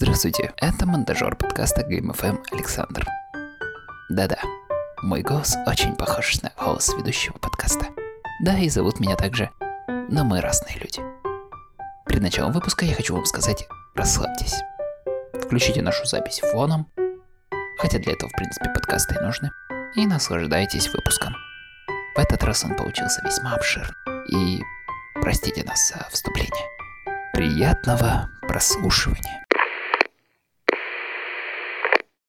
Здравствуйте, это монтажер подкаста Game FM Александр. Да-да, мой голос очень похож на голос ведущего подкаста. Да, и зовут меня также, но мы разные люди. Перед началом выпуска я хочу вам сказать, расслабьтесь. Включите нашу запись фоном, хотя для этого, в принципе, подкасты и нужны, и наслаждайтесь выпуском. В этот раз он получился весьма обширный. И простите нас за вступление. Приятного прослушивания.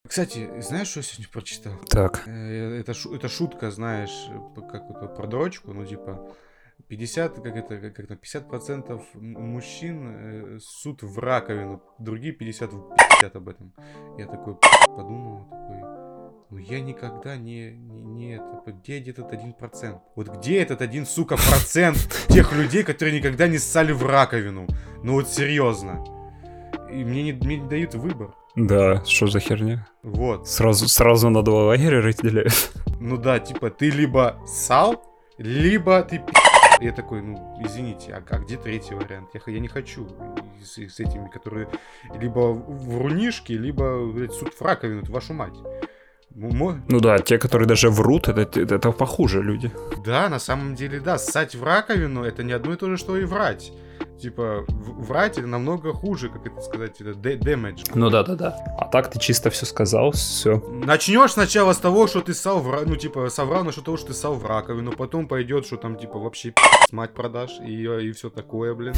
Кстати, знаешь, что я сегодня прочитал? Так. Э, Это, это шутка, знаешь, как это, про дрочку, ну, типа, 50, как это, как, как там, 50% м- мужчин э, ссут в раковину, другие 50 в пиздят об этом. Я такой подумал, такой, ну, я никогда не, не, не это, где этот один процент? Вот где этот один, сука, процент тех людей, которые никогда не ссали в раковину? Ну, вот серьезно. И мне не, мне не дают выбор. Да, что за херня? Вот. Сразу, сразу на два лагеря разделяют. Ну да, типа, ты либо сал, либо ты. Я такой, ну, извините, а, а где третий вариант? Я, я не хочу с, с этими, которые либо врунишки, либо, блядь, суд в раковину, это вашу мать. Ну да, те, которые даже врут, это, это, это похуже люди. Да, на самом деле, да, ссать в раковину, это не одно и то же, что и врать. Типа, врать намного хуже, как это сказать, это damage. Ну да, да, да. А так ты чисто все сказал, все. Начнешь сначала с того, что ты ссал в ну, типа, соврал насчет того, что ты ссал в раковину, потом пойдет, что там, типа, вообще мать продашь и, и все такое, блин.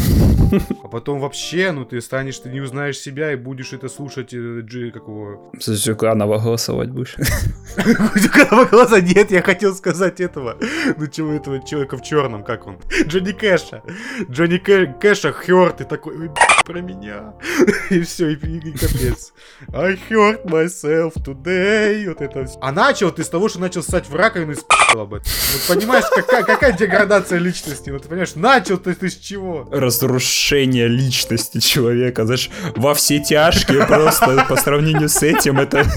А потом вообще, ну, ты станешь, ты не узнаешь себя и будешь это слушать, э, Джи, какого... За Зюганова голосовать будешь. Зюганова глаза нет, я хотел сказать этого. Ну, чего этого человека в черном, как он? Джонни Кэша. Джонни Кэ- Кэша хёрт, и такой, про меня. И все, и, и- и капец. I hurt myself today. Вот это всё. А начал ты с того, что начал ссать в раковину и спал об этом. Вот понимаешь, какая, какая деградация личности? Вот понимаешь, начал ты, ты с чего? Разрушение личности человека, знаешь, во все тяжкие просто по сравнению с этим, это,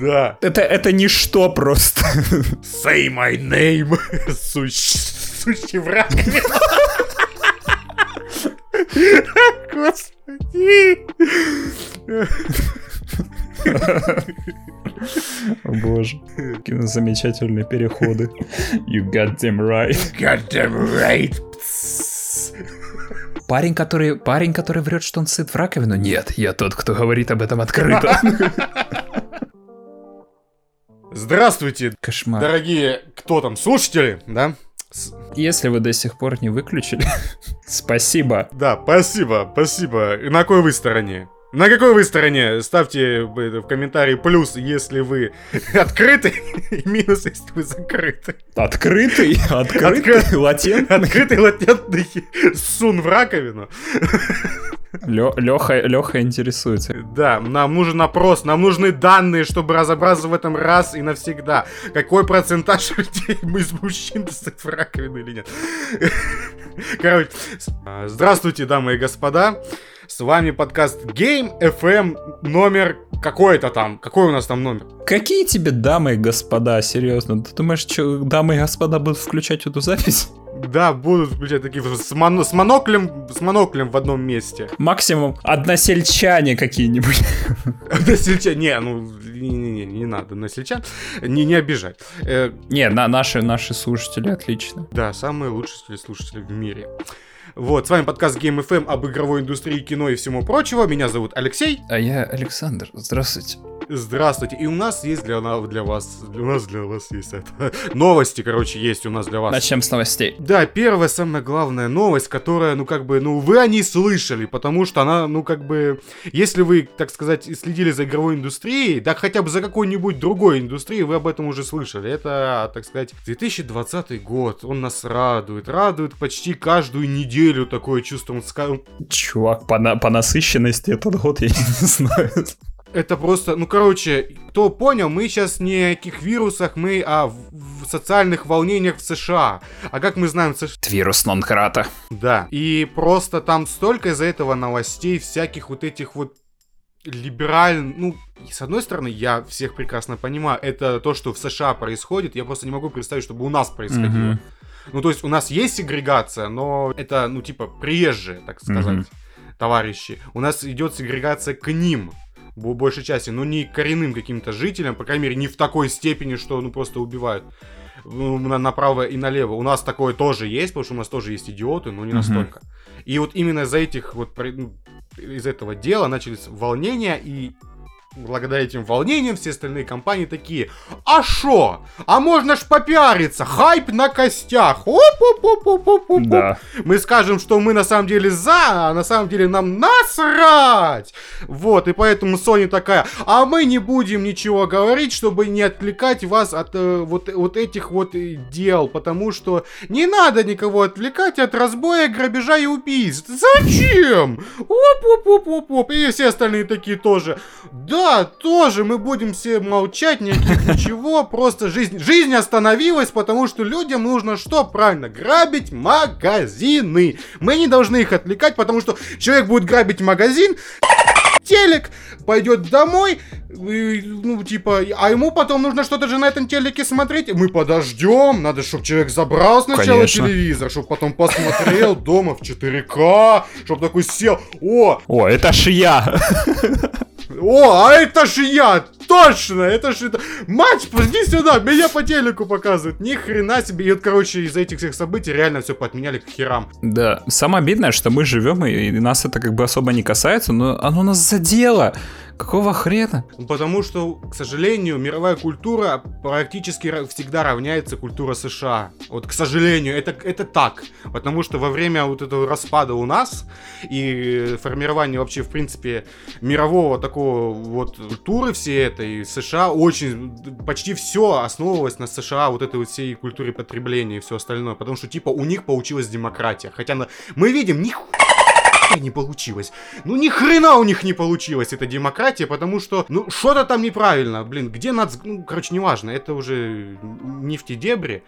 Да. это, это ничто просто. Say my name. Сущ... Сущий в раковину. Господи. О боже, какие замечательные переходы. You got them right. Goddamn right. Парень, который, парень, который врет, что он сыт в раковину? Нет, я тот, кто говорит об этом открыто. Здравствуйте, Кошмар. дорогие, кто там, слушатели, да? Если вы до сих пор не выключили, спасибо. Да, спасибо, спасибо. И на какой вы стороне? На какой вы стороне? Ставьте в комментарии плюс, если вы открыты, и минус, если вы закрыты. Открытый, открытый, Откры- латентный. Открытый латентный сун в раковину. Леха, Леха интересуется. Да, нам нужен опрос, нам нужны данные, чтобы разобраться в этом раз и навсегда. Какой процентаж людей из мужчин стоит в раковину или нет? Короче, а, здравствуйте, дамы и господа. С вами подкаст Game FM номер какой-то там. Какой у нас там номер? Какие тебе дамы и господа, серьезно? Ты думаешь, что дамы и господа будут включать эту запись? Да, будут включать такие с, моно- с моноклем, с моноклем в одном месте. Максимум односельчане какие-нибудь. Односельчан, не, ну, не-не-не, не надо односельчан, не, не обижать. Э, Не, на, наши, наши слушатели отлично. Да, самые лучшие слушатели в мире. Вот, с вами подкаст Game FM об игровой индустрии, кино и всему прочего. Меня зовут Алексей. А я Александр. Здравствуйте. Здравствуйте. И у нас есть для, для вас... У нас для вас есть это... Новости, короче, есть у нас для вас. Начнем с новостей. Да, первая, самая главная новость, которая, ну, как бы, ну, вы о ней слышали, потому что она, ну, как бы, если вы, так сказать, следили за игровой индустрией, да хотя бы за какой-нибудь другой индустрией, вы об этом уже слышали. Это, так сказать, 2020 год, он нас радует, радует почти каждую неделю такое чувство. Он ска- Чувак, по, на- по насыщенности этот год, я не знаю. Это просто, ну, короче, кто понял, мы сейчас не о каких вирусах, мы о в- социальных волнениях в США. А как мы знаем, США... Вирус нон-крата. Да. И просто там столько из-за этого новостей, всяких вот этих вот либеральных, ну, с одной стороны, я всех прекрасно понимаю, это то, что в США происходит, я просто не могу представить, чтобы у нас происходило. Мгм. Ну, то есть у нас есть сегрегация, но это, ну, типа, приезжие, так сказать. Мгм. товарищи. У нас идет сегрегация к ним в большей части, но не коренным каким-то жителям, по крайней мере, не в такой степени, что ну просто убивают ну, на- направо и налево. У нас такое тоже есть, потому что у нас тоже есть идиоты, но не Мгм. настолько. И вот именно из-за этих вот ну, из этого дела начались волнения и благодаря этим волнениям все остальные компании такие, а шо? А можно ж попиариться, хайп на костях. Оп-оп-оп-оп-оп-оп. Да. Мы скажем, что мы на самом деле за, а на самом деле нам насрать. Вот, и поэтому Sony такая, а мы не будем ничего говорить, чтобы не отвлекать вас от э, вот, вот этих вот дел, потому что не надо никого отвлекать от разбоя, грабежа и убийств. Зачем? Оп-оп-оп-оп-оп. И все остальные такие тоже. Да, тоже мы будем все молчать, никаких ничего, просто жизнь, жизнь остановилась, потому что людям нужно что? Правильно, грабить магазины. Мы не должны их отвлекать, потому что человек будет грабить магазин, телек, пойдет домой, и, ну, типа, а ему потом нужно что-то же на этом телеке смотреть. Мы подождем, надо, чтобы человек забрал сначала Конечно. телевизор, чтобы потом посмотрел дома в 4К, чтобы такой сел, о, О, это ж я. О, а это же я! Точно! Это же. Матч, иди сюда! Меня по телеку показывают! Ни хрена себе! И вот, короче, из-за этих всех событий реально все поотменяли к херам. Да, самое обидное, что мы живем, и нас это как бы особо не касается, но оно нас задело. Какого хрена? Потому что, к сожалению, мировая культура практически ра- всегда равняется культура США. Вот, к сожалению, это, это так. Потому что во время вот этого распада у нас и формирования вообще, в принципе, мирового такого вот культуры всей этой, США очень, почти все основывалось на США, вот этой вот всей культуре потребления и все остальное. Потому что, типа, у них получилась демократия. Хотя на- мы видим, ни не получилось. Ну ни хрена у них не получилось эта демократия, потому что, ну, что-то там неправильно, блин, где нац... Ну, короче, неважно, это уже нефтедебри,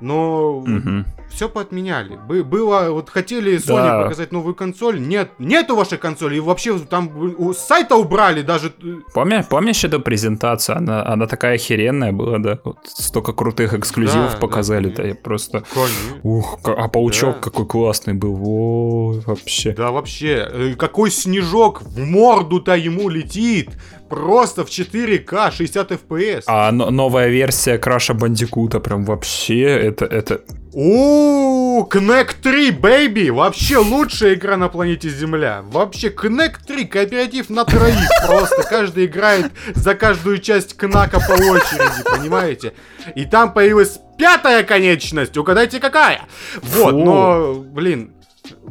но Мгм. все поотменяли. Бы- было, вот хотели Sony Да. показать новую консоль, нет, нету вашей консоли, и вообще там с сайта убрали даже... э, Помнишь, помнишь эту презентацию? Она, она такая охеренная была, да? Вот столько крутых эксклюзивов Да, да, показали-то. конечно. я просто... Конечно. Ух, а паучок Да. какой классный был. О, вообще. Да вообще, э, какой снежок в морду-то ему летит, просто в 4К 60 FPS. А но- новая версия Краша Бандикута прям вообще это, это... О, Connect 3, baby! Вообще лучшая игра на планете Земля. Вообще, Connect 3, кооператив на троих. Просто каждый играет за каждую часть Кнака по очереди, понимаете? И там появилась пятая конечность. Угадайте, какая? Вот, Фу. но, блин,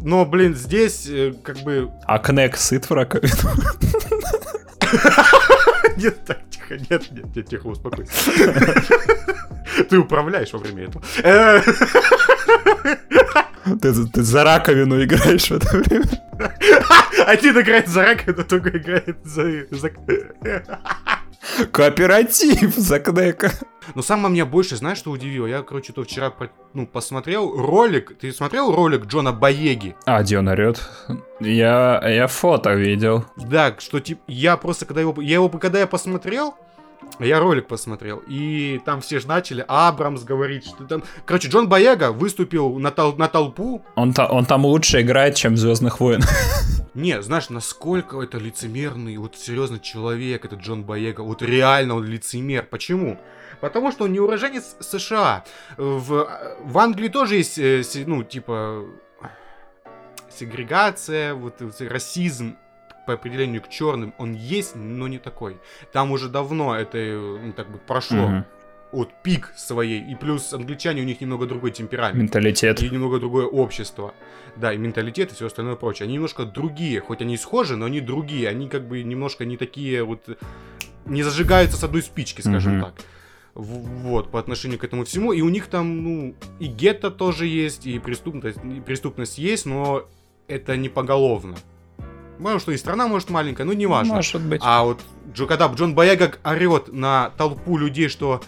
но, блин, здесь э, как бы... А Кнек сыт в раковину. Нет, так, тихо, нет, нет, нет, тихо, успокойся. Ты управляешь во время этого. Ты, ты за раковину играешь в это время. Один играет за раковину, другой играет за... за- Кооператив за Кнека. Но самое меня больше, знаешь, что удивило? Я, короче, то вчера ну, посмотрел ролик. Ты смотрел ролик Джона Боеги? А, где он орет? Я, я фото видел. Да, что типа я просто когда его, я его когда я посмотрел, я ролик посмотрел, и там все же начали Абрамс говорить, что там, короче, Джон Боега выступил на, тол- на толпу. Он, та- он там лучше играет, чем в Звездных войнах. Не, знаешь, насколько это лицемерный, вот серьезно человек, этот Джон Боега, вот реально он лицемер. Почему? Потому что он не уроженец США. В, в Англии тоже есть, э, ну, типа, сегрегация, вот, вот расизм по определению к черным, он есть, но не такой. Там уже давно это, ну, так бы, прошло Мгм. от пик своей. И плюс англичане, у них немного другой темперамент. Менталитет. И немного другое общество. Да, и менталитет и все остальное прочее. Они немножко другие, хоть они схожи, но они другие. Они как бы немножко не такие вот... Не зажигаются с одной спички, скажем Мгм. так. Вот, по отношению к этому всему. И у них там, ну, и гетто тоже есть, и преступность, и преступность есть, но это не поголовно. Может, что и страна, может, маленькая, ну, неважно. Может быть. А вот Джо, когда Джон Бояга орет на толпу людей, что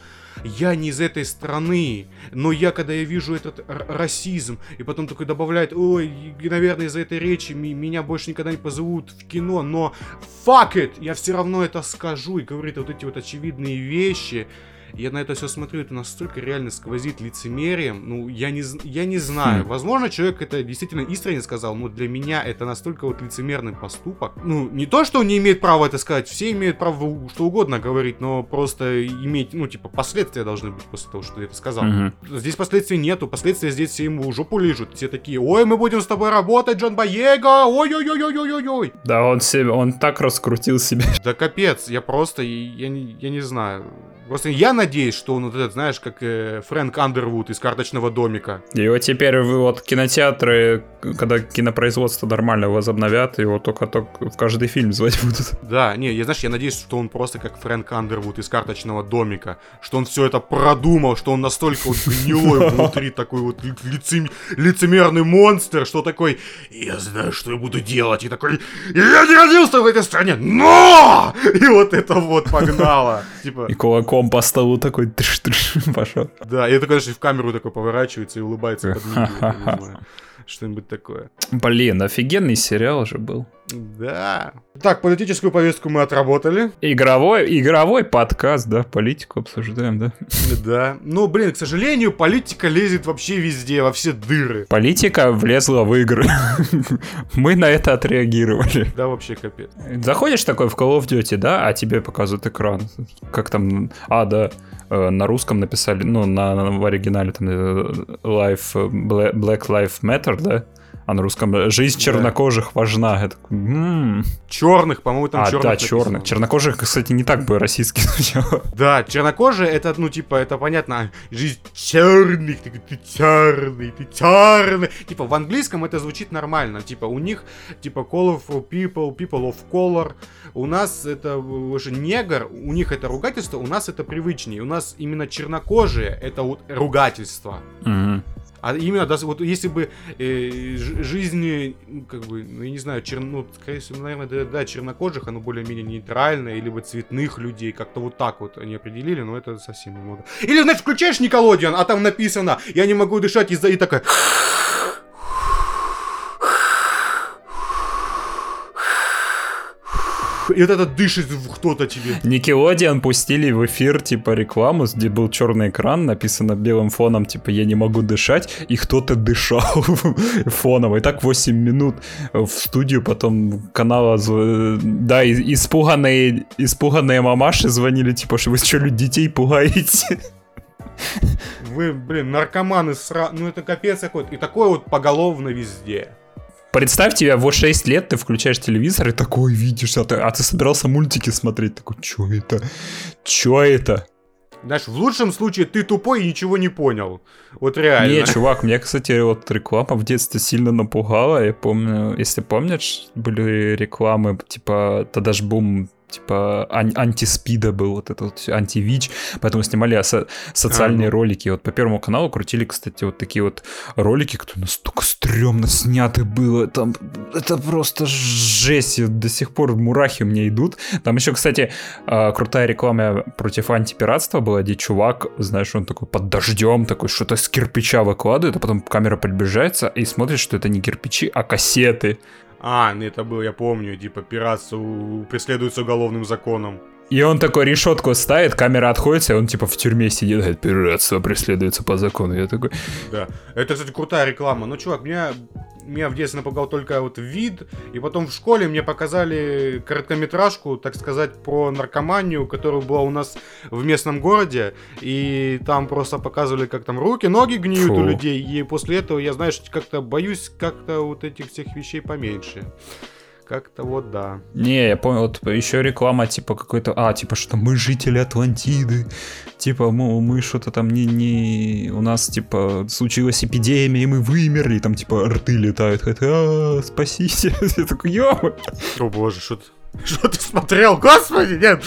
я не из этой страны, но я, когда я вижу этот расизм, и потом такой добавляет, ой, наверное, из-за этой речи меня больше никогда не позовут в кино, но fuck it, я все равно это скажу, и говорит вот эти вот очевидные вещи, я на это все смотрю, это настолько реально сквозит лицемерием. Ну, я не, я не знаю. Хм. Возможно, человек это действительно искренне сказал, но для меня это настолько вот лицемерный поступок. Ну, не то, что он не имеет права это сказать, все имеют право что угодно говорить, но просто иметь, ну, типа, последствия должны быть после того, что ты это сказал. Угу. Здесь последствий нету, последствия здесь все ему жопу лежат. Все такие, ой, мы будем с тобой работать, Джон Боега, ой-ой-ой-ой-ой-ой. Да, он, себе, он так раскрутил себя. Да капец, я просто, я, я, я не знаю. Просто я надеюсь, что он вот этот, знаешь, как э, Фрэнк Андервуд из «Карточного домика». И вот теперь вот кинотеатры, когда кинопроизводство нормально возобновят, его только-только в каждый фильм звать будут. Да, не, я, знаешь, я надеюсь, что он просто как Фрэнк Андервуд из «Карточного домика», что он все это продумал, что он настолько вот гнилой внутри, такой вот лицем... лицемерный монстр, что такой, я знаю, что я буду делать, и такой, я не родился в этой стране, но! И вот это вот погнало. Типа... И кулаком кулаком по столу такой пошел. Да, и это, конечно, в камеру такой поворачивается и улыбается, подмигивает, что-нибудь такое. Блин, офигенный сериал же был. Да. Так, политическую повестку мы отработали. Игровой, игровой подкаст, да, политику обсуждаем, да? Да. Ну, блин, к сожалению, политика лезет вообще везде, во все дыры. Политика влезла в игры. Мы на это отреагировали. Да, вообще капец. Заходишь такой в Call of Duty, да, а тебе показывают экран. Как там... А, да, на русском написали, ну, на, в оригинале там э, Life, Black Lives Matter, да? А на русском «Жизнь чернокожих да. важна». Я такой, м-м. Черных, по-моему, там а, черных. да, черных. Чернокожих, кстати, не так бы российский звучало. Да, чернокожие, это, ну, типа, это понятно. Жизнь черных, ты, ты черный, ты черный. Типа, в английском это звучит нормально. Типа, у них, типа, call of people, people of color. У нас это уже негр, у них это ругательство, у нас это привычнее. У нас именно чернокожие, это вот ругательство. Угу. А именно, да, вот если бы э, жизнь, как бы, ну, я не знаю, чер... ну, скорее всего, наверное, да, да, чернокожих, оно более-менее нейтральное, либо цветных людей, как-то вот так вот они определили, но это совсем немного. Или, знаешь, включаешь Николодиан, а там написано, я не могу дышать из-за... И такая... и вот это дышит кто-то тебе. Никелодиан пустили в эфир, типа, рекламу, где был черный экран, написано белым фоном, типа, я не могу дышать, и кто-то дышал фоном. И так 8 минут в студию потом канала, да, испуганные, испуганные мамаши звонили, типа, что вы что, детей пугаете? Вы, блин, наркоманы сра... Ну это капец какой-то. И такое вот поголовно везде. Представь тебе, вот 6 лет ты включаешь телевизор и такой видишь, а ты, а ты собирался мультики смотреть. Такой, что это? Что это? Знаешь, в лучшем случае ты тупой и ничего не понял. Вот реально. Не, чувак, мне, кстати, вот реклама в детстве сильно напугала. Я помню, если помнишь, были рекламы, типа, тогда ж бум типа ан- антиспида был, вот этот антивич, поэтому снимали со- социальные а, ну. ролики. Вот по Первому каналу крутили, кстати, вот такие вот ролики, которые настолько стрёмно сняты было. Там это просто жесть. До сих пор мурахи меня идут. Там еще, кстати, а, крутая реклама против антипиратства была, где чувак, знаешь, он такой под дождем, такой что-то с кирпича выкладывает, а потом камера приближается и смотрит, что это не кирпичи, а кассеты. А, это был, я помню, типа пиратство преследуется уголовным законом. И он такой решетку ставит, камера отходит, и он типа в тюрьме сидит, говорит, пиратство преследуется по закону. Я такой... Да, это, кстати, крутая реклама. Ну, чувак, меня меня в детстве напугал только вот вид, и потом в школе мне показали короткометражку, так сказать, про наркоманию, которая была у нас в местном городе, и там просто показывали, как там руки, ноги гниют Фу. у людей, и после этого я, знаешь, как-то боюсь как-то вот этих всех вещей поменьше. Как-то вот да. Не, я понял, вот еще реклама типа какой-то, а, типа что мы жители Атлантиды, типа мы, мы что-то там не, не, у нас типа случилась эпидемия, и мы вымерли, там типа рты летают, а, спасите, я такой, ё О боже, что ты, что ты смотрел, господи, нет!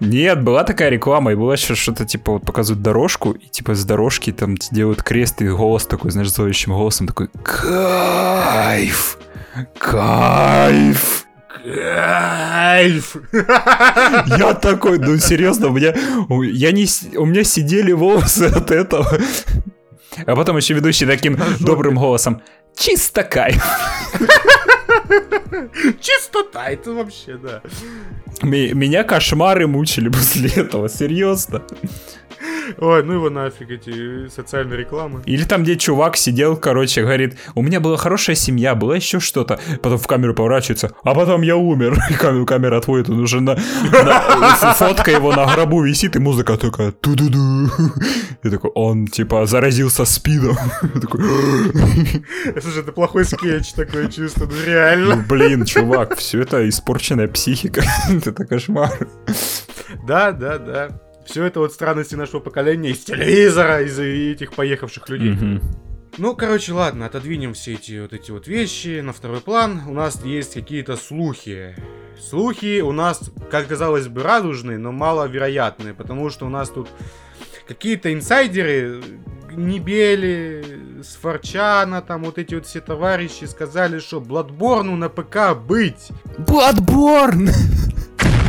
Нет, была такая реклама, и было еще что-то, типа, вот показывают дорожку, и, типа, с дорожки там делают крест, и голос такой, знаешь, зловещим голосом такой «Кайф!» Кайф! Кайф! Я такой, ну серьезно, у меня, я не, у меня сидели волосы от этого. А потом еще ведущий таким добрым голосом. Чисто кайф. Чистота, это вообще, да. Меня кошмары мучили после этого, серьезно. Ой, ну его нафиг, эти социальные рекламы. Или там, где чувак сидел, короче, говорит, у меня была хорошая семья, было еще что-то. Потом в камеру поворачивается, а потом я умер. И камера, камера отводит, он уже на, на- фотка его на гробу висит, и музыка такая ту-ду-ду. И такой, он, типа, заразился спидом. Такой, Слушай, это плохой скетч такое чувство, ну ну, реально. блин, чувак, все это испорченная психика. Это кошмар. Да, да, да. Все это вот странности нашего поколения из телевизора, из этих поехавших людей. Мгм. Ну, короче, ладно, отодвинем все эти вот эти вот вещи на второй план. У нас есть какие-то слухи. Слухи у нас, как казалось бы, радужные, но маловероятные, потому что у нас тут какие-то инсайдеры, Небели, Сфорчана, там вот эти вот все товарищи сказали, что Бладборну на ПК быть. Bloodborne!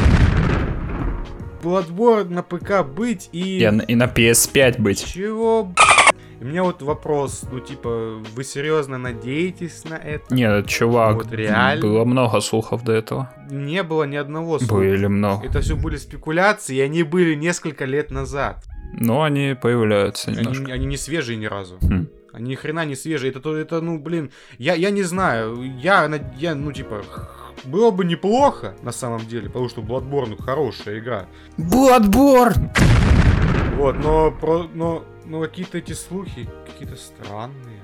Bloodborne на ПК быть и... И, и на PS5 быть. Чего, б***ь? У меня вот вопрос, ну типа, вы серьезно надеетесь на это? Нет, чувак, Вот реально. было много слухов до этого. Не было ни одного слуха. Были много. Это все были спекуляции, и они были несколько лет назад. Но они появляются Они, немножко. они не свежие ни разу. Хм. Они ни хрена не свежие. Это, то- это ну, блин, я, я не знаю. Я, я, ну, типа, было бы неплохо, на самом деле, потому что Bloodborne хорошая игра. Bloodborne! Вот, но, про, но, но какие-то эти слухи, какие-то странные.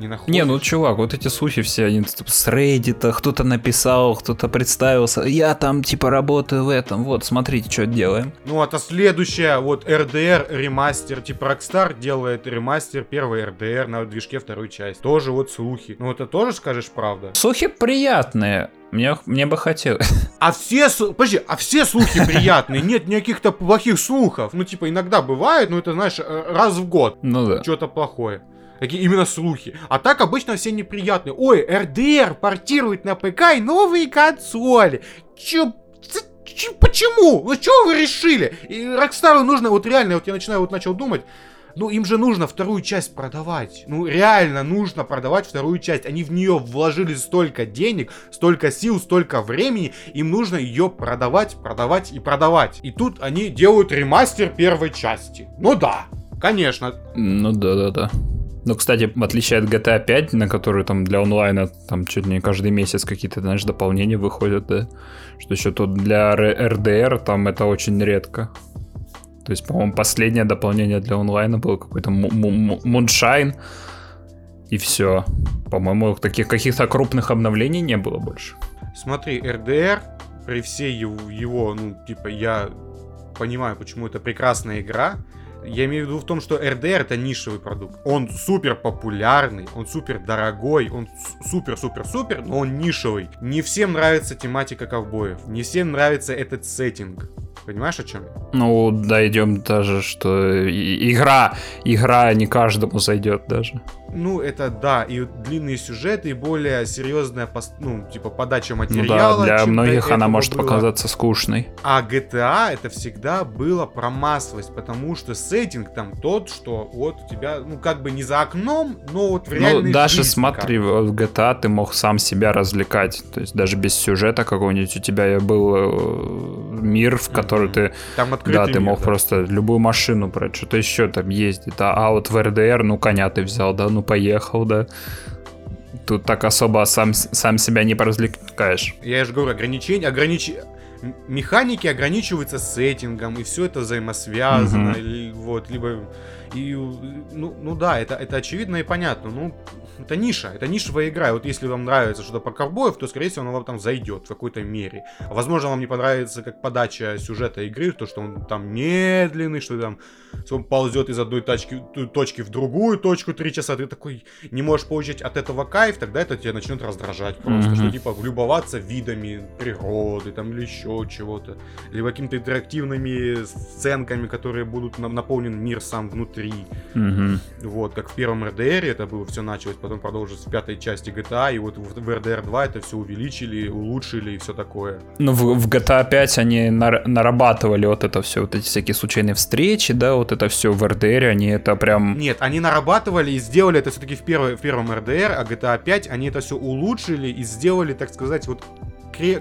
Не находишь? Не, ну чувак, вот эти слухи все, они типа, с Reddit, кто-то написал, кто-то представился. Я там типа работаю в этом. Вот, смотрите, что делаем. Ну, это следующая, вот RDR ремастер, типа Rockstar делает ремастер первой RDR на движке второй части. Тоже вот слухи. Ну, это тоже скажешь правда? Слухи приятные. Мне, мне бы хотелось. А все, подожди, а все слухи приятные, нет никаких-то плохих слухов. Ну, типа, иногда бывает, но это, знаешь, э, раз в год Ну да. что-то плохое. Такие именно слухи. А так обычно все они приятные. Ой, RDR портируют на ПК и новые консоли. Чё- почему? Ну что вы решили? И Rockstar у нужно, вот реально, вот я начинаю, вот начал думать, ну им же нужно вторую часть продавать. Ну реально нужно продавать вторую часть. Они в нее вложили столько денег, столько сил, столько времени. Им нужно ее продавать, продавать и продавать. И тут они делают ремастер первой части. Ну да, конечно, Ну да, да, да. Ну, кстати, в отличие от GTA 5, на который там для онлайна там чуть не каждый месяц какие-то, знаешь, дополнения выходят, да, что еще тут для RDR там это очень редко. То есть, по-моему, последнее дополнение для онлайна было какой-то Муншайн, и все. По-моему, таких каких-то крупных обновлений не было больше. Смотри, РДР, при всей его, его, ну, типа, я понимаю, почему это прекрасная игра. Я имею в виду в том, что РДР это нишевый продукт. Он супер популярный, он супер дорогой, он супер-супер-супер, но он нишевый. Не всем нравится тематика ковбоев, не всем нравится этот сеттинг. Понимаешь, о чем? Ну, дойдем даже, что игра, игра не каждому зайдет даже. Ну, это да, и длинные сюжеты, и более серьезная, ну, типа, подача Ну материала. да, для многих она может было. показаться скучной. А GTA это всегда было про массовость, потому что сеттинг там тот, что вот у тебя, ну, как бы не за окном, но вот в реальной Ну, даже жизни смотри, как. в GTA ты мог сам себя развлекать. То есть даже без сюжета какого-нибудь у тебя был э, мир, в который Мгм. ты... Там Да, ты мир, мог да. просто любую машину брать, что-то еще там ездить. А, а вот в РДР, ну, коня ты взял, да, ну, поехал, да. Тут так особо сам, сам себя не поразвлекаешь. Я же говорю, ограничения, огранич... Механики ограничиваются сеттингом, и все это взаимосвязано, Мгм. или вот, либо... И, ну, ну да, это, это очевидно и понятно. Ну, это ниша, это нишевая игра. И вот если вам нравится что-то про ковбоев, то, скорее всего, оно вам там зайдет в какой-то мере. Возможно, вам не понравится как подача сюжета игры, то, что он там медленный, что там он ползет из одной точки, ту- точки в другую точку три часа, ты такой не можешь получить от этого кайф, тогда это тебя начнет раздражать просто, Мгм. что типа любоваться видами природы там или еще чего-то, либо какими-то интерактивными сценками, которые будут на- наполнен мир сам внутри. Мгм. Вот, как в первом РДР это было, все началось, потом продолжится в пятой части GTA, и вот в RDR 2 это все увеличили, улучшили и все такое. Ну, в, в GTA 5 они нар- нарабатывали вот это все, вот эти всякие случайные встречи, да, вот это все в RDR, они это прям... Нет, они нарабатывали и сделали это все-таки в, первой, в первом RDR, а GTA 5 они это все улучшили и сделали, так сказать, вот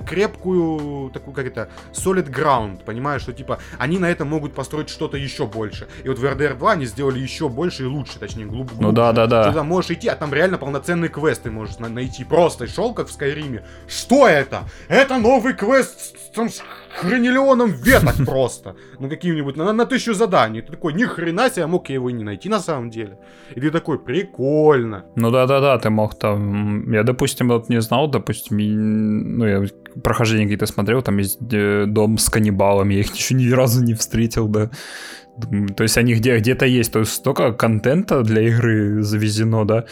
крепкую, такую, как это, solid ground, понимаешь, что, типа, они на этом могут построить что-то еще больше. И вот в RDR 2 они сделали еще больше и лучше, точнее, глубже. Ну да, да, да. Ты там можешь идти, а там реально полноценный квест ты можешь на- найти. Просто шел, как в Скайриме. Что это? Это новый квест там, с хранилионом веток просто. Ну, каким-нибудь, на, на тысячу заданий. Ты такой, ни хрена себе, мог я его и не найти на самом деле. И ты такой, прикольно. Ну да-да-да, ты мог там... Я, допустим, вот не знал, допустим, и- ну, я прохождение какие-то смотрел, там есть э, дом с каннибалами, я их еще ни разу не встретил, да. То есть они где- где-то есть, то есть столько контента для игры завезено, да.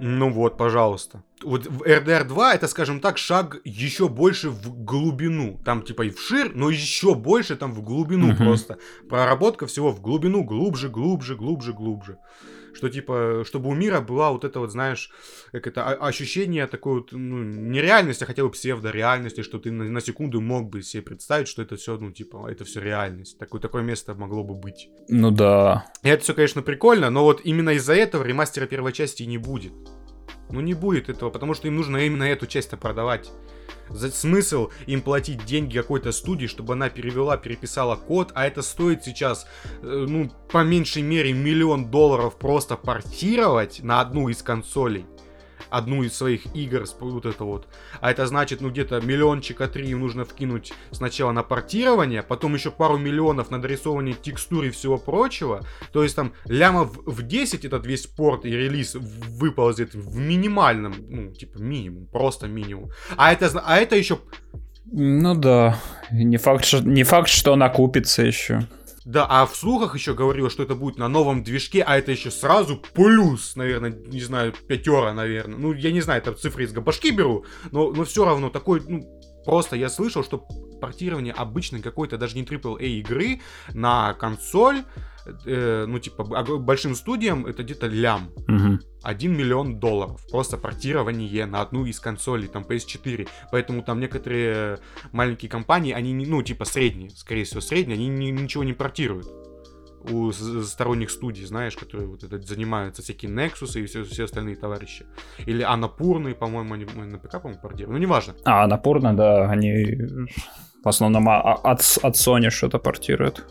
Ну вот, пожалуйста. Вот в RDR 2 это, скажем так, шаг еще больше в глубину. Там типа и вширь, но еще больше там в глубину Мгм. просто. Проработка всего в глубину, глубже, глубже, глубже, глубже. Что типа, чтобы у мира была вот это вот, знаешь, как это, о- ощущение такой вот, ну, не реальности, а хотя бы псевдореальности, что ты на, на секунду мог бы себе представить, что это все, ну, типа, это все реальность. Такое, такое место могло бы быть. Ну да. И это все, конечно, прикольно, но вот именно из-за этого ремастера первой части и не будет. Ну не будет этого, потому что им нужно именно эту часть-то продавать. За смысл им платить деньги какой-то студии, чтобы она перевела, переписала код, а это стоит сейчас, э, ну, по меньшей мере, миллион долларов просто портировать на одну из консолей. Одну из своих игр, вот это вот. А это значит, ну, где-то миллиончика три им нужно вкинуть сначала на портирование, потом еще пару миллионов на дорисование текстур и всего прочего. То есть там лямов в 10 этот весь порт и релиз выползет в минимальном, ну, типа минимум, просто минимум. А это, а это еще Ну да. Не факт, что, не факт, что она купится еще. Да, а в слухах еще говорилось, что это будет на новом движке, а это еще сразу плюс, наверное, не знаю, пятера, наверное. Ну, я не знаю, это цифры из башки беру, но, но все равно такой, ну, просто я слышал, что портирование обычной какой-то даже не AAA игры на консоль, э, ну, типа, большим студиям это где-то лям. Мгм. 1 миллион долларов. Просто портирование на одну из консолей, там PS4. Поэтому там некоторые маленькие компании, они, ну, типа средние, скорее всего, средние, они ни- ничего не портируют. У сторонних студий, знаешь, которые вот это занимаются всякие Nexus и все, все остальные товарищи. Или Анапурны, по-моему, они на ПК, по-моему, портируют. Ну, неважно. А, напорно, да, они в основном а- а- от, от Sony что-то портируют.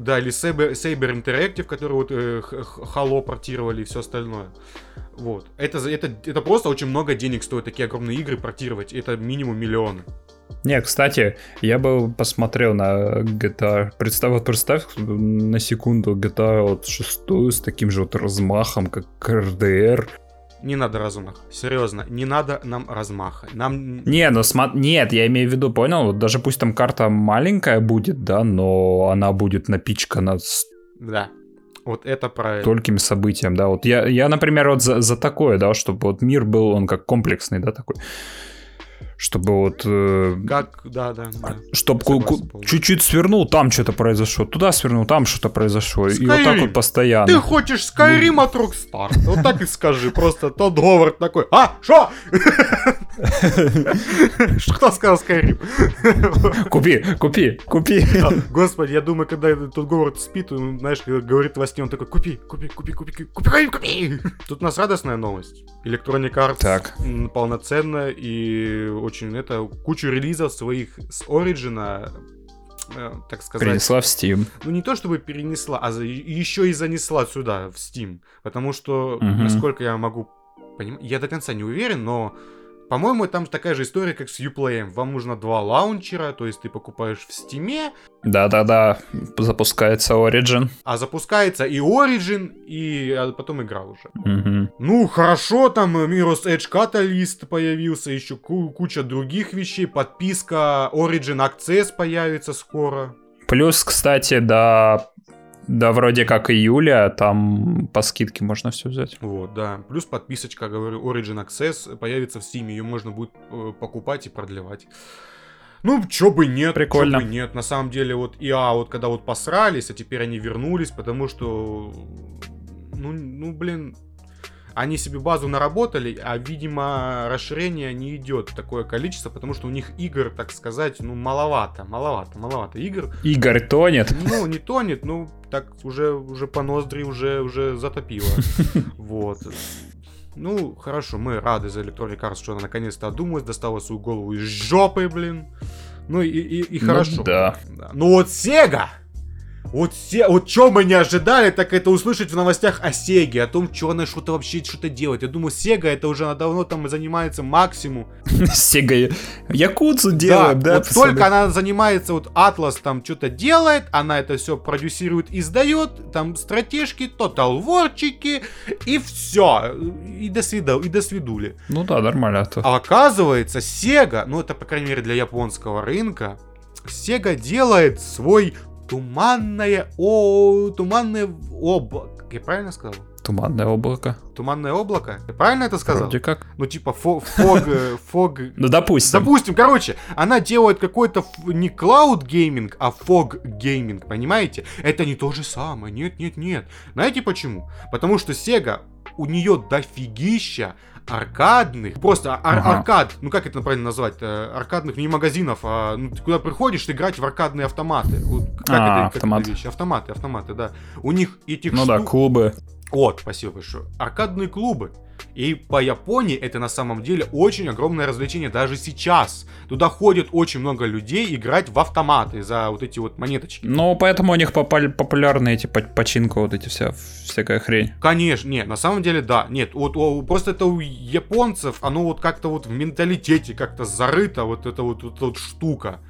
Да, или Saber, Saber Interactive, которые вот э, Halo портировали и все остальное. Вот. Это, это, это просто очень много денег стоит такие огромные игры портировать. Это минимум миллионы. Не, кстати, я бы посмотрел на GTA. Представь, вот представь на секунду GTA вот шестую с таким же вот размахом, как RDR. Не надо размаха. Серьезно, не надо нам размаха. Нам... Не, ну смо... нет, я имею в виду, понял, вот даже пусть там карта маленькая будет, да, но она будет напичкана Да. Вот это правильно. столькими событиями, да. Вот я, я например, вот за, за такое, да, чтобы вот мир был, он как комплексный, да, такой. Чтобы вот... э, Как, да, да, да. Чтоб Согласен ку- ку- полностью. чуть-чуть свернул, там что-то произошло, туда свернул, там что-то произошло. И вот так Skyrim. вот постоянно. Ты хочешь Skyrim от Rockstar? Вот так и скажи. Просто тот Говард такой. А, шо? Что сказал Skyrim? Купи, купи, купи. Господи, я думаю, когда тот Говард спит, он, знаешь, говорит во сне, он такой, купи, купи, купи, купи, купи, купи, купи. Тут у нас радостная новость. Electronic Arts Так. полноценно и очень это кучу релизов своих с Origin, э, так сказать. Принесла в Steam. Ну не то чтобы перенесла, а за- еще и занесла сюда, в Steam. Потому что, Мгм. насколько я могу понимать, я до конца не уверен, но по-моему, там такая же история, как с Uplay. Вам нужно два лаунчера, то есть ты покупаешь в Steam, Да-да-да, запускается Origin. а запускается и Origin, и а потом игра уже. Мгм. Ну, хорошо, там Mirror's Edge Catalyst появился, еще ку- куча других вещей, подписка Origin Access появится скоро. Плюс, кстати, до, до вроде как июля там по скидке можно все взять. Вот, да. Плюс подписочка, говорю, Origin Access появится в Steam, ее можно будет э, покупать и продлевать. Ну, чё бы нет, Прикольно. чё бы нет. На самом деле, вот ИА, вот когда вот посрались, а теперь они вернулись, потому что, ну, ну, блин, они себе базу наработали, а, видимо, расширение не идет такое количество, потому что у них игр, так сказать, ну, маловато, маловато, маловато игр. Игорь тонет. Ну, не тонет, ну, так уже, уже по ноздри уже, уже затопило. Вот. Ну, хорошо, мы рады за Electronic Arts, что она наконец-то одумалась, достала свою голову из жопы, блин. Ну и, и, и Ну хорошо. да. Да. Ну вот Sega! Вот, се... вот что мы не ожидали, так это услышать в новостях о Сеге, о том, что она что-то вообще что-то делает. Я думаю, Сега это уже она давно там занимается максимум. Сега Якудзу делаем, да, вот только она занимается, вот Атлас там что-то делает, она это все продюсирует, издает, там стратежки, тотал ворчики, и все. И до свида, и до свидули. Ну да, нормально. а. А оказывается, Sega, ну это, по крайней мере, для японского рынка, Sega делает свой туманное, о, туманное облако. Я правильно сказал? Туманное облако. Туманное облако? Я правильно это сказал? Вроде как. Ну, типа, fo- fog, э, fog... Ну, допустим. Допустим, короче, она делает какой-то не cloud gaming, а fog gaming, понимаете? Это не то же самое, нет, нет, нет. Знаете почему? Потому что Sega, у нее дофигища аркадных, просто ар- Ага. аркад, ну как это правильно назвать, э, аркадных не магазинов, а ну, ты куда приходишь играть в аркадные автоматы. Вот как А, это, как автомат. это вещи? Автоматы, автоматы, да. У них этих Ну да, штук- клубы. Вот, спасибо большое. Аркадные клубы. И по Японии это на самом деле очень огромное развлечение даже сейчас. Туда ходит очень много людей играть в автоматы за вот эти вот монеточки. Ну, поэтому у них попали- популярны эти по- починка, вот эти вся всякая хрень. Конечно, нет, на самом деле да, нет, вот о, просто это у японцев, оно вот как-то вот в менталитете как-то зарыто, вот эта вот, вот вот штука.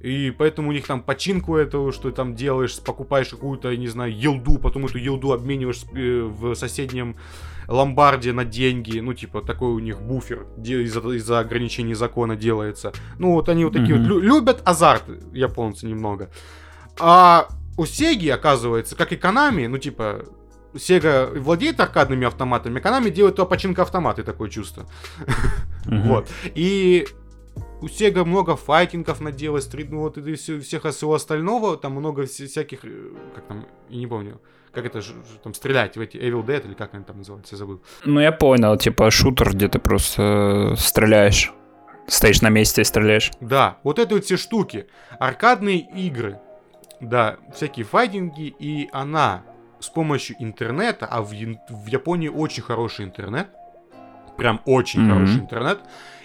И поэтому у них там починку этого, что ты там делаешь, покупаешь какую-то, я не знаю, елду, потом эту елду обмениваешь э, в соседнем ломбарде на деньги. Ну, типа, такой у них буфер из-за из-за ограничений закона делается. Ну, вот они вот такие Мгм. вот лю- любят азарт, японцы немного. А у Сеги, оказывается, как и Konami, ну, типа, Sega владеет аркадными автоматами, а Konami делает то починка автоматы, такое чувство. Мгм. Вот. И у Sega много файтингов наделось, стрит- ну вот и всё- всех всего остального, там много вся- всяких, э, как там, я не помню, как это же, там стрелять в эти Evil Dead или как они там называются, я забыл. Ну, я понял, типа шутер, где ты просто э, стреляешь. Стоишь на месте и стреляешь. Да, вот это вот все штуки, аркадные игры, да, всякие файтинги, и она с помощью интернета, а в, в Японии очень хороший интернет, прям очень Мгм. хороший интернет,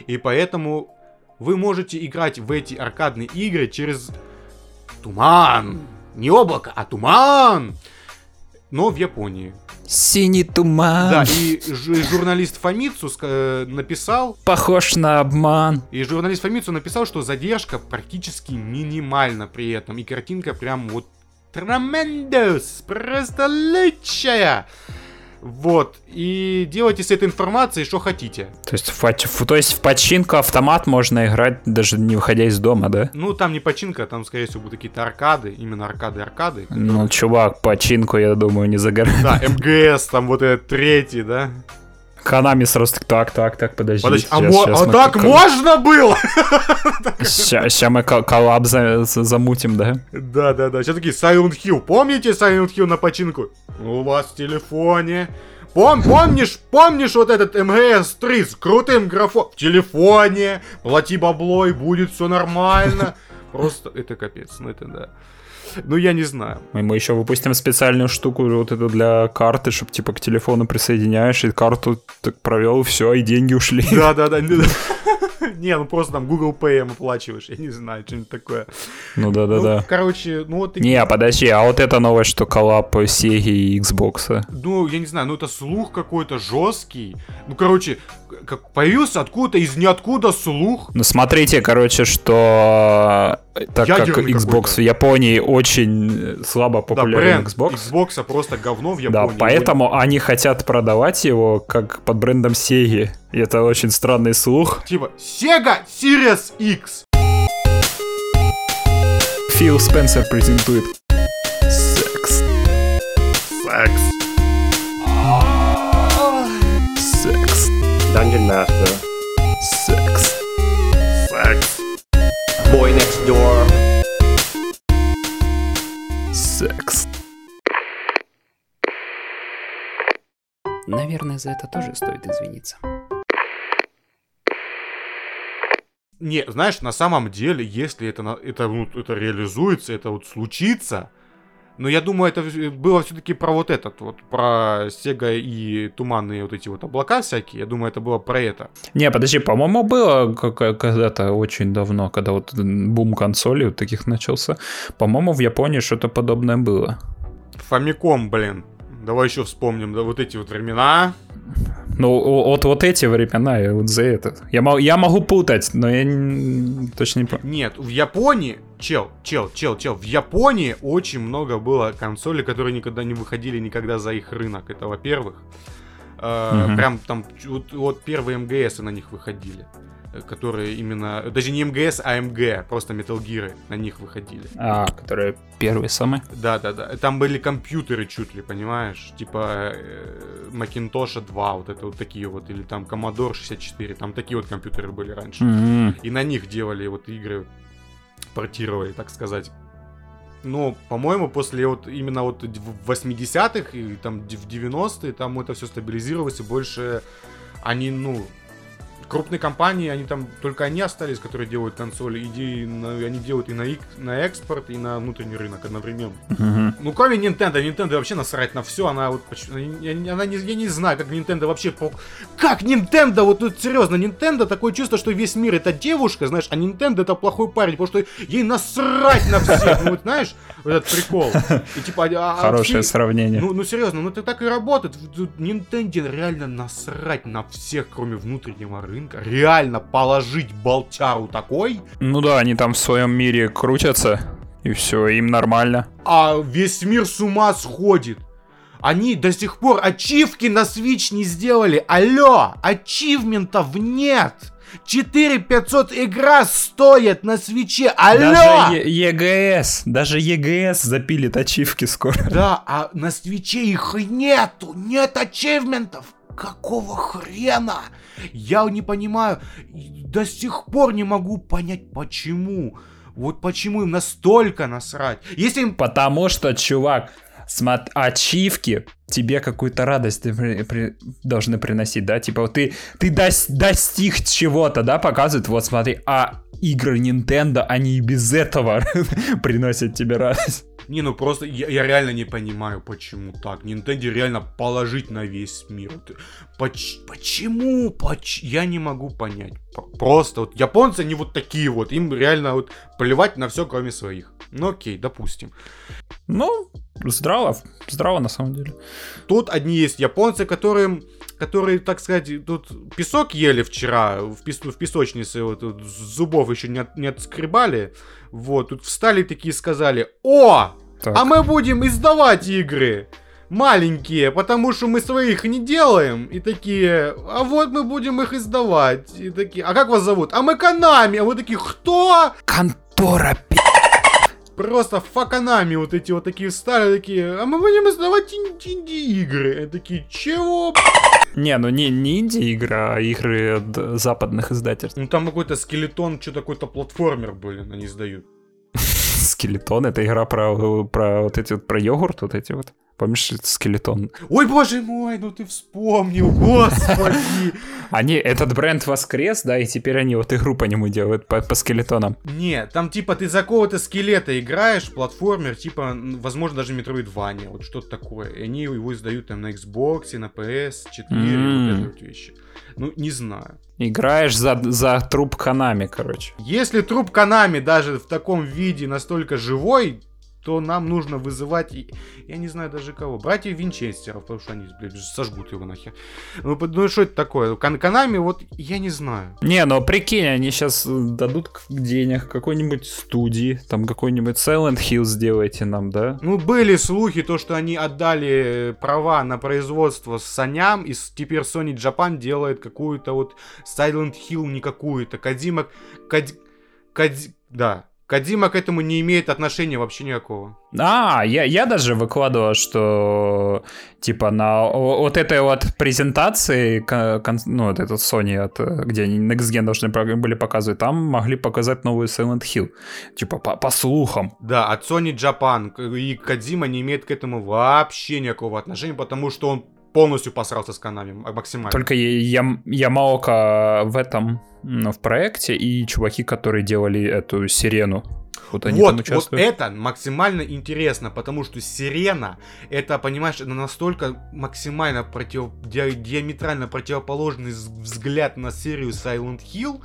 и поэтому вы можете играть в эти аркадные игры через туман, не облако, а туман, но в Японии. Синий туман. Да, и журналист э, написал, Похож на обман. и журналист Фомицу написал, что задержка практически минимальна при этом. И картинка прям вот tremendous, просто лучшая. Вот. И делайте с этой информацией, что хотите. То есть, в, то есть в починку автомат можно играть, даже не выходя из дома, да? Ну, там не починка, там, скорее всего, будут какие-то аркады. Именно аркады-аркады. Ну, чувак, починку, я думаю, не загорает. Да, МГС, там вот этот третий, да? Канами сразу так, так, так, так, подожди. Подожди, а, щас- мо- щас а мы так ка- можно было? Сейчас мы ко- коллаб за- за- замутим, да? Да, да, да. Сейчас такие Silent Hill. Помните Silent Hill на починку? У вас в телефоне. Пом помнишь, помнишь вот этот МГС-3 с крутым графоном? В телефоне. Плати бабло и будет все нормально. Просто это капец. Ну это да. Ну я не знаю. Мы, мы еще выпустим специальную штуку вот эту для карты, чтобы типа к телефону присоединяешь, и карту так провел, все, и деньги ушли. Да, да, да. Не, ну просто там Google Pay оплачиваешь, я не знаю, что-нибудь такое. Ну да, да, Ну, да. короче, ну вот... Не, подожди, а вот эта новость, что коллаб Sega и Xbox. Ну, я не знаю, ну это слух какой-то жесткий. Ну, короче, как появился откуда-то из ниоткуда слух. Ну смотрите, короче, что так как Ядерный Xbox какой-то. в Японии очень слабо Да, популярен бренд Xbox. Xbox просто говно в Да, Японии. поэтому они хотят продавать его как под брендом Sega. И это очень странный слух. Типа, Sega Series X. Фил Спенсер презентует секс. Секс. Секс. Dungeon Master, Boy Next Door, Секс. Наверное, за это тоже стоит извиниться. Не, знаешь, на самом деле, если это, это, это реализуется, это вот случится, но я думаю, это было все-таки про вот этот вот, про Сега и туманные вот эти вот облака всякие. Я думаю, это было про это. Не, подожди, по-моему, было когда-то очень давно, когда вот бум консолей вот таких начался. По-моему, в Японии что-то подобное было. Фамиком, блин. Давай еще вспомним, да, вот эти вот времена. Ну, вот, вот эти времена, я вот за это. Я, я могу путать, но я не- точно не помню. Нет, в Японии, чел, чел, чел, чел, в Японии очень много было консолей, которые никогда не выходили никогда за их рынок. Это во-первых. Э, Мгм. Прям там вот, вот первые МГС на них выходили. Которые именно, даже не МГС, а МГ, просто Metal Gear на них выходили. А, которые первые самые. Да, да, да. Там были компьютеры чуть ли, понимаешь? Типа э, Macintosh 2, вот это вот такие вот, или там Commodore 64, там такие вот компьютеры были раньше. М. И на них делали вот игры, портировали, так сказать. Но, по-моему, после вот именно вот в 80-х и там в 90-е там это все стабилизировалось, и больше они, ну, крупные компании, они там, только они остались, которые делают консоли, и они делают и на, ик- на экспорт, и на внутренний рынок одновременно. Мгм. Ну, кроме Nintendo, Nintendo вообще насрать на все, она вот, я, она не, я не знаю, как Nintendo вообще, как Nintendo, вот тут серьезно, Nintendo такое чувство, что весь мир это девушка, знаешь, а Nintendo это плохой парень, потому что ей насрать на всех, ну вот знаешь, вот этот прикол. И типа, а- а Хорошее все- сравнение. ну, ну серьезно, ну это так и работает. Nintendo реально насрать на всех, кроме внутреннего рынка. Реально положить болтяру такой, Ну да, они там в своем мире крутятся, и все, им нормально. а весь мир с ума сходит. Они до сих пор ачивки на Switch не сделали. Алло, ачивментов нет. 4500 игра стоит на свече. Алло! Даже Е- ЕГС, даже ЕГС запилит ачивки скоро. Да, а на свече их нету. Нет ачивментов. Какого хрена? Я не понимаю. До сих пор не могу понять, почему. Вот почему им настолько насрать. Если им Потому что, чувак, смотри, ачивки тебе какую-то радость при- при- должны приносить, да? Типа вот ты, ты дос- достиг чего-то, да, показывают, вот смотри, а игры Nintendo, они и без этого приносят тебе радость. Не, ну просто я, я реально не понимаю, почему так. Nintendo реально положить на весь мир. Поч- почему? Поч- я не могу понять. Просто вот японцы, они вот такие вот. Им реально вот плевать на все, кроме своих. Ну окей, допустим. Ну, здраво, здраво на самом деле. Тут одни есть японцы, которым которые, так сказать, тут песок ели вчера в, пес- в песочнице, вот с зубов еще не, от- не отскребали. Вот, тут встали такие и сказали, о, Так. а мы будем издавать игры маленькие, потому что мы своих не делаем. И такие, а вот мы будем их издавать. И такие, а как вас зовут? А мы Канами. А вы такие, кто? Контора, пи***. Просто факанами вот эти вот такие встали, такие, а мы будем издавать ин- инди-игры. Такие, чего? Не, ну не, не инди-игра, а игры от западных издательств. Ну там какой-то скелетон, что-то какой-то платформер, блин, они издают. Скелетон, это игра про, про вот эти вот, про йогурт, вот эти вот. Помнишь, скелетон? Ой, боже мой, ну ты вспомнил, господи. Они, этот бренд воскрес, да, и теперь они вот игру по нему делают, по, по скелетонам. Не, там типа ты за какого-то скелета играешь, платформер, типа, возможно, даже Metroidvania, вот что-то такое. И они его издают там на Xbox, на PS4, М. вот это вот вещи. Ну, не знаю. Играешь за, за труп Канами, короче. Если труп Канами даже в таком виде настолько живой, то нам нужно вызывать, я не знаю даже кого, братьев Винчестеров, потому что они, блядь, сожгут его нахер. Ну, ну что это такое? Кан Канами, вот, я не знаю. Не, ну прикинь, они сейчас дадут денег какой-нибудь студии, там какой-нибудь Silent Hill сделайте нам, да? Ну, были слухи, то, что они отдали права на производство Саням, и с- теперь Sony Japan делает какую-то вот Silent Hill не какую-то. Кадима... Кад... Кад- Да. Кадима к этому не имеет отношения вообще никакого. А, я, я даже выкладывал, что типа на вот этой вот презентации, ко- кон- ну вот этот Sony, от, э, где они Next Gen должны были показывать, там могли показать новую Silent Hill. Типа по, по слухам. Да, от Sony Japan и Кадима не имеет к этому вообще никакого отношения, потому что он полностью посрался с Канами, максимально. Только я, Ямаока в этом, в проекте, и чуваки, которые делали эту сирену. Вот они вот, вот это максимально интересно, потому что Сирена, это, понимаешь, это настолько максимально против, ди- диаметрально противоположный взгляд на серию Silent Hill.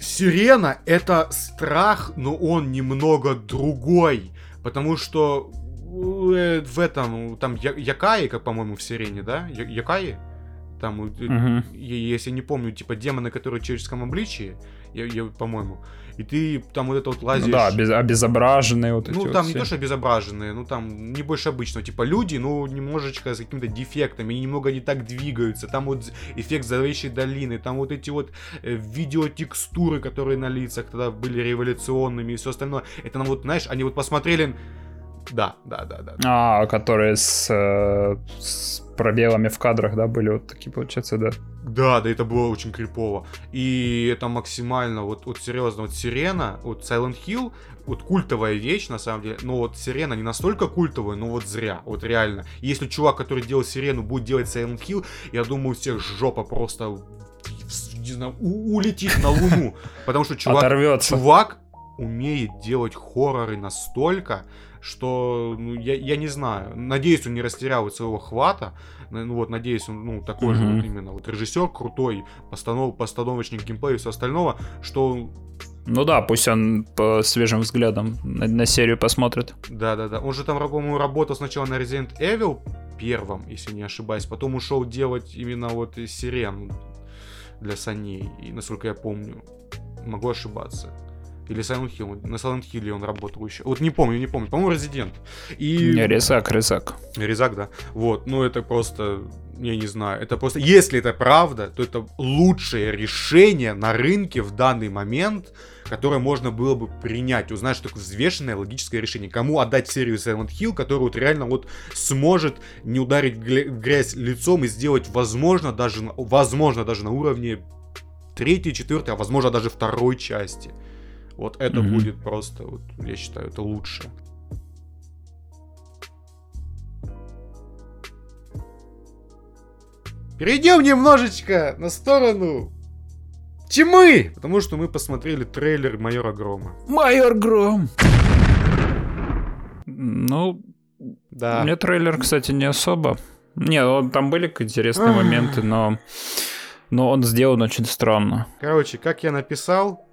Сирена это страх, но он немного другой, потому что в этом, там Я- Якаи, как, по-моему, в Сирене, да? Я- Якаи? Там, э, е- если не помню, типа демоны, которые в человеческом обличии, я, я- по-моему, и ты там вот это вот Ну лазишь. да, без, обезображенные вот эти Ну, вот там все. не то, что обезображенные, ну, там не больше обычного. Типа, люди, ну, немножечко с какими-то дефектами, немного не так двигаются. Там вот эффект зловещей долины, там вот эти вот э, видеотекстуры, которые на лицах тогда были революционными и все остальное. Это нам вот, знаешь, они вот посмотрели... Да, да, да, да. А, которые с, э, с пробелами в кадрах, да, были вот такие, получается, да. Да, да, это было очень крипово. И это максимально, вот, вот серьезно, вот Сирена, вот Silent Hill, вот культовая вещь, на самом деле, но вот Сирена не настолько культовая, но вот зря, вот реально. Если чувак, который делал Сирену, будет делать Silent Hill, я думаю, у всех жопа просто, не знаю, у- улетит на луну. Потому что чувак, Оторвется. чувак умеет делать хорроры настолько, что, ну, я, я не знаю, надеюсь, он не растерял вот своего хвата, ну вот, надеюсь, он, ну, такой же Мгм. вот именно, вот режиссер крутой, постанов, постановочник геймплея и все остального, что, Ну да, пусть он по свежим взглядам на, на серию посмотрит. да-да-да, он же там, по-моему, работал сначала на Resident Evil первом, если не ошибаюсь, потом ушел делать именно вот сирен для саней, и, насколько я помню, могу ошибаться. Или Silent Hill, на Silent Hill он работал еще. Вот не помню, не помню. По-моему, Resident. И... Не, резак, резак. Резак, да. Вот, ну это просто, я не знаю, это просто, если это правда, то это лучшее решение на рынке в данный момент, которое можно было бы принять. Узнать, что такое взвешенное логическое решение. Кому отдать серию Silent Hill, которая вот реально вот сможет не ударить в грязь лицом и сделать, возможно, даже, возможно, даже на уровне третьей, четвертой, а возможно даже второй части. Вот это Мгм. будет просто, вот, я считаю, это лучше. Перейдем немножечко на сторону тьмы, потому что мы посмотрели трейлер Майора Грома. Майор Гром. Ну, Да. мне трейлер, кстати, не особо. Не, он- там были интересные моменты, но, но он сделан очень странно. Короче, как я написал,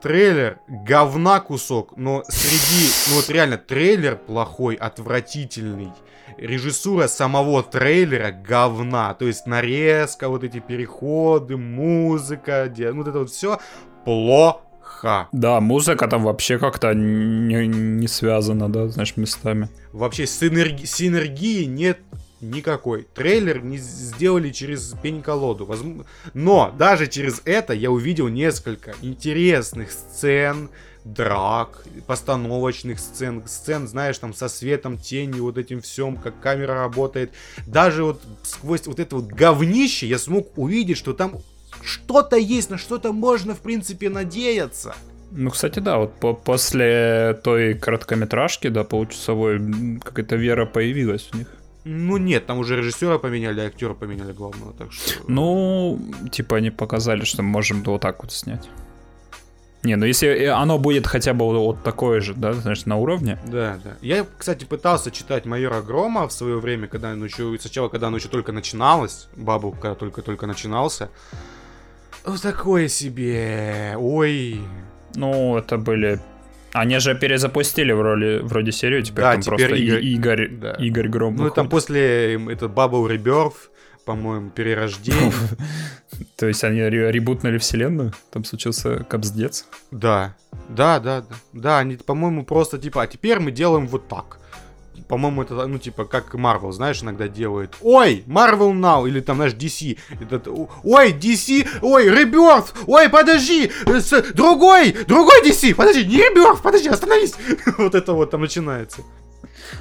трейлер говна кусок, но среди, ну вот реально, трейлер плохой, отвратительный. Режиссура самого трейлера говна, то есть нарезка, вот эти переходы, музыка, ди- ну вот это вот все плохо. Да, музыка там вообще как-то не, не связана, да, знаешь, местами. Вообще синерги- синергии нет никакой. Трейлер не сделали через пень-колоду. Но даже через это я увидел несколько интересных сцен, драк, постановочных сцен, сцен, знаешь, там со светом, тенью, вот этим всем, как камера работает. Даже вот сквозь вот это вот говнище я смог увидеть, что там что-то есть, на что-то можно, в принципе, надеяться. Ну, кстати, да, вот по- после той короткометражки, да, получасовой, какая-то вера появилась у них. Ну нет, там уже режиссера поменяли, актера поменяли главного, так что... Ну, типа они показали, что мы можем вот так вот снять. Не, ну если э, оно будет хотя бы вот, такое же, да, знаешь, на уровне. Да, да. Я, кстати, пытался читать Майора Грома в свое время, когда оно еще, сначала, когда оно еще только начиналось, Бабу, когда только-только начинался. Вот такое себе. Ой. Ну, это были... Они же перезапустили в роли, вроде серию, теперь Да, там теперь просто Игорь- Игорь, да. Игорь Гром Ну, и там выходит. после это Bubble Rebirth, по-моему, перерождение. То есть они ре- ребутнули вселенную? Там случился капздец? Да. Да, да, да. Да, они, по-моему, просто типа, а теперь мы делаем вот так. По-моему, это, ну, типа, как Marvel, знаешь, иногда делает. Ой, Marvel Now, или там, знаешь, DC. Этот, ой, DC, ой, Rebirth, ой, подожди, э, с- другой, другой DC, подожди, не Rebirth, подожди, остановись. Вот это вот там начинается.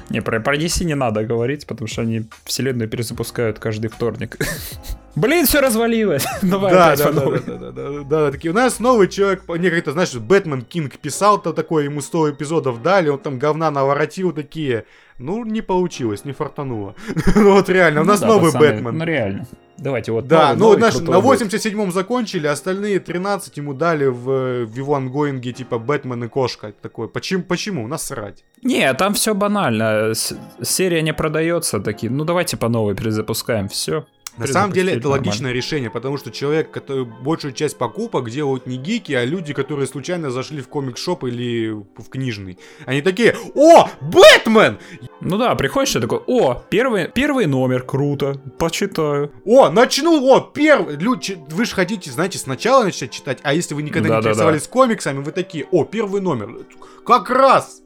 Не, про, про DC не надо говорить, потому что они вселенную перезапускают каждый вторник. Блин, все развалилось. Давай Да, опять да, по да, новой. да, да, да, да, да, такие, у нас новый человек, не как-то, знаешь, Бэтмен Кинг писал-то такое, ему 100 эпизодов дали, он там говна наворотил такие, ну, не получилось, не фартануло. Ну, вот реально, у Ну нас да, новый пацаны, Бэтмен. Ну реально. Давайте вот Да, новый, ну, новый знаешь, крутой на будет. 87-м закончили, остальные 13 ему дали в, э, в его ангоинге, типа, Бэтмен и кошка. Такое, почему, почему? Насрать. Не, там все банально. С- серия не продается, такие. Ну давайте по новой перезапускаем. Все. На самом деле это Нормально. логичное решение, потому что человек, который большую часть покупок делают не гики, а люди, которые случайно зашли в комик-шоп или в книжный. Они такие, о, Бэтмен! Ну да, приходишь и такой, о, первый, первый номер, круто, почитаю. О, начну, о, первый, люди, вы же хотите, знаете, сначала начать читать, а если вы никогда не Да-да-да. интересовались комиксами, вы такие, о, первый номер, как раз,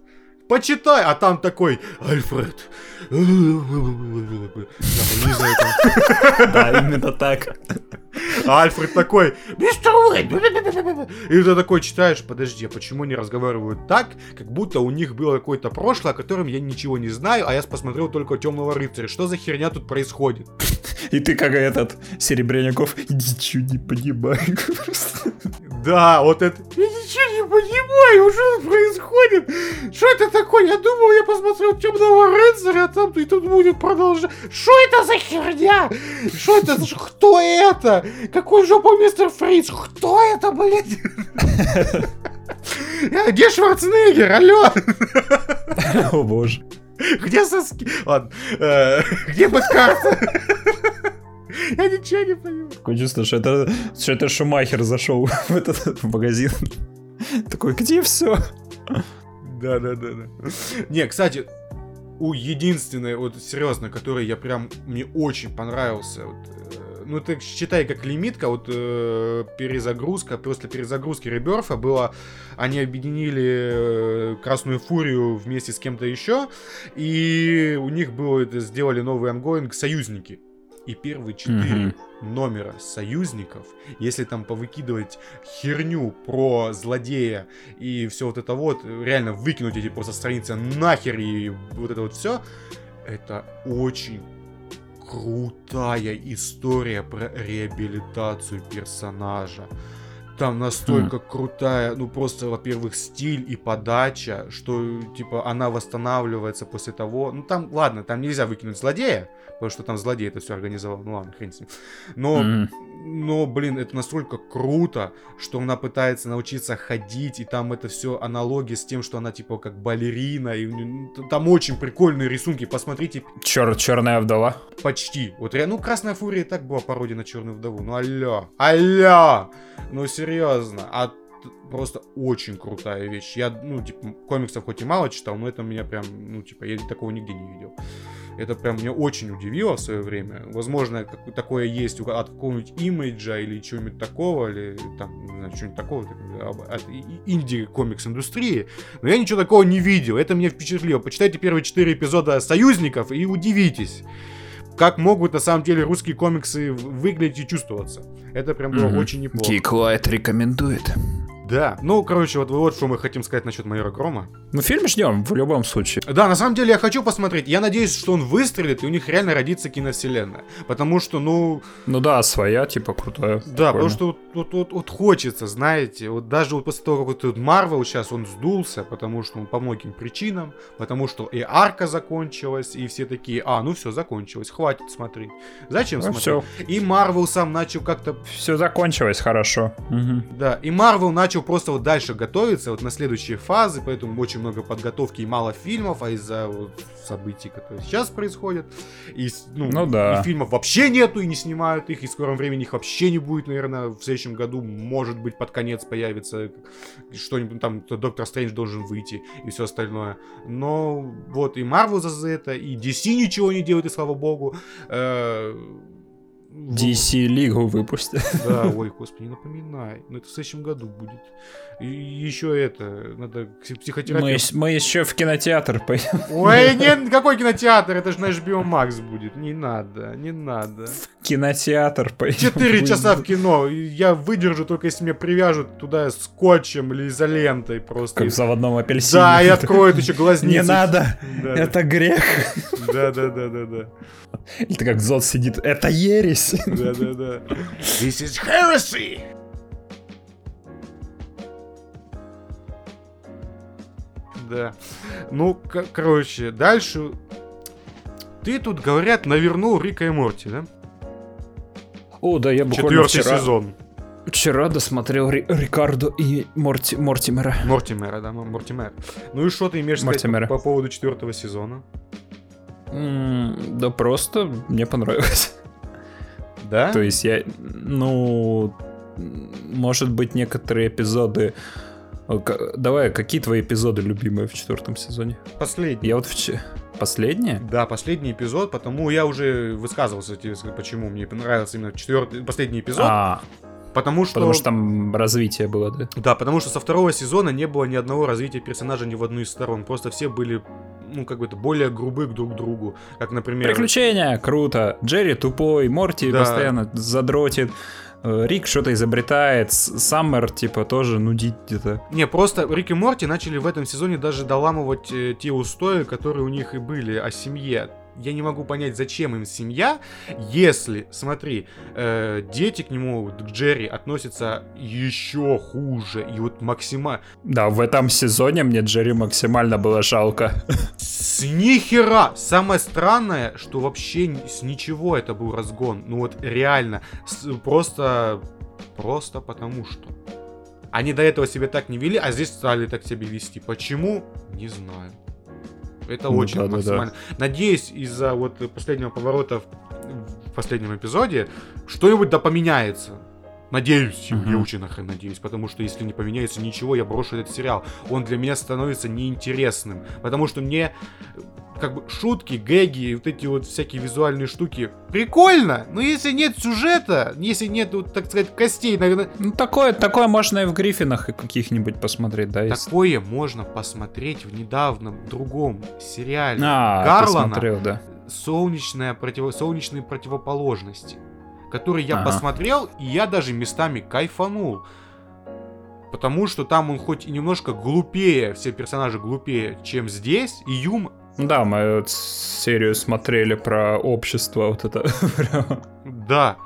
почитай, а там такой, Альфред, Да, именно так. А Альфред такой, и ты такой читаешь, подожди, а почему они разговаривают так, как будто у них было какое-то прошлое, о котором я ничего не знаю, а я посмотрел только Темного рыцаря. Что за херня тут происходит? И ты как этот Серебряников, ничего не понимаю. Да, вот это... Я ничего не понимаю, что происходит? Что это такое? Я думал, я посмотрел Темного рыцаря, там и тут будет продолжать. Что это за херня? Что это? Кто это? Какой жопа мистер Фриц? Кто это, блядь? Где Шварценеггер? Алло! О боже. Где соски? Ладно. э, Где подкарта? Я ничего не понимаю. Такое чувство, что это, что это Шумахер зашел в этот магазин. Такой, где все? Да, да, да, да. Не, кстати, у единственной, вот серьезно, который я прям мне очень понравился. вот, э, ну, ты считай как лимитка, вот э, перезагрузка, после перезагрузки Реберфа было, они объединили э, Красную Фурию вместе с кем-то еще, и у них было это, сделали новый ongoing «Союзники». И первые четыре номера союзников, если там повыкидывать херню про злодея и все вот это вот, реально выкинуть эти просто страницы нахер и вот это вот все, это очень крутая история про реабилитацию персонажа. Там настолько крутая, ну просто, во-первых, стиль и подача, что, типа, она восстанавливается после того... Ну там, ладно, там нельзя выкинуть злодея, потому что там злодей это все организовал, ну ладно, хрен с ним. Но Мгм. Но, блин, это настолько круто, что она пытается научиться ходить, и там это все аналогии с тем, что она типа как балерина, и у неё- т- там очень прикольные рисунки, посмотрите, Чер, черная вдова. почти. Вот реально, ну, Красная Фурия и так была пародия на Черную Вдову, ну алло, алло, ну серьезно, а просто очень крутая вещь. Я, ну, типа, комиксов хоть и мало читал, но это меня прям, ну, типа, я такого нигде не видел. Это прям меня очень удивило в свое время. Возможно, как- такое есть от какого-нибудь имиджа или чего-нибудь такого, или там, не знаю, что-нибудь такого, так, об- от инди-комикс-индустрии. Но я ничего такого не видел. Это меня впечатлило. Почитайте первые четыре эпизода «Союзников» и удивитесь. Как могут на самом деле русские комиксы выглядеть и чувствоваться. Это прям было Мгм. очень неплохо. Light рекомендует. Да. Ну, короче, вот, вот что мы хотим сказать насчет майора Грома. Ну, фильм ждем в любом случае. Да, на самом деле я хочу посмотреть. Я надеюсь, что он выстрелит, и у них реально родится киновселенная. Потому что, ну, Ну да, своя, типа, крутая. да, Прикольно. потому что вот, вот- вот- вот хочется, знаете, вот даже вот после того, как вот Марвел сейчас он сдулся, потому что он по многим причинам, потому что и арка закончилась, и все такие, а, ну все, закончилось, хватит смотреть. Зачем Ну, смотреть? все, И Марвел сам начал как-то все закончилось хорошо. Мгм. Да, и Марвел начал просто вот дальше готовиться вот на следующие фазы, поэтому очень много подготовки и мало фильмов, а из-за вот событий, которые сейчас происходят, и, ну, Ну да. и фильмов вообще нету, и не снимают их, и в скором времени их вообще не будет, наверное, в следующем году, может быть, под конец появится что-нибудь, там, Доктор Стрэндж должен выйти, и все остальное. Но вот и Марвел за это, и DC ничего не делает, и слава богу. Э, DC Лигу выпустят. да, ой, господи, не напоминай. Но это в следующем году будет. И еще это, надо к Мы, мы еще в кинотеатр пойдем. Ой, нет, какой кинотеатр? Это же на HBO Max будет. Не надо, не надо. Кинотеатр пойдем. Четыре часа в кино. Я выдержу, только если меня привяжут туда скотчем или изолентой просто. Как в заводном апельсине. Да, и откроют еще глазницы. Не надо, Да, это грех. Да, да, да, да, да. Или ты как Зод сидит, это ересь. ересь. Да-да-да. This is heresy! Да. Ну, короче, дальше... Ты тут, говорят, навернул Рика и Морти, да? О, да, я буквально Четвертый вчера, сезон. вчера досмотрел Ри- Рикардо и Морти, Мортимера. Мортимера, да, М- Мортимер. Ну и что ты имеешь сказать Мортимера. по, по поводу четвертого сезона? М, Да просто мне понравилось. Да? То есть я, ну, может быть, некоторые эпизоды... Ка- Давай, какие твои эпизоды любимые в четвертом сезоне? Последний. Я вот в... Последнее? Да, последний эпизод, потому я уже высказывался, почему мне понравился именно четвертый, последний эпизод. А, потому что... потому что там развитие было, да? Да, потому что со второго сезона не было ни одного развития персонажа ни в одну из сторон. Просто все были, ну, как бы это, более грубы к друг другу. Как, например... Приключения, круто. Джерри тупой, Морти Да. постоянно задротит. Э, Рик что-то изобретает, Саммер, типа, тоже нудит где-то. Не, просто Рик и Морти начали в этом сезоне даже доламывать э, те устои, которые у них и были о семье. Я не могу понять, зачем им семья, если, смотри, э, дети к нему, к Джерри, относятся еще хуже. И вот максимально... Да, в этом сезоне мне Джерри максимально было жалко. С нихера! Самое странное, что вообще с ничего это был разгон. Ну вот реально. С- просто... Просто потому что. Они до этого себя так не вели, а здесь стали так себя вести. Почему? Не знаю. Это Ну очень да-да-да. максимально. Надеюсь, из-за вот последнего поворота в, в последнем эпизоде что-нибудь да поменяется. Надеюсь, я Мгм. очень нахрен надеюсь, потому что если не поменяется ничего, я брошу этот сериал. Он для меня становится неинтересным, потому что мне как бы шутки, гэги, вот эти вот всякие визуальные штуки прикольно, но если нет сюжета, если нет, вот, так сказать, костей, наверное, Ну, такое, такое можно и в Гриффинах и каких-нибудь посмотреть, да? если- такое можно посмотреть в недавнем другом сериале А, Гарлана смотрел, да. солнечная против... солнечные противоположности, который я Ага. посмотрел, и я даже местами кайфанул. Потому что там он хоть и немножко глупее, все персонажи глупее, чем здесь, и юм... Да, мы вот серию смотрели про общество, вот это. Да.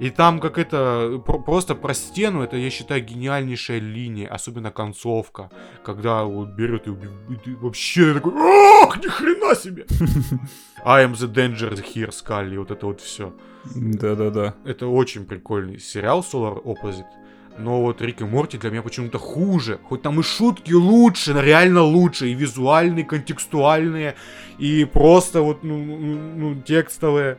И там как это, про- просто про стену, это, я считаю, гениальнейшая линия, особенно концовка, когда вот берет и, и ты вообще такой, ах, ни хрена себе! I am the danger here, Скалли, вот это вот все. Да-да-да. Это очень прикольный сериал Solar Opposite. Но вот Рик и Морти для меня почему-то хуже. Хоть там и шутки лучше, но реально лучше. И визуальные, контекстуальные, и просто вот, ну, ну, ну, текстовые.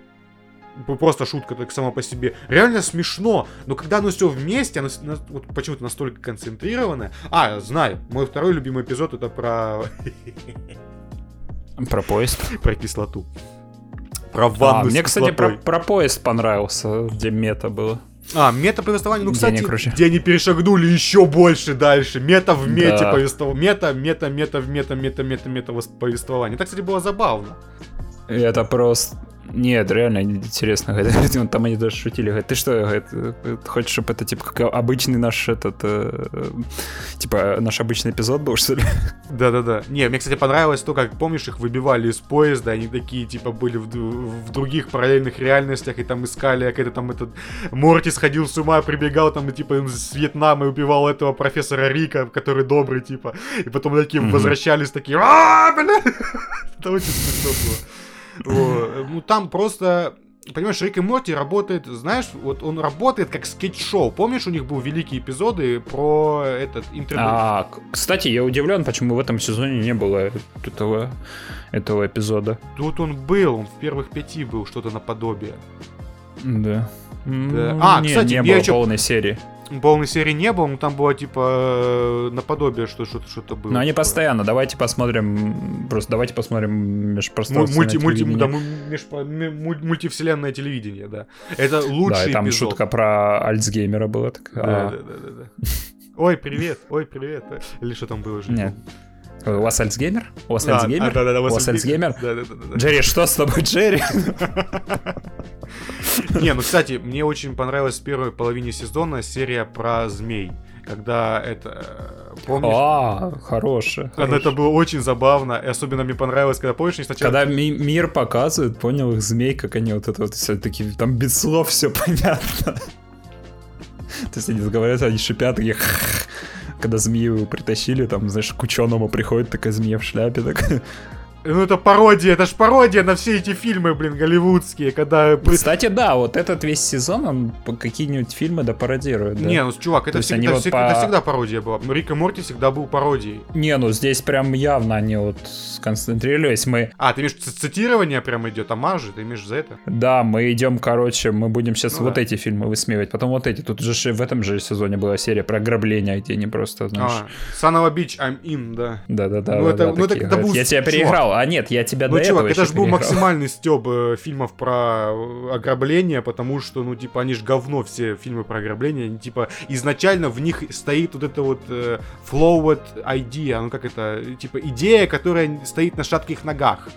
П- Просто шутка так сама по себе. Реально смешно. Но когда оно все вместе, оно на- вот почему-то настолько концентрированное. А, знаю, мой второй любимый эпизод это про, Про поезд. про кислоту. Про А, ванну с мне, кстати, про, про поезд понравился, где мета было. А, мета-повествование, ну, Где кстати, короче. где они перешагнули еще больше дальше. Мета в мете Да. повествование. Мета, мета, мета в мета, мета, мета, мета повествование. Это, кстати, было забавно. Это просто... Нет, реально интересно. Там они даже шутили. Говорят, ты что, говорит, хочешь, чтобы это типа как обычный наш этот... э, э, Типа наш обычный эпизод был, что ли? Да-да-да. Не, мне, кстати, понравилось то, как, помнишь, их выбивали из поезда, они такие, типа, были в, в других параллельных реальностях, и там искали, как это там этот... Морти сходил с ума, прибегал там, и, типа, с Вьетнама и убивал этого профессора Рика, который добрый, типа, и потом такие возвращались, такие, а бля! Это очень смешно было. Ну, там просто... Понимаешь, Рик и Морти работает, знаешь, вот он работает как скетч-шоу. Помнишь, у них был великие эпизоды про этот интернет? А, кстати, я удивлен, почему в этом сезоне не было этого, этого эпизода. Тут он был, он в первых пяти был, что-то наподобие. Да. Ну, А, не, кстати, не было ещё- полной серии. Полной серии не было, но там было типа э, наподобие, что что-то что-то было. Но они такое. постоянно. Давайте посмотрим. Просто давайте посмотрим межпространственное Мульти, мульти, да, му- межпо- ме- муль- мультивселенное телевидение, да. Это Да, лучший и там эпизод. шутка про Альцгеймера была такая. Да, А, да, да, да, да. Ой, привет, ой, привет. Или что там было уже? Нет. У вас Альцгеймер? У вас Альцгеймер? а, да, да, да, У вас Альцгеймер? Да, да, да, да, да. Джерри, что с тобой, Джерри? Не, ну, кстати, мне очень понравилась в первой половине сезона серия про змей. Когда это... э, Помнишь? А, хорошая. Это было очень забавно, и особенно мне понравилось, когда, помнишь, сначала... Когда ми- мир показывают, понял их змей, как они вот это вот все таки там без слов все понятно. То есть они говорят, они шипят, такие когда змею притащили, там, знаешь, к ученому приходит такая змея в шляпе, так. Ну это пародия, это ж пародия на все эти фильмы, блин, голливудские, когда... Кстати, да, вот этот весь сезон, он какие-нибудь фильмы да пародирует, да? Не, ну чувак, это всегда, вот всегда, по- это всегда пародия была. Рик и Морти всегда был пародией. Не, ну здесь прям явно они вот сконцентрировались. Мы, А, ты имеешь цитирование прям идет, амажи, ты имеешь за это? да, мы идем, короче, мы будем сейчас Ну вот да. эти фильмы высмеивать, потом вот эти. Тут же в этом же сезоне была серия про ограбление, где они просто, знаешь... А, Санова Бич, I'm in, да. Да-да-да. Ну, да, это- да, ну, это такие говорят, был Я тебя чувак. Переиграл. А нет, я тебя Ну, до чувак, этого это же был переиграл. максимальный стеб э, фильмов про э, ограбление, потому что, ну, типа, они же говно, все фильмы про ограбление. Они, типа, изначально в них стоит вот это вот э, flowed idea, ну, как это, типа, идея, которая стоит на шатких ногах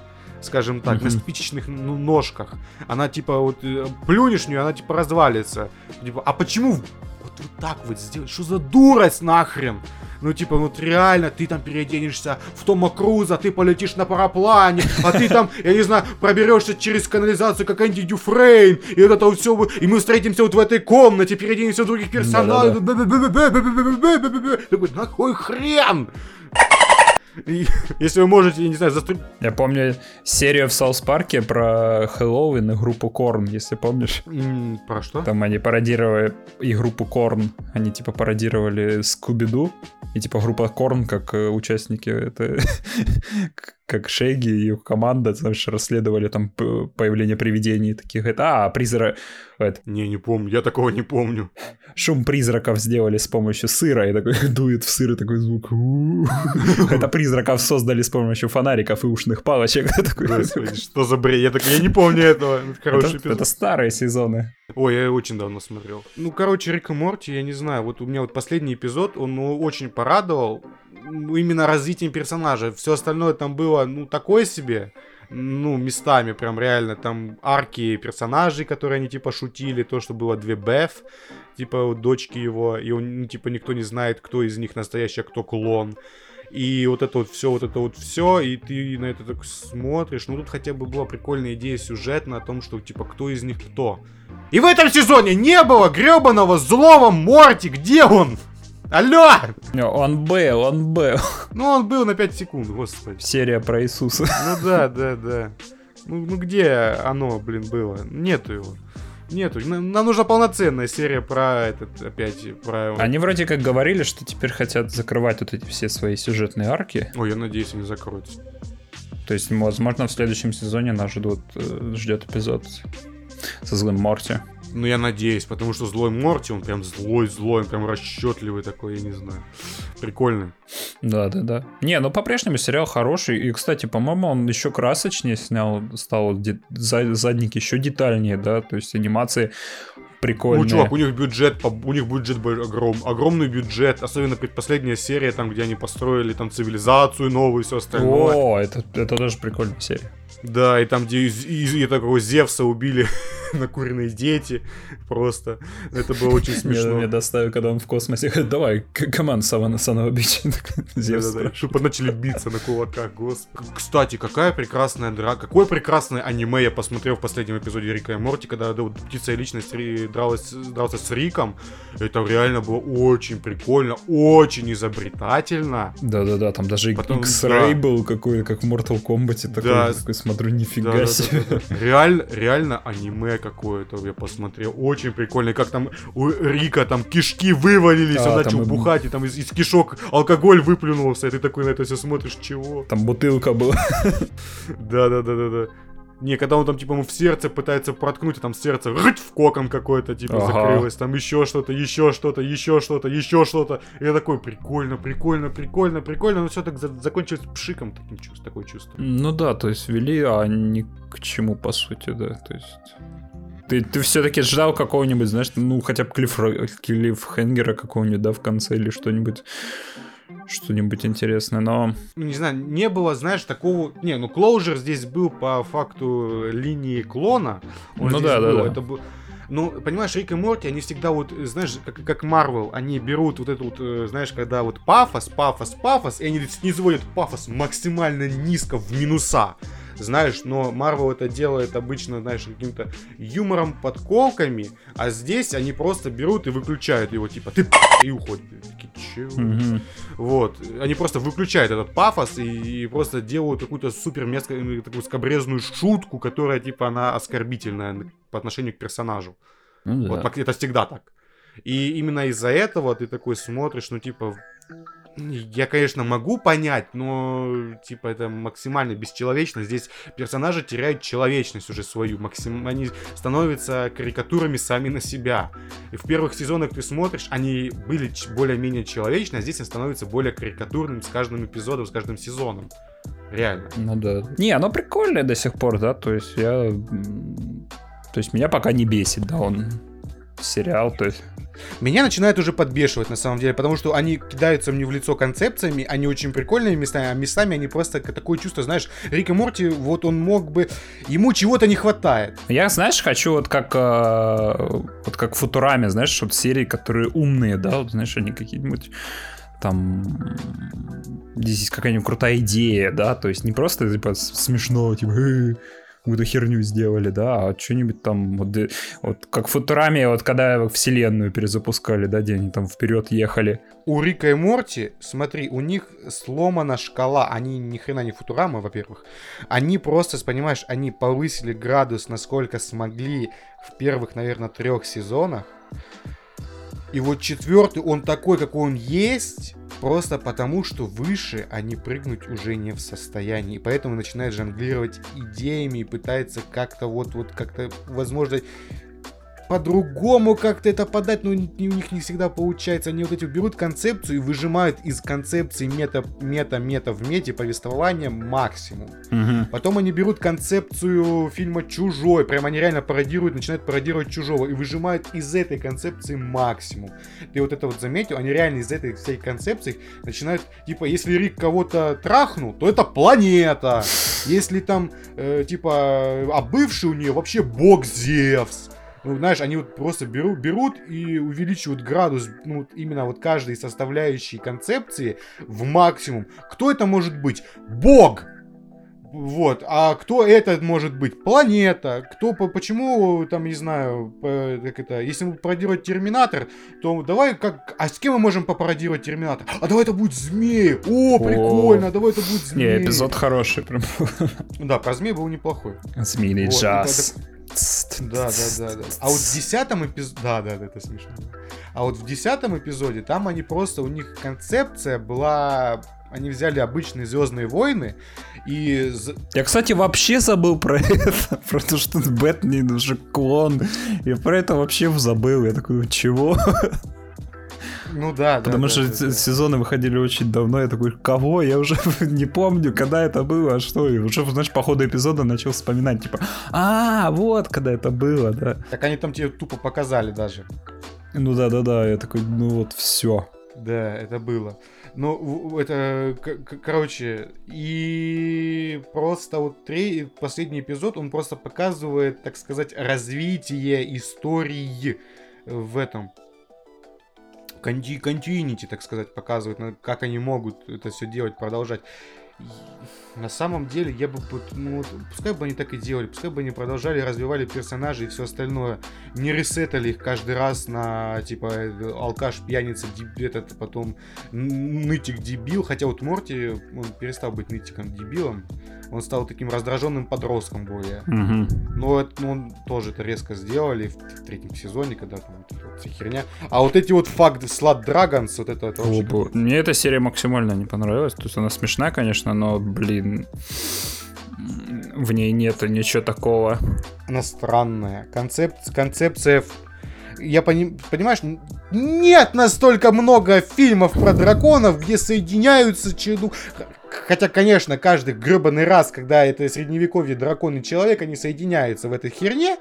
скажем так, на Мгм. спичечных ну, ножках. Она типа вот э, плюнешь в нее, она типа развалится. Типа, а почему вот, вот так вот сделать? Что за дурость нахрен? Ну, типа, вот реально, ты там переоденешься в Тома Круза, ты полетишь на параплане, а ты там, я не знаю, проберешься через канализацию, как Энди Дюфрейн, и вот это вот все, и мы встретимся вот в этой комнате, переоденемся в других персонажей. Такой, на кой хрен? Если вы можете, я не знаю, застрелить... Я помню серию в South Park е про Хэллоуин и группу Korn, если помнишь. Про что? Там они пародировали и группу Корн. Они типа пародировали Скуби-Ду. И типа группа Корн, как э, участники, это как Шеги и их команда, знаешь, расследовали там появление привидений таких. Это, а, призрак... это, Не, не помню, я такого не помню. шум призраков сделали с помощью сыра, и такой дует в сыр и такой звук. Это призраков создали с помощью фонариков и ушных палочек. Что за бред? Я, так, я не помню этого. Это старые сезоны. Ой, я очень давно смотрел. Ну, короче, Рик и Морти, я не знаю, вот у меня вот последний эпизод, он ну, очень порадовал. Именно развитием персонажа. Все остальное там было, ну, такое себе. Ну, местами прям реально там арки персонажей, которые они типа шутили, то, что было две Беф, типа дочки его, и он, ну, типа никто не знает, кто из них настоящий, а кто клон. И вот это вот все, вот это вот все, и ты на это так смотришь. Ну тут хотя бы была прикольная идея сюжетная о том, что типа кто из них кто. И в этом сезоне не было гребаного злого Морти, где он? Алло! Он был, он был. Ну он был на 5 секунд, господи. Серия про Иисуса. Ну да, да, да. Ну, ну где оно, блин, было? Нету его. Нету. Нам, нам нужна полноценная серия про этот, опять, про... Они вроде как говорили, что теперь хотят закрывать вот эти все свои сюжетные арки. Ой, я надеюсь, они закроются. То есть, возможно, в следующем сезоне нас ждут, э, ждет эпизод со злым Морти. Ну, я надеюсь, потому что злой Морти, он прям злой-злой, он прям расчетливый такой, я не знаю. Прикольный. Да, да, да. Не, ну по-прежнему сериал хороший. И, кстати, по-моему, он еще красочнее снял, стал де- за- задники еще детальнее, да. То есть анимации прикольные. Ну, чувак, у них бюджет, у них бюджет был огром, огромный бюджет, особенно предпоследняя серия, там, где они построили там цивилизацию новую и все остальное. О, это, это тоже прикольная серия. Да, и там, где из, из- такого Зевса убили накуренные дети, просто. Это было очень смешно. мне доставил, когда он в космосе говорит, давай, команд Савана Санова Бич. Зевс. Тупо начали биться на кулаках, господи. Кстати, какая прекрасная драка. Какое прекрасное аниме я посмотрел в последнем эпизоде Рика и Морти, когда птица и личность дралась, дрался с Риком. Это реально было очень прикольно, очень изобретательно. Да-да-да, там даже Потом, X-Ray да. был какой то как в Mortal Kombat. Такой, Да. такой смотрю, нифига Да-да-да-да-да. себе. Реально, реально аниме какое-то я посмотрел. Очень прикольно. Как там у Рика там кишки вывалились, Да, он начал и- бухать, и там из, из кишок алкоголь выплюнулся, и ты такой на это все смотришь, чего? Там бутылка была. Да-да-да-да-да. Не, когда он там, типа, ему в сердце пытается проткнуть, а там сердце рыть в кокон какой-то, типа, Ага. закрылось, там еще что-то, еще что-то, еще что-то, еще что-то. И я такой, прикольно, прикольно, прикольно, прикольно, но все так за- закончилось пшиком, таким чувств, такое чувство. Ну да, то есть вели, а ни к чему, по сути, да. То есть... Ты, ты все-таки ждал какого-нибудь, знаешь, ну, хотя бы клифф, клиффхенгера какого-нибудь, да, в конце или что-нибудь что-нибудь интересное, но... ну, не знаю, не было, знаешь, такого... Не, ну, Клоужер здесь был по факту линии клона. Он Ну да, да, был, да. Это был... Ну, понимаешь, Рик и Морти, они всегда вот, знаешь, как, как Марвел, они берут вот это вот, э, знаешь, когда вот пафос, пафос, пафос, и они низводят пафос максимально низко в минуса знаешь, но Марвел это делает обычно, знаешь, каким-то юмором, подколками, а здесь они просто берут и выключают его, типа, ты и уходят. Такие, чего? Мгм. Вот, они просто выключают этот пафос и, и просто делают какую-то супер мерзкую, э, такую скобрезную шутку, которая, типа, она оскорбительная по отношению к персонажу. Ну Вот да. это всегда так. И именно из-за этого ты такой смотришь, ну, типа, я, конечно, могу понять, но, типа, это максимально бесчеловечно. Здесь персонажи теряют человечность уже свою. Максим... Они становятся карикатурами сами на себя. И в первых сезонах ты смотришь, они были более-менее человечны, а здесь они становятся более карикатурными с каждым эпизодом, с каждым сезоном. Реально. Ну да. Не, оно прикольное до сих пор, да, то есть я... То есть меня пока не бесит, да, он сериал, то есть... Меня начинает уже подбешивать, на самом деле, потому что они кидаются мне в лицо концепциями, они очень прикольные местами, а местами они просто такое чувство, знаешь, Рик и Морти, вот он мог бы, ему чего-то не хватает. Я, знаешь, хочу вот как э, вот как в Футураме, знаешь, вот серии, которые умные, да, вот, знаешь, они какие-нибудь там здесь есть какая-нибудь крутая идея, да, то есть не просто типа смешно, типа «Э, какую-то херню сделали, да, а что-нибудь там, вот, вот как в Футураме, вот когда вселенную перезапускали, да, где они там вперед ехали. У Рика и Морти, смотри, у них сломана шкала, они ни хрена не Футурамы, во-первых, они просто, понимаешь, они повысили градус, насколько смогли в первых, наверное, трех сезонах, и вот четвертый, он такой, какой он есть, просто потому, что выше они прыгнуть уже не в состоянии. И поэтому начинает жонглировать идеями и пытается как-то вот, вот как-то, возможно, по-другому как-то это подать, но у них не всегда получается. Они вот эти берут концепцию и выжимают из концепции мета, мета, мета в мете повествования максимум. Потом они берут концепцию фильма «Чужой», прям они реально пародируют, начинают пародировать «Чужого» и выжимают из этой концепции максимум. Ты вот это вот заметил, они реально из этой всей концепции начинают, типа, если Рик кого-то трахнул, то это планета. Если там, э, типа, а бывший у нее вообще бог Зевс. Ну, знаешь, они вот просто берут, берут и увеличивают градус, ну, вот именно вот каждой составляющей концепции в максимум. Кто это может быть? Бог! Вот, а кто это может быть? Планета. Кто, по- почему, там, не знаю, по- как это, если мы пародировать Терминатор, то давай как, а с кем мы можем попародировать Терминатор? А давай это будет змеи. О, прикольно, давай это будет змеи. Не, эпизод хороший, прям. Да, про змей был неплохой. Змеиный Вот, джаз. Да, да, да, да. А вот в десятом эпизоде... Да, да, да, это смешно. А вот в десятом эпизоде, там они просто... У них концепция была... Они взяли обычные Звездные войны и... Я, кстати, вообще забыл про это, про то, что Бэтмен уже клон. Я про это вообще забыл. Я такой, чего? Ну да, да. Потому да, что да, да. сезоны выходили очень давно. Я такой, кого? Я уже не помню, когда это было, а что. И уже, знаешь, по ходу эпизода начал вспоминать, типа, а, вот когда это было, да. Так они там тебе тупо показали даже. Ну да-да-да, я такой, ну вот все. Да, это было. Ну, это, короче, и просто вот тре- последний эпизод, он просто показывает, так сказать, развитие истории в этом конти континуити, так сказать, показывает, на- как они могут это все делать, продолжать. И на самом деле, я бы, ну, пускай бы они так и делали, пускай бы они продолжали, развивали персонажей и все остальное, не ресетали их каждый раз на, типа, алкаш, пьяница, деб- этот, потом нытик, дебил, хотя вот Морти, он перестал быть нытиком, дебилом, он стал таким раздраженным подростком более. Но это, ну, он тоже это резко сделали в, в третьем сезоне, когда там вот вот вся херня. А вот эти вот факты Slot Dragons, вот это, это вообще какой-то- Мне эта серия максимально не понравилась. То есть она смешная, конечно, но, блин, в ней нету ничего такого. она странная. Концеп... Концепция... Я пони... понимаешь, нет настолько много фильмов про драконов, где соединяются... ну, Хотя, конечно, каждый гребаный раз, когда это средневековье дракон и человек, они соединяются в этой херне,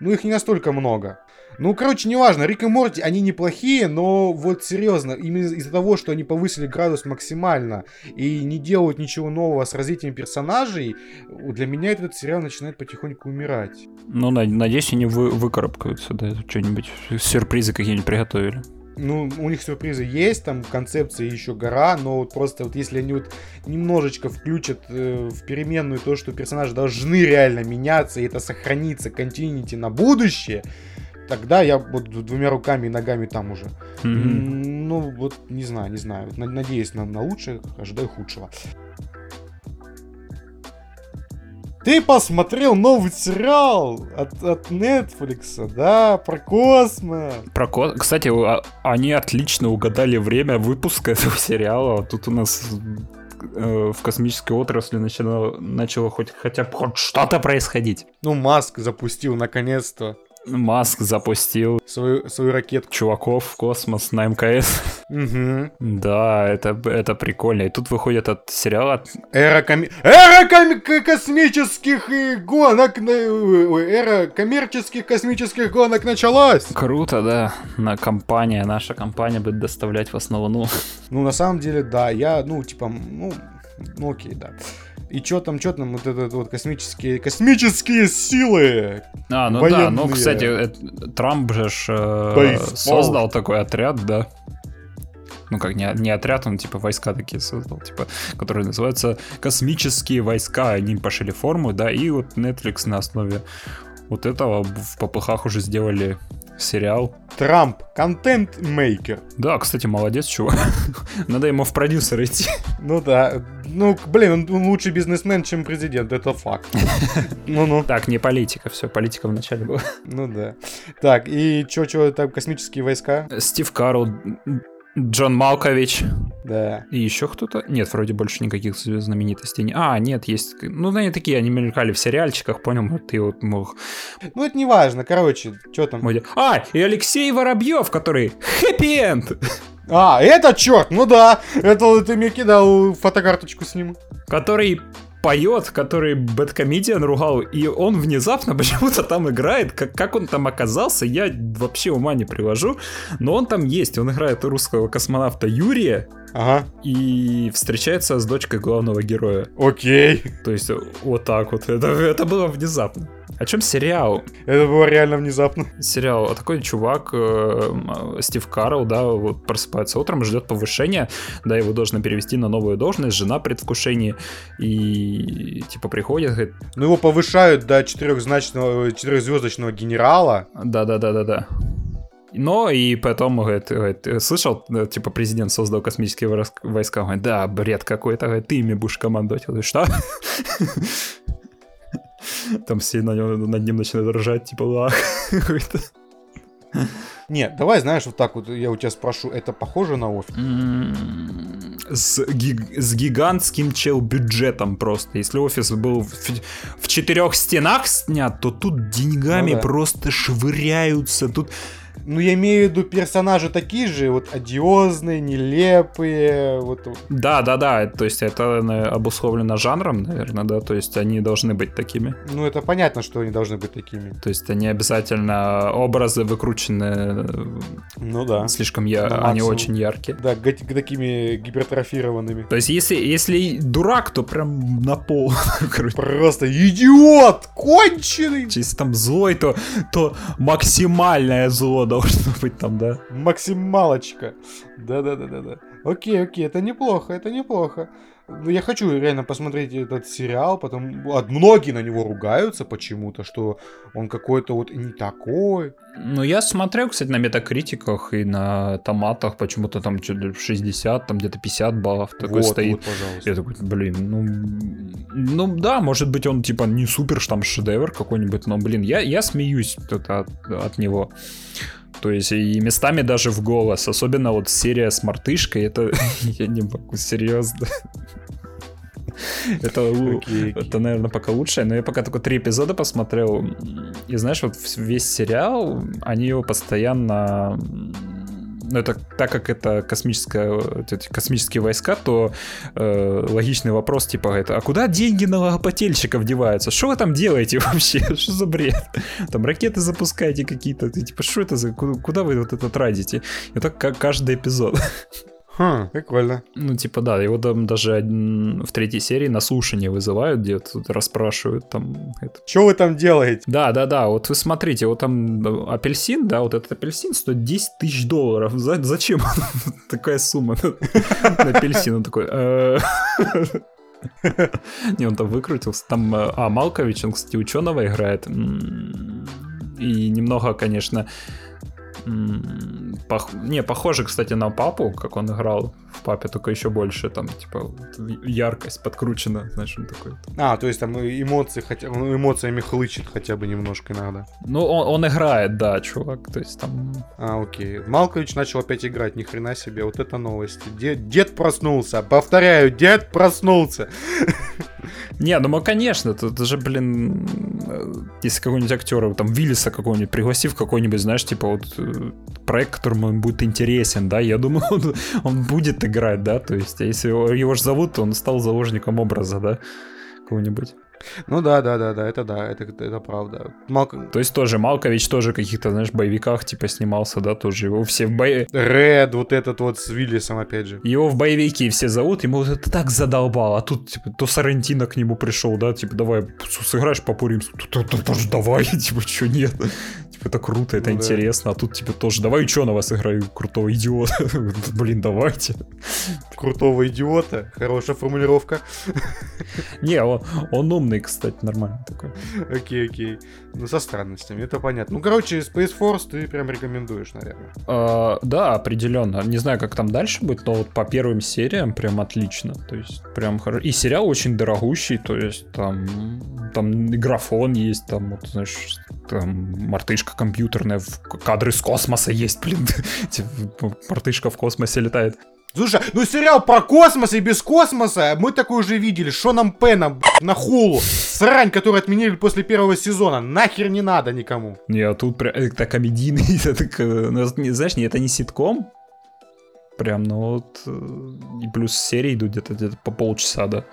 но их не настолько много. Ну, короче, неважно, Рик и Морти, они неплохие, но вот серьезно, именно из-за того, что они повысили градус максимально и не делают ничего нового с развитием персонажей, для меня этот сериал начинает потихоньку умирать. Ну, на- надеюсь, они вы, выкарабкаются, да, что-нибудь, сюрпризы какие-нибудь приготовили. Ну, у них сюрпризы есть, там концепции еще гора, но вот просто вот если они вот немножечко включат э, в переменную то, что персонажи должны реально меняться, и это сохранится, континуити на будущее, тогда я вот двумя руками и ногами там уже. М, Ну, вот не знаю, не знаю. Надеюсь на, на лучшее, ожидаю худшего. Ты посмотрел новый сериал от, от Netflix, да, про космос. Про ко- Кстати, а- они отлично угадали время выпуска этого сериала. Тут у нас э, в космической отрасли начало, начало хоть хотя бы хоть что-то происходить. Ну, Маск запустил наконец-то Маск запустил свою, свою ракетку. чуваков в космос на МКС. Угу. Да, это, это прикольно. И тут выходит от сериала Эра, коми... эра коми- космических гонок, ой, эра коммерческих космических гонок началась. Круто, да. На компания, наша компания будет доставлять вас на Луну. Ну, на самом деле, да, я, ну, типа, ну, ну окей, да. И чё там, чё там, вот этот вот космические, космические силы. А, ну да, ну, Военные. кстати, это- Трамп же ж, э, создал такой отряд, да. Ну, как не, не отряд, он типа войска такие создал, типа, которые называются космические войска. Они пошили форму, да, и вот Netflix на основе вот этого в попыхах уже сделали сериал. Трамп, контент-мейкер. Да, кстати, молодец, чувак. Надо ему в продюсер идти. Ну да, ну, блин, он, лучший бизнесмен, чем президент, это факт. Ну-ну, Так, не политика, все, политика в начале была. ну да. Так, и чё, чё, там космические войска? Стив Карл, Джон Малкович, Да. И еще кто-то? Нет, вроде больше никаких знаменитостей. не- А, нет, есть. Ну, они такие, они мелькали в сериальчиках, понял? Ты вот мог... Ну, это не важно, короче, чё там? А, и Алексей Воробьев, который хэппи-энд, А, это черт, ну да, это ты мне кидал фотокарточку с ним. который поет, который Бэткомедиан ругал, и он внезапно почему-то там играет. Как, как он там оказался, я вообще ума не привожу. Но он там есть, он играет русского космонавта Юрия Ага, и встречается с дочкой главного героя. окей. То есть вот так вот. Это, это было внезапно. О чем сериал? Это было реально внезапно. сериал. А такой чувак, э, Стив Карл, да, вот просыпается утром, ждет повышения, да, его должны перевести на новую должность, жена предвкушении, и типа приходит, говорит, Ну, его повышают до четырехзначного, четырехзвездочного генерала. да-да-да-да-да. Но и потом, говорит, говорит, слышал, э, типа, президент создал космические войс- войска, Он говорит, да, бред какой-то, говорит, ты ими будешь командовать. Я говорю, что? Там все на нем- над ним начинают ржать, типа, лах. Нет, давай, знаешь, вот так вот я у тебя спрошу, это похоже на офис? М, С, гиг- с гигантским чел бюджетом просто. Если офис был в, в четырех стенах снят, то тут деньгами Ну да. просто швыряются. Тут Ну, я имею в виду персонажи такие же, вот одиозные, нелепые, вот. да, да, да. То есть это э, обусловлено жанром, наверное, да. То есть они должны быть такими. Ну, это понятно, что они должны быть такими. То есть они обязательно образы выкручены Ну да. слишком я, они очень яркие. Да, га- такими гипертрофированными. То есть если, если дурак, то прям на пол. Просто идиот! Конченый! Если там злой, то, то максимальное зло должно быть там, да? Максималочка. Да-да-да-да-да. Окей, окей, это неплохо, это неплохо. Ну, я хочу реально посмотреть этот сериал, потому а многие на него ругаются почему-то, что он какой-то вот не такой. Ну, я смотрел, кстати, на метакритиках и на томатах, почему-то там что-то 60, там где-то 50 баллов такой вот, стоит. вот, пожалуйста. Я такой, блин, ну, ну да, может быть он типа не супер там шедевр какой-нибудь, но, блин, я, я смеюсь от, от него. То есть и местами даже в голос, особенно вот серия с мартышкой, это я не могу, серьезно. Это, Окей, окей. это, наверное, пока лучшее, но я пока только три эпизода посмотрел, и знаешь, вот весь сериал, они его постоянно это так как это космическая, вот эти космические войска, то э, логичный вопрос типа это, а куда деньги налогоплательщиков деваются? Что вы там делаете вообще? Что за бред? Там ракеты запускаете какие-то, типа что это за, куда, вы вот это тратите? И так ка- каждый эпизод. Хм, прикольно. Ну, типа, да, его там даже один- в третьей серии на слушание вызывают, где тут расспрашивают там это. Что вы там делаете? Да, да, да, вот вы смотрите, вот там апельсин, да, вот этот апельсин стоит 10 тысяч долларов. За- зачем такая сумма на апельсин? Он такой... «Э». Не, он там выкрутился. Там, э, а, Малкович, он, кстати, ученого играет. И немного, конечно, пох- не, похоже, кстати, на папу, как он играл в папе, только еще больше, там, типа, яркость подкручена, знаешь, он такой. А, то есть там эмоции, хотя, ну, эмоциями хлычет хотя бы немножко иногда. Ну, он, он играет, да, чувак, то есть там... А, окей. Малкович начал опять играть, ни хрена себе, вот это новости. Дед, дед проснулся, повторяю, дед проснулся. Не, ну, мы, конечно, тут же, блин, э, если какой-нибудь актер, там, Виллиса какого-нибудь, пригласив какой-нибудь, знаешь, типа, вот, э, проект, которому он будет интересен, да, я думаю, он, он будет играть, да, то есть, а если его, его ж зовут, он стал заложником образа, да, какого-нибудь. Ну да, да, да, да, это да, это, это правда. Малк... То есть тоже Малкович тоже каких-то, знаешь, боевиках, типа, снимался, да, тоже его все в бое... Ред, вот этот вот с Виллисом, опять же. Его в боевики все зовут, ему это так задолбало, а тут, типа, то Сарантино к нему пришел, да, типа, давай, сыграешь по тоже давай, типа, что нет, типа, это круто, это Ну да. интересно, а тут, типа, тоже, давай ученого сыграю, крутого идиота, блин, давайте. Крутого идиота, хорошая формулировка. Не, он, он умный, кстати, нормально такой. Окей, окей. Ну, со странностями, это понятно. Ну, короче, Space Force ты прям рекомендуешь, наверное. А, да, определенно. Не знаю, как там дальше будет, но вот по первым сериям прям отлично. То есть прям хорошо. И сериал очень дорогущий, то есть там, там графон есть, там, вот, знаешь, там мартышка компьютерная, в- кадры с космоса есть, блин. Типа, Мартышка в космосе летает. Слушай, ну сериал про космос и без космоса мы такой уже видели. Шоном Пеном на хулу. Срань, которую отменили после первого сезона. Нахер не надо никому. Не, а тут прям это комедийный, это так, э, ну, знаешь, не, это не ситком, прям, ну вот, э, и плюс серии идут где-то где по полчаса, да,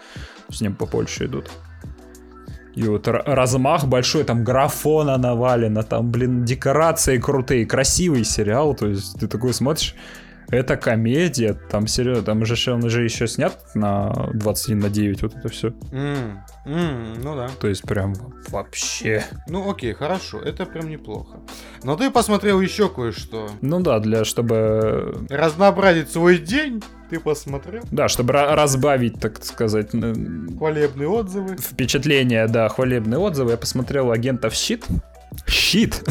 с ним побольше идут. И вот ра- размах большой, там графона навалено, там, блин, декорации крутые, красивый сериал, то есть ты такой смотришь, это комедия, там серьезно, там же он же еще снят на 21 на 9, вот это все. М, м, ну да. То есть прям вообще. Ну окей, хорошо, это прям неплохо. Но ты посмотрел еще кое-что. Ну да, для чтобы Разнообразить свой день, ты посмотрел. Да, чтобы ра- разбавить, так сказать, Хвалебные отзывы. впечатление, да, хвалебные отзывы, я посмотрел агентов Щит. Щит!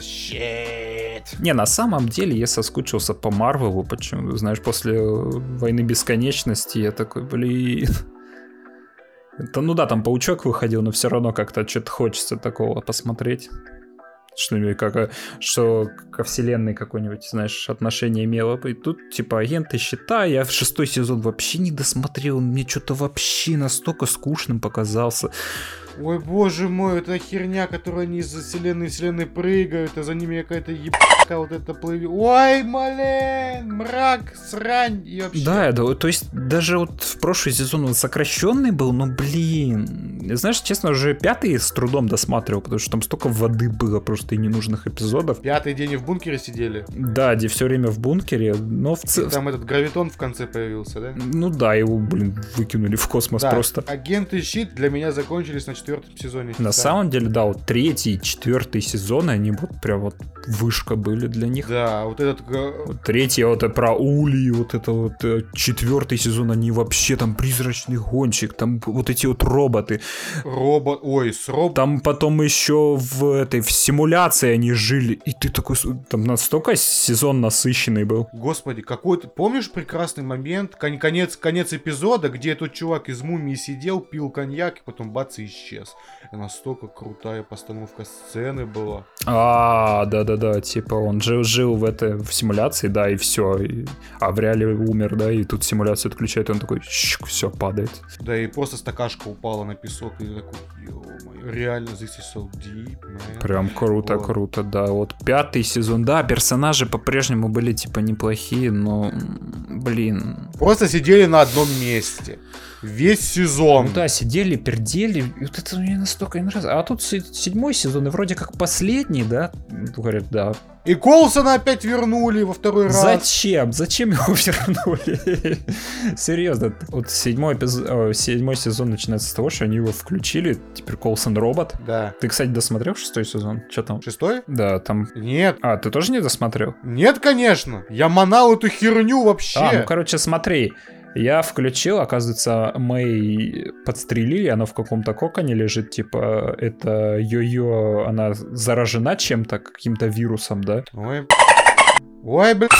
Щит. Не, на самом деле я соскучился по Марвелу, почему, знаешь, после э, Войны Бесконечности я такой, блин... Это, ну да, там Паучок выходил, но все равно как-то что-то хочется такого посмотреть. Что-нибудь как, э, что ко вселенной какое-нибудь, знаешь, отношение имело. И тут, типа, агенты щита, я в шестой сезон вообще не досмотрел, мне что-то вообще настолько скучным показался. Ой, боже мой, это херня, которую они из вселенной вселенной прыгают, а за ними какая-то ебака вот это плывет. Ой, блин, мрак, срань и вообще. Да, да, то есть даже вот в прошлый сезон он сокращенный был, но блин. Знаешь, честно, уже пятый с трудом досматривал, потому что там столько воды было просто и ненужных эпизодов. Пятый день и в бункере сидели. Да, где все время в бункере, но в целом... Там этот гравитон в конце появился, да? Ну да, его, блин, выкинули в космос Да, просто. агенты щит для меня закончились на четвертом сезоне. На Да. самом деле, да, вот третий, четвертый сезон, они вот прям вот вышка были для них. Да, вот этот Вот Третий вот это про Ули, вот это вот э, четвертый сезон, они вообще там призрачный гонщик, там вот эти вот роботы. робот, ой, с роб... Там потом еще в этой в симуляции они жили, и ты такой, там настолько сезон насыщенный был. Господи, какой то Помнишь прекрасный момент, кон- конец, конец эпизода, где этот чувак из мумии сидел, пил коньяк, и потом бац, и исчез. И настолько крутая постановка сцены была. А, да-да-да, типа Он жил, жил в этой в симуляции, да, и все. а в реале умер, да, и тут симуляцию отключает, и он такой, все, падает. Да, и просто стакашка упала на песок, и такой, ё-моё, реально, this is so deep, man. Прям круто, Вот. круто, да. Вот пятый сезон, да, персонажи по-прежнему были типа неплохие, но, блин, Просто сидели на одном месте. Весь сезон. Ну да, сидели, пердели, и вот это мне настолько не нравится. А тут се- седьмой сезон, и вроде как последний, да? Говорят, да. И Колсона опять вернули во второй раз. Зачем? Зачем его вернули? Серьезно. Вот седьмой, эпиз- о, седьмой сезон начинается с того, что они его включили. Теперь Колсон робот. Да. Ты, кстати, досмотрел шестой сезон? Что там? Шестой? Да, там... Нет. А, ты тоже не досмотрел? Нет, конечно. Я манал эту херню вообще. А, ну, короче, смотри. Я включил, оказывается, Мэй подстрелили, она в каком-то коконе лежит, типа, это йо-йо, она заражена чем-то, каким-то вирусом, да? Ой, Ой, блин.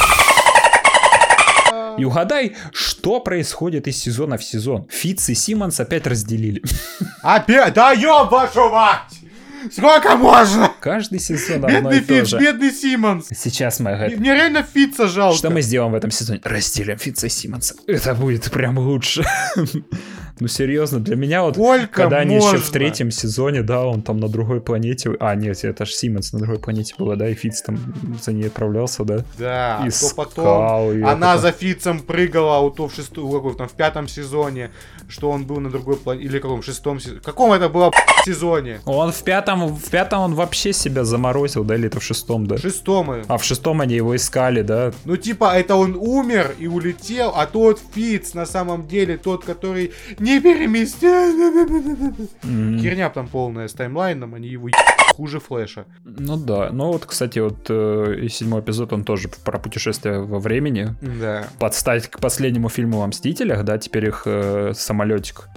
И угадай, что происходит из сезона в сезон. Фитц и Симмонс опять разделили. Опять? Да ёб вашу мать! Сколько можно? Каждый сезон одно Бедный и то же. бедный Симмонс. Сейчас мы Мне реально Фитца жалко. Что мы сделаем в этом сезоне? Разделим Фитца и Симмонса. Это будет прям лучше. Ну, серьезно, для меня вот, Сколько когда они еще в можно? третьем сезоне, да, он там на другой планете... А, нет, это же Симмонс на другой планете было, да, и Фитц там за ней отправлялся, да? Да, а то потом она потом. за Фитцем прыгала у то в шестом, какой, там, в пятом сезоне, что он был на другой планете, или каком, шестом сезоне. Каком это было сезоне? Он в пятом, в пятом он вообще себя заморозил, да, или это в шестом, да? В шестом. А в шестом они его искали, да? Ну, типа, это он умер и улетел, а тот Фиц на самом деле тот, который не переместил. М, Херня там полная с таймлайном, они его хуже Флэша. Ну да, ну вот, кстати, вот э, и седьмой эпизод, он тоже про путешествие во времени. Да. Подстать к последнему фильму о Мстителях, да, теперь их э, самолетик.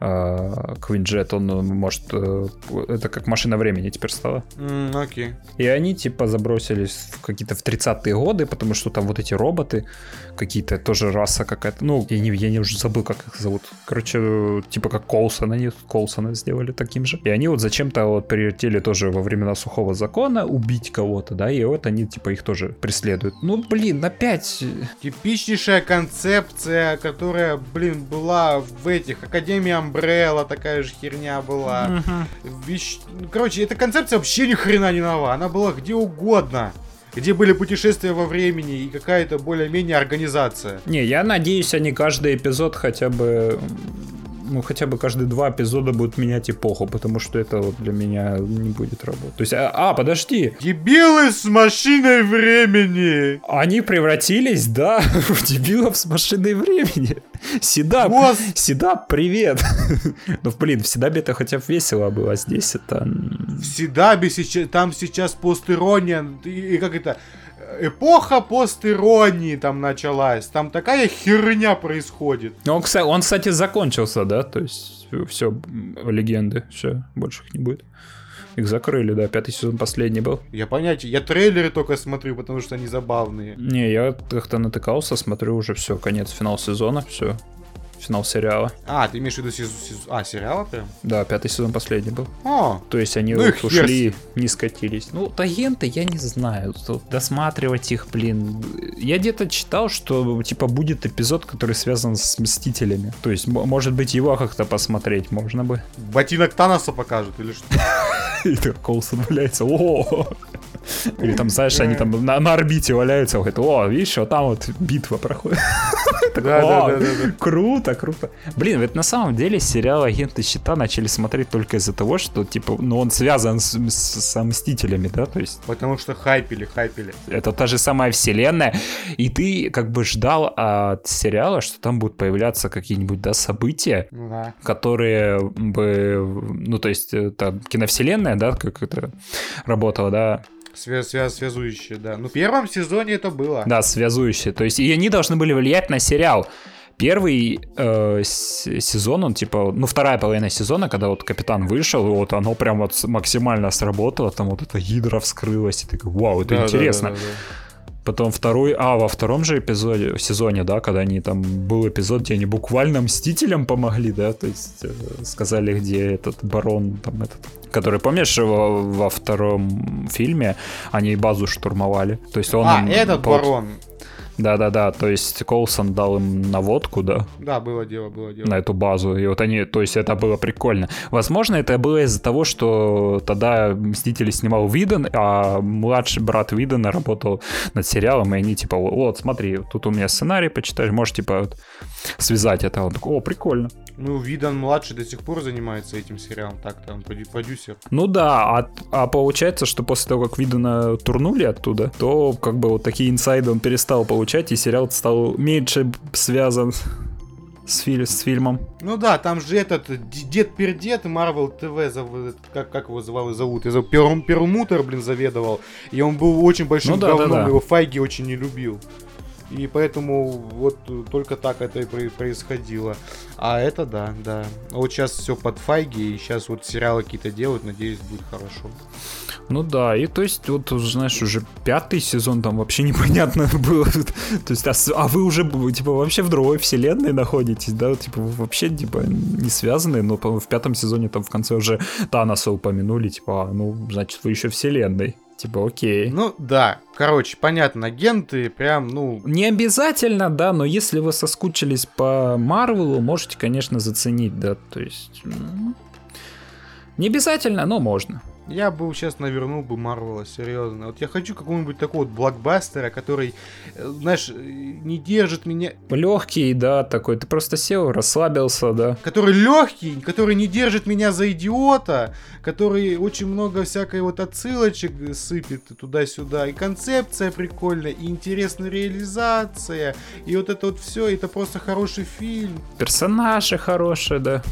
Квинджет, он э, может... э, это как машина времени теперь стала. М, окей. И они типа забросились в какие-то в 30-е годы, потому что там вот эти роботы, какие-то тоже раса какая-то. Ну, я не, я не уже забыл, как их зовут. Короче, типа как Колсона, они Колсона сделали таким же. И они вот зачем-то вот прилетели тоже во времена сухого закона убить кого-то, да, и вот они типа их тоже преследуют. Ну, блин, опять... э, Типичнейшая концепция, которая, блин, была в этих Академии Umbrella, такая же херня была. Вещ- ну, Короче, эта концепция вообще ни хрена не нова. Она была где угодно. Где были путешествия во времени и какая-то более-менее организация. Не, я надеюсь, они каждый эпизод хотя бы... Ну, хотя бы каждые два эпизода будут менять эпоху, потому что это вот для меня не будет работать. То есть, а, а, подожди, Дебилы с машиной времени! Они превратились, да, в дебилов с машиной времени. Седап, Гос- Седап, привет. Ну, блин, в Седабе это хотя бы весело было, а здесь это... В Седабе сейчас, там сейчас постирония, и, и как это, эпоха постиронии там началась. Там такая херня происходит. Ну, Он, кстати, он, кстати, закончился, да, то есть все, легенды, все, больше их не будет. Их закрыли, да, пятый сезон последний был. Я понятия, я трейлеры только смотрю, потому что они забавные. Не, я как-то натыкался, смотрю уже все, конец, финал сезона, все, финал сериала. А, ты имеешь в виду сезон... А, сериала прям? Да, пятый сезон последний был. О, То есть они Ну вот ушли, не скатились. Ну, вот агенты, я не знаю. Тут Досматривать их, блин. Я где-то читал, что типа будет эпизод, который связан с Мстителями. То есть, может быть, его как-то посмотреть можно бы. ботинок Таноса покажут или что? И так Колсон валяется. О! Или там, знаешь, они там на, на орбите валяются, говорят, о, видишь, вот там вот битва проходит. Так, Да, да, «О, да, да, да. Круто, круто. Блин, ведь на самом деле сериал «Агенты щита» начали смотреть только из-за того, что, типа, ну, он связан с, с- Мстителями, да, то есть Потому что хайпили, хайпили. это та же самая вселенная, и ты как бы ждал от сериала, что там будут появляться какие-нибудь, да, события, Ну да. которые бы, ну, то есть, э, там, киновселенная, да, как это работало, да, Свя- свя- связующие, да. Ну, в первом сезоне это было. да, связующие, то есть, и они должны были влиять на сериал. Первый э, сезон, он типа, ну вторая половина сезона, когда вот капитан вышел, и вот оно прям вот максимально сработало, там вот эта гидра вскрылась, и ты такой, вау, это Да, да, интересно. да, да, Потом второй, а во втором же эпизоде, сезоне, да, когда они там, был эпизод, где они буквально Мстителям помогли, да, то есть э, сказали, где этот барон, там этот, который, помнишь, во, во втором фильме они базу штурмовали, то есть он... А, этот пол- барон. Да-да-да, то есть Колсон дал им наводку, да, Да, было дело, было дело. на эту базу. И вот они, то есть это было прикольно. Возможно, это было из-за того, что тогда Мстители снимал Виден, а младший брат Видена работал над сериалом, и они типа, вот, смотри, тут у меня сценарий, почитаешь, можешь типа вот связать это. Он такой, о, прикольно. Ну, Видан младший до сих пор занимается этим сериалом, так-то он продюсер. Ну да, а, а получается, что после того, как Видена турнули оттуда, то как бы вот такие инсайды он перестал получать, и сериал стал меньше связан с, филь- с фильмом. Ну да, там же этот Дед Пердед, Марвел ТВ, как, как его звал, зовут, Перл- Перлмутер, блин, заведовал. И он был очень большим Ну да, да, говном, да. его Файги очень не любил. И поэтому вот только так это и про- происходило. А это да, да. А Вот сейчас все под Файги, и сейчас вот сериалы какие-то делают, надеюсь, будет хорошо. Ну да, и то есть, вот, знаешь, уже пятый сезон там вообще непонятно было. То есть, а, а вы уже, типа, вообще в другой вселенной находитесь, да? Типа, вы вообще, типа, не связаны, но в пятом сезоне там в конце уже Таноса упомянули, типа, а, ну, значит, вы еще вселенной. Типа, окей. Ну да, короче, понятно, агенты прям, ну, Не обязательно, да, но если вы соскучились по Марвелу, можете, конечно, заценить, да, то есть... м, Не обязательно, но можно. Я бы сейчас навернул бы Марвела, серьезно. Вот я хочу какого-нибудь такого вот блокбастера, который, э, знаешь, э, не держит меня... Легкий, да, такой, ты просто сел, расслабился, да. Который легкий, который не держит меня за идиота, который очень много всякой вот отсылочек сыпет туда-сюда. И концепция прикольная, и интересная реализация. И вот это вот все, это просто хороший фильм. Персонажи хорошие, да.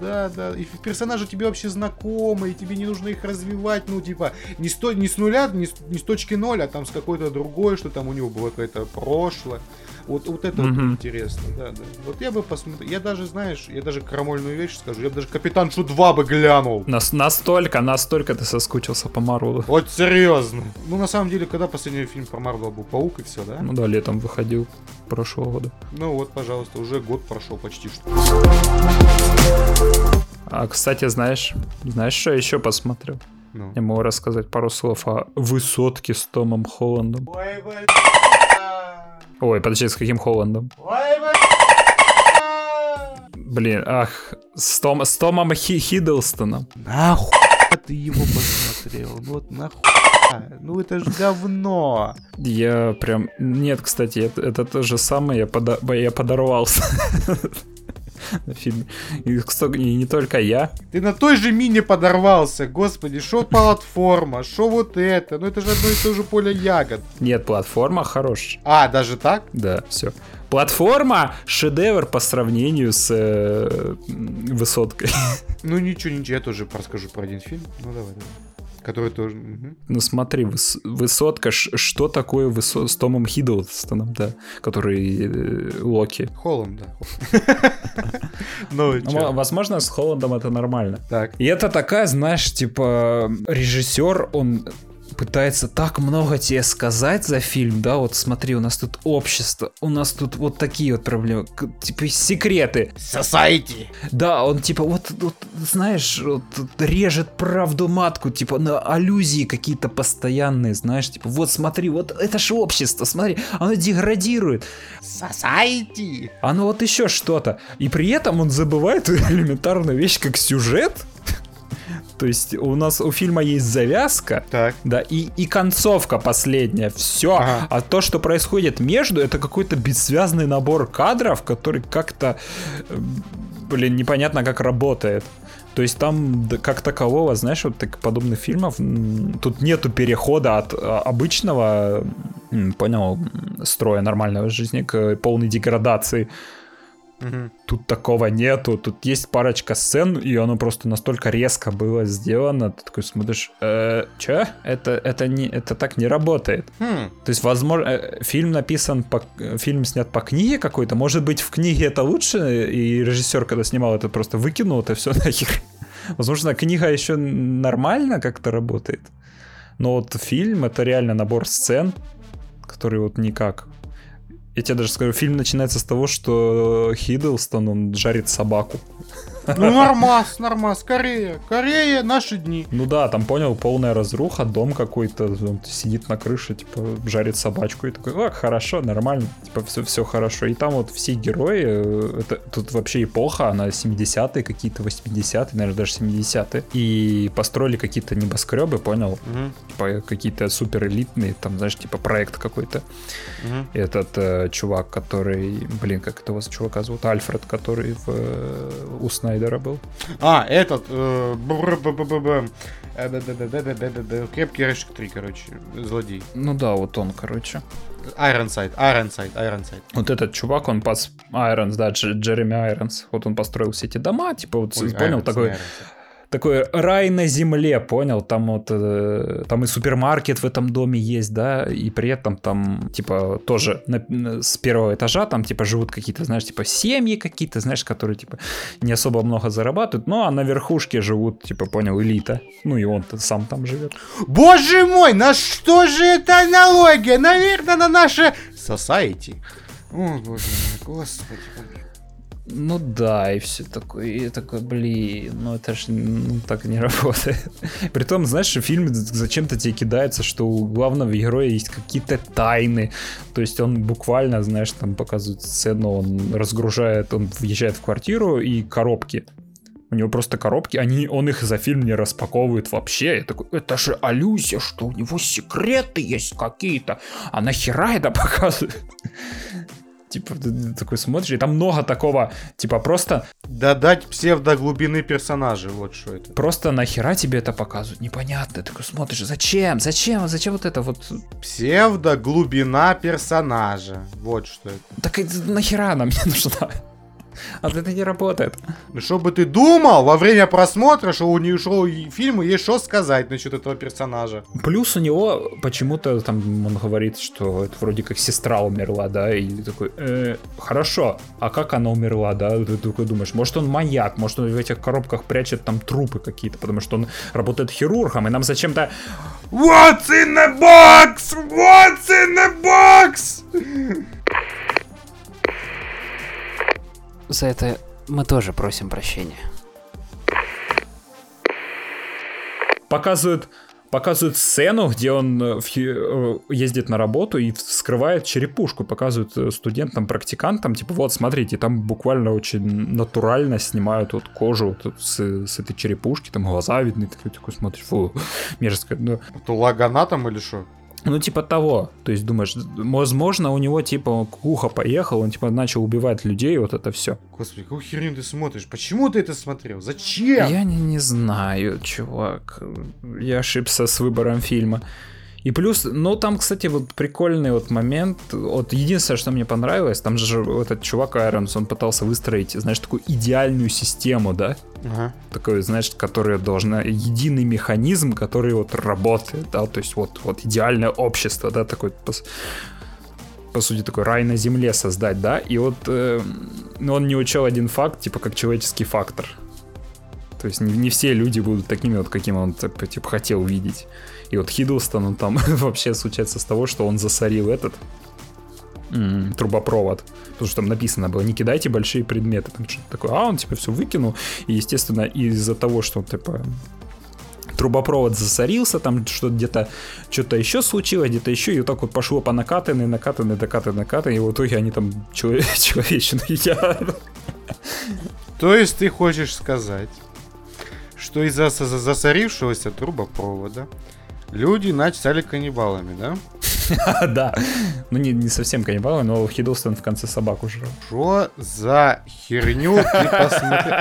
Да, да. И персонажи тебе вообще знакомы, и тебе не нужно их развивать, ну, типа, не с, то- не с нуля, не с, не с точки ноль, а там с какой-то другой, что там у него было какое-то прошлое. Вот, вот это вот Мгм. интересно, да, да. Вот я бы посмотрел, я даже, знаешь, я даже крамольную вещь скажу, я бы даже Капитан Шу 2 бы глянул. Нас, настолько, настолько ты соскучился по Марвелу. Вот серьезно. Ну, на самом деле, когда последний фильм про Марвел был? Паук и все, да? Ну да, летом выходил прошлого года. Ну вот, пожалуйста, уже год прошел почти что. А, кстати, знаешь, знаешь, что я еще посмотрел? Ну. Я могу рассказать пару слов о высотке с Томом Холландом. Ой, блин. Ой, подожди, с каким Холландом? Блин. Ах, с, Том, с Томом Хи- Хиддлстоном. Нахуй ты его посмотрел? Ну вот нахуй. Ну это ж говно. Я прям... Нет, кстати, это, это то же самое, я, пода- я подорвался на фильме. И, и не только я. Ты на той же мине подорвался, господи, шо платформа, шо вот это, ну это же одно и то же поле ягод. Нет, платформа хорошая. А, даже так? Да, все. Платформа шедевр по сравнению с э, высоткой. Ну ничего, ничего, я тоже расскажу про один фильм. Ну давай, давай. Который тоже... мгм. Ну смотри, выс- высотка, что такое высо- с Томом Хиддлстоном, да, который э, Локи. Холланд, да. Ну, Ну? Возможно, с Холландом это нормально. Так. И это такая, знаешь, типа, режиссер, он пытается так много тебе сказать за фильм, да, вот смотри, у нас тут общество, у нас тут вот такие вот проблемы, типа секреты. Society. Да, он типа вот, вот, знаешь, вот, режет правду матку, типа на аллюзии какие-то постоянные, знаешь, типа вот смотри, вот это же общество, смотри, оно деградирует, Society. оно вот еще что-то. И при этом он забывает элементарную вещь, как сюжет. То есть у нас у фильма есть завязка, Так. да, и, и концовка последняя. Все. Ага. А то, что происходит между, это какой-то бессвязный набор кадров, который как-то, э, блин, непонятно как работает. То есть там как такового, знаешь, вот так, подобных фильмов, тут нету перехода от а, обычного, понял, строя нормального жизни к полной деградации. Тут такого нету. Тут есть парочка сцен, и оно просто настолько резко было сделано. Ты такой смотришь, э, чё? Это, это, не, это так не работает. Хм. То есть, возможно, э, фильм написан по... Фильм снят по книге какой-то. Может быть, в книге это лучше, и режиссер, когда снимал это, просто выкинул это все нахер. Возможно, книга еще нормально как-то работает. Но вот фильм — это реально набор сцен, который вот никак. Я тебе даже скажу, фильм начинается с того, что Хиддлстон, он жарит собаку. Ну, нормас, нормас, Корея, Корея, наши дни. Ну да, там понял, полная разруха, дом какой-то, он сидит на крыше, типа, жарит собачку и такой, о, хорошо, нормально, типа, все, все хорошо. И там вот все герои, э, это, тут вообще эпоха, она 70-е, какие-то 80-е, наверное, даже 70-е. И построили какие-то небоскребы, понял? Мгм, Типа, какие-то супер элитные, там, знаешь, типа проект какой-то. И этот э, чувак, который, блин, как этого чувака зовут? Альфред, который в, э, у Снайдера был. А, этот, э, э, Крепкий орешек 3, короче, злодей. Ну да, вот он, короче. Айронсайд, Айронсайд, Айронсайд. Вот этот чувак, он пас Айронс, да, Дж- Джереми Айронс. Вот он построил все эти дома, типа, вот, Ой, понял, такой, Айронсайд. Такой рай на земле, понял? Там вот, э, там и супермаркет в этом доме есть, да, и при этом там, типа, тоже на- с первого этажа там, типа, живут какие-то, знаешь, типа, семьи какие-то, знаешь, которые, типа, не особо много зарабатывают, ну, а на верхушке живут, типа, понял, элита. Ну, и он сам там живет. Боже мой, на что же это аналогия? Наверное, на наше society. О, боже мой, господи. Ну да, и все такое, и такой, блин, ну это ж ну, так не работает. Притом, знаешь, фильм зачем-то тебе кидается, что у главного героя есть какие-то тайны. То есть он буквально, знаешь, там показывает сцену, он разгружает, он въезжает в квартиру и коробки. У него просто коробки, они, он их за фильм не распаковывает вообще. Я такой, это же аллюзия, что у него секреты есть какие-то. А нахера это показывает? Типа, ты такой смотришь, и там много такого, типа, просто, Додать псевдоглубины персонажа, вот что это. просто нахера тебе это показывают, непонятно. Ты такой смотришь, зачем, зачем, зачем вот это вот, Псевдоглубина персонажа, вот что это. так и нахера она мне нужна? А это не работает. Ну, чтобы ты думал во время просмотра, что у него что и фильму есть что сказать насчет этого персонажа. Плюс у него почему-то там он говорит, что это вроде как сестра умерла, да, и такой, «Э, хорошо, а как она умерла, да? Ты такой думаешь, может он маньяк, может он в этих коробках прячет там трупы какие-то, потому что он работает хирургом, и нам зачем-то What's in the box? What's in the box? За это мы тоже просим прощения. показывают показывают сцену, где он э, э, ездит на работу и вскрывает черепушку, показывают э, студентам, практикантам, типа, вот, смотрите, там буквально очень натурально снимают вот кожу вот с, с этой черепушки, там глаза видны, такой, такой смотришь, фу, мерзко. Ну, Это лагана там или что? Ну, типа того, то есть думаешь, возможно, у него, типа, куха поехал, он, типа, начал убивать людей, вот это все. Господи, какую херню ты смотришь? Почему ты это смотрел? Зачем? Я не, не знаю, чувак. Я ошибся с выбором фильма. И плюс, ну там, кстати, вот прикольный вот момент. Вот единственное, что мне понравилось, там же этот чувак Айронс, он пытался выстроить, знаешь, такую идеальную систему, да? Ага. Такой, знаешь, которая должна... Единый механизм, который вот работает, да? То есть вот, вот идеальное общество, да? Такой, по, сути, такой рай на земле создать, да? И вот э, ну, он не учел один факт, типа, как человеческий фактор. То есть не, не все люди будут такими вот, каким он типа, хотел видеть. И вот Хиддлстон, он там вообще случается с того, что он засорил этот м, трубопровод. Потому что там написано было, не кидайте большие предметы. Там что-то такое. А он типа все выкинул. И, естественно, из-за того, что типа трубопровод засорился, там что где-то что-то еще случилось, где-то еще, и вот так вот пошло по накатанной, накатанной, накатанной, накатанной, и в итоге они там чело- человечину едят. То есть ты хочешь сказать, что из-за за- за- засорившегося трубопровода люди начали стали каннибалами, да? Да. Ну, не, совсем каннибалы, но Хиддлстон в конце собаку жрал. Что за херню ты посмотрел?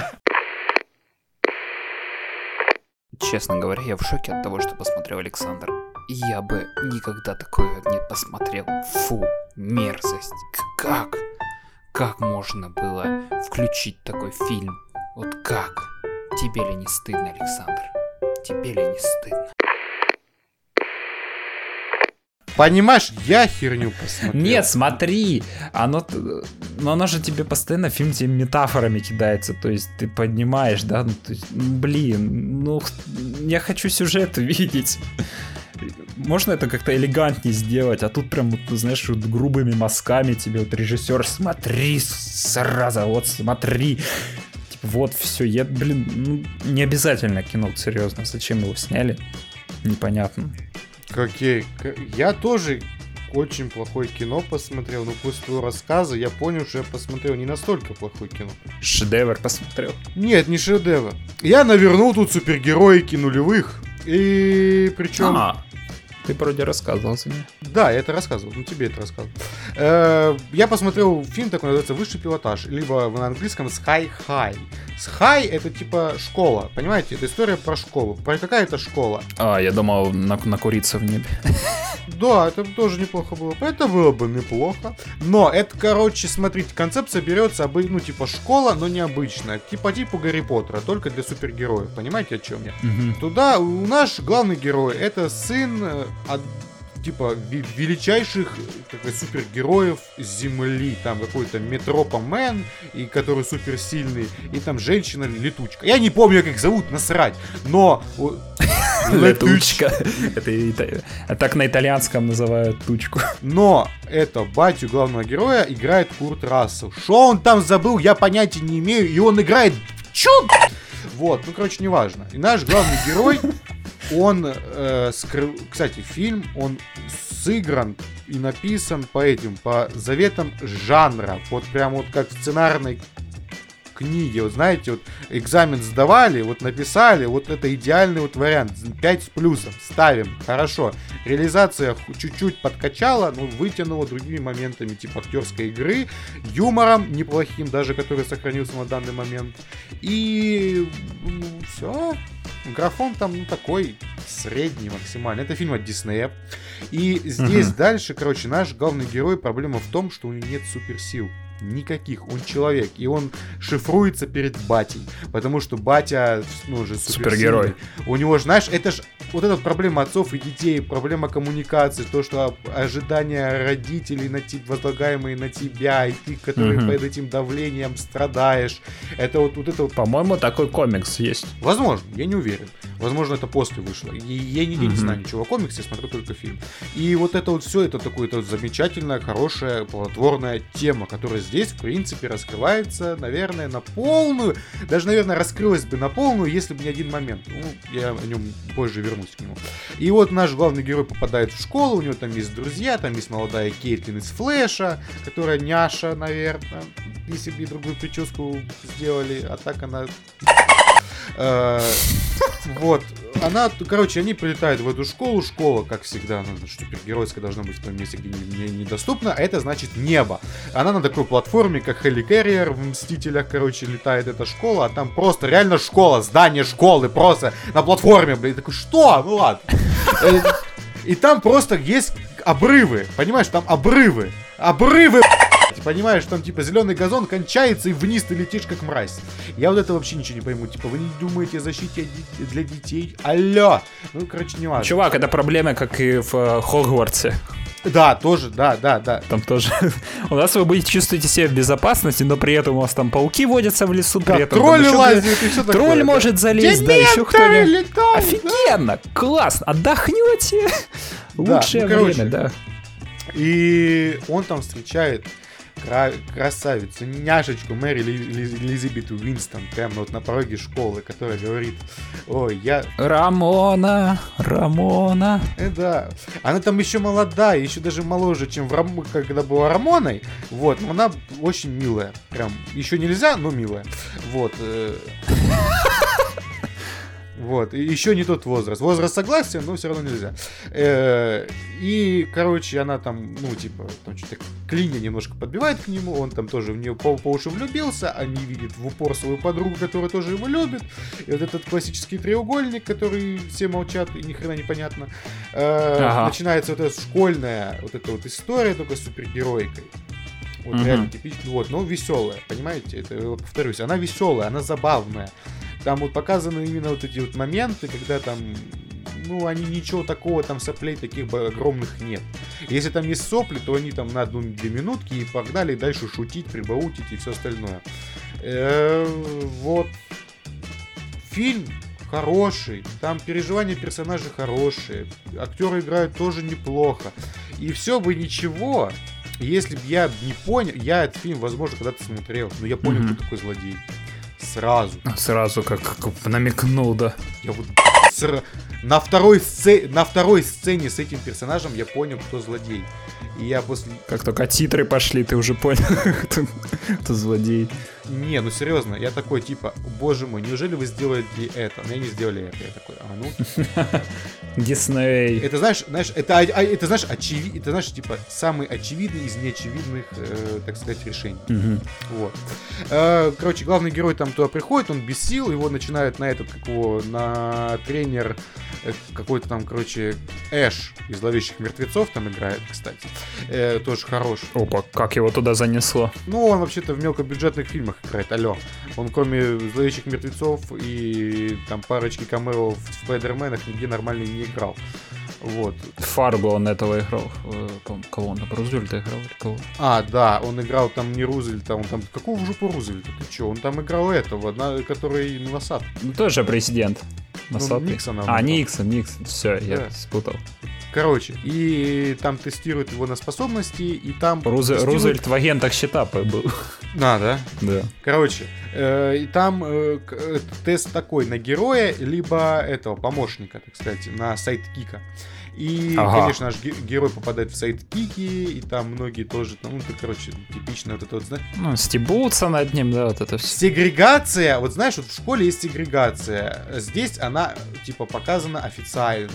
Честно говоря, я в шоке от того, что посмотрел Александр. Я бы никогда такое не посмотрел. Фу, мерзость. Как? Как можно было включить такой фильм? Вот как? Тебе ли не стыдно, Александр? Тебе ли не стыдно? Понимаешь, я херню посмотрел. Нет, смотри, оно, но оно же тебе постоянно фильм тебе метафорами кидается, то есть ты поднимаешь, да, ну, то есть, ну, блин, ну я хочу сюжет видеть. можно это как-то элегантнее сделать, а тут прям, вот, знаешь, вот грубыми мазками тебе вот режиссер, смотри, сразу, вот смотри. Типа, вот все, я, блин, ну, не обязательно кино, серьезно, зачем его сняли, непонятно. Окей. Я тоже очень плохое кино посмотрел, но после твоего рассказа я понял, что я посмотрел не настолько плохое кино. Шедевр посмотрел. Нет, не шедевр. Я навернул тут супергероики нулевых. И причем... А, ты вроде рассказывал меня. Да, я это рассказывал, ну тебе это рассказывал. Э, Я посмотрел фильм такой, называется «Высший пилотаж», либо на английском «Sky High». Sky — это типа школа, понимаете? Это история про школу. Про какая это школа? А, я думал, на- накуриться в небе. Да, это тоже неплохо было. Это было бы неплохо. Но это, короче, смотрите, концепция берется, обы- ну, типа школа, но необычная. Типа типу Гарри Поттера, только для супергероев. Понимаете, о чем я? Мгм. Туда у наш главный герой это сын э, от типа величайших как супергероев Земли. Там какой-то Метропомен, и который суперсильный, и там женщина-летучка. Я не помню, как их зовут, насрать. Но... Летучка. Это а так на итальянском называют тучку. Но это батю главного героя играет Курт Рассел. Что он там забыл, я понятия не имею. И он играет... Чё? Вот, ну, короче, неважно. И наш главный герой, он... э, скры- Кстати, фильм, он сыгран и написан по этим, по заветам жанра. Вот прям вот как в книге, вот знаете, вот экзамен сдавали, вот написали, вот это идеальный вот вариант, 5 с плюсом, ставим, хорошо. Реализация чуть-чуть подкачала, но вытянула другими моментами, типа актерской игры, юмором неплохим, даже который сохранился на данный момент. И все. Графон там ну, такой средний максимально. Это фильм от Диснея. И здесь Мгм. дальше, короче, наш главный герой проблема в том, что у него нет суперсил. Никаких, он человек, и он шифруется перед батей, потому что батя, ну, уже Супергерой. У него же, знаешь, это ж вот эта проблема отцов и детей, проблема коммуникации, то, что ожидания родителей на те- возлагаемые на тебя, и ты, который Мгм. под этим давлением страдаешь. Это вот, вот это вот По-моему, такой комикс есть. Возможно, я не уверен. Возможно, это после вышло. И я, не, я не Мгм. знаю ничего о комиксе, смотрю только фильм. И вот это вот все, это такое это замечательная, хорошая, плодотворная тема, которая здесь, в принципе, раскрывается, наверное, на полную. Даже, наверное, раскрылась бы на полную, если бы не один момент. Ну, я о нем позже вернусь к нему. И вот наш главный герой попадает в школу, у него там есть друзья, там есть молодая Кейтлин из Флэша, которая няша, наверное, если бы другую прическу сделали, а так она Вот. Она, короче, они прилетают в эту школу. Школа, как всегда, она супергеройская должна быть в том месте, где не- не- недоступна. А это значит небо. Она на такой платформе, как Хеликерриер в Мстителях, короче, летает эта школа. А там просто реально школа, здание школы, просто на платформе, блин. Такой, что? Ну ладно. Э, И там просто есть обрывы. Понимаешь, там обрывы. Обрывы, блядь. Понимаешь, там типа зеленый газон кончается и вниз ты летишь как мразь. Я вот это вообще ничего не пойму. Типа, вы не думаете о защите для детей? Алло! Ну, короче, не важно. Чувак, это проблема, как и в э, Хогвартсе. Да, тоже, да, да, да. Там тоже. У нас вы будете чувствуете себя в безопасности, но при этом у вас там пауки водятся в лесу, при Да, этом там тролли еще лазят и все такое. Тролль да. может залезть, да, еще Дементоры кто-нибудь. Офигенно, классно, отдохнете. Да, Лучшее ну, короче, время, да. И он там встречает кра- красавицу, няшечку Мэри Ли- Ли- Элизабет Уинстон, прямо вот на пороге школы, которая говорит, ой, я... Рамона, Рамона. Э, да, она там еще молодая, еще даже моложе, чем в Рам... когда была Рамоной, вот, но она очень милая, прям, еще нельзя, но милая, вот. Вот, и еще не тот возраст. Возраст согласен, но все равно нельзя. Э, И, короче, она там, ну, типа, там что-то клинья немножко подбивает к нему, он там тоже в нее по, по уши влюбился, они видят в упор свою подругу, которая тоже его любит. И вот этот классический треугольник, который все молчат и ни хрена непонятно. Э, Ага. Начинается вот эта школьная вот эта вот история только с супергеройкой. Вот Мгм. реально типично, вот, но веселая, понимаете? Это, повторюсь, она веселая, она забавная. Там вот показаны именно вот эти вот моменты, когда там, ну, они ничего такого, там соплей таких огромных нет. Если там есть сопли, то они там на одну-две минутки и погнали дальше шутить, прибаутить и все остальное. Э, Вот. Фильм хороший, там переживания персонажей хорошие, актеры играют тоже неплохо. И все бы ничего, если бы я не понял, я этот фильм, возможно, когда-то смотрел, но я понял, Мгм. кто такой злодей. Сразу. Сразу как, как намекнул, да. Я вот сра- на второй, сце- на второй сцене с этим персонажем я понял, кто злодей. И я после... Как только титры пошли, ты уже понял, кто, кто злодей. Не, ну серьезно, я такой, типа, боже мой, неужели вы сделали это? Но я не сделали это. Я такой, а ну... Дисней. Это знаешь, знаешь, это, а- а- это знаешь, очеви... это знаешь, типа, самый очевидный из неочевидных, э, так сказать, решений. Вот. Э, Короче, главный герой там туда приходит, он без сил, его начинают на этот, как его, на тренер э, какой-то там, короче, Эш из «Зловещих мертвецов» там играет, кстати. Э, тоже хорош. Опа, как его туда занесло. Ну, он вообще-то в мелкобюджетных фильмах играет, алло. Он кроме «Зловещих мертвецов» и там парочки камео в «Спайдерменах» нигде нормально не играл. Вот. Фарго он этого играл. Э, Кого он там? Рузвельта играл или кого? А, да, он играл там не Рузвельта, он там... Какого в жопу Рузвельта? Ты чё? Он там играл этого, на- который Носат. Ну, тоже президент. Носатый. Никсона он а, играл. Никсон, Никсон. Все, я Да. спутал. Короче, и там тестируют его на способности, и там... Рузе- тестируют- Рузвельт в агентах щита был. А, да? Да. Короче, э, и там э, э, тест такой на героя, либо этого помощника, так сказать, на сайт Кика. И, Ага. конечно, наш ге- герой попадает в сайт Кики, и там многие тоже, ну, ты, короче, типично вот это вот, знаешь, Ну, стебутся над ним, да, вот это все. Сегрегация, вот знаешь, вот в школе есть сегрегация. Здесь она, типа, показана официально.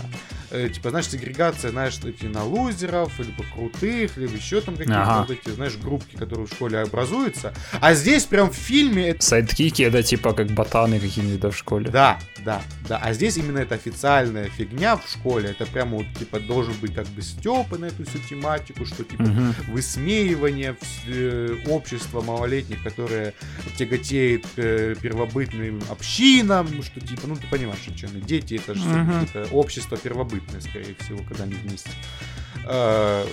Э, типа, знаешь, сегрегация, знаешь, эти на лузеров, либо крутых, либо еще там какие-то Ага. вот эти, знаешь, группки, которые в школе образуются. А здесь прям в фильме это... Сайдкики это типа как ботаны какие-нибудь да, в школе. Да, да, да. А здесь именно это официальная фигня в школе. Это прямо вот, типа, должен быть как бы стёпа на эту всю тематику, что, типа, Мгм. высмеивание э, общества малолетних, которое тяготеет к э, первобытным общинам, что типа, ну ты понимаешь, о чем я. Дети это же это общество первобытное, скорее всего, когда они вместе. Э,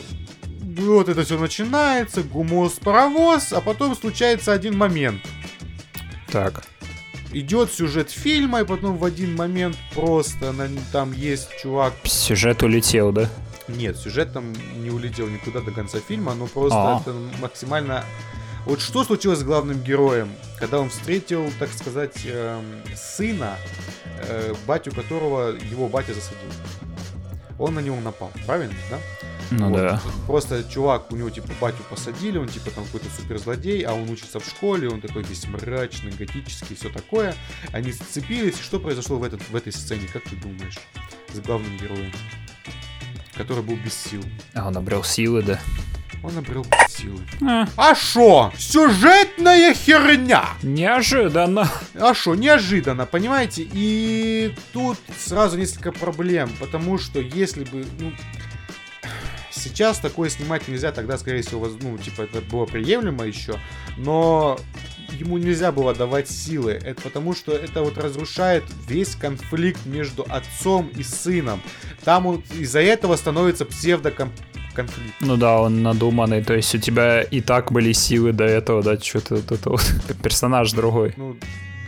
Вот это все начинается, гумос, паровоз, а потом случается один момент. Так. Идет сюжет фильма, и потом в один момент просто на- там есть чувак Сюжет улетел, да? Нет, сюжет там не улетел никуда до конца фильма, но просто А. это максимально... Вот что случилось с главным героем, когда он встретил, так сказать, эм, сына, э, батю которого его батя засадил? Он на него напал, правильно, да? Ну Вот. да. Просто чувак, у него типа батю посадили, он типа там какой-то суперзлодей, а он учится в школе, он такой весь мрачный, готический, все такое. Они сцепились, что произошло в, этот, в этой сцене, как ты думаешь, с главным героем, который был без сил? А он обрел силы, да. Он обрел силы. А, А шо? Сюжетная херня! неожиданно. А шо, неожиданно, понимаете? И тут сразу несколько проблем, потому что если бы, ну, сейчас такое снимать нельзя, тогда, скорее всего, ну, типа, это было приемлемо еще, но ему нельзя было давать силы, это потому что это вот разрушает весь конфликт между отцом и сыном. Там он из-за этого становится псевдоконфликт. Ну да, он надуманный. То есть у тебя и так были силы до этого, да, что-то вот это вот. Персонаж другой. Ну,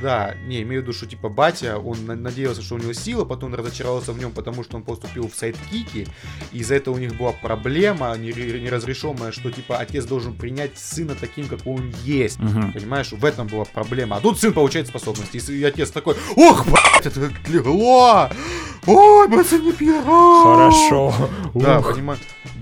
да, не, имею в виду, что типа батя, он на- надеялся, что у него сила, потом разочаровался в нем, потому что он поступил в сайт-кики, и из-за этого у них была проблема неразрешенная, что типа отец должен принять сына таким, как он есть. Мгм. Понимаешь, в этом была проблема. А тут сын получает способности, и отец такой, ох, блядь, это как легло! Ой, это не пирог! Хорошо. Да, Ух.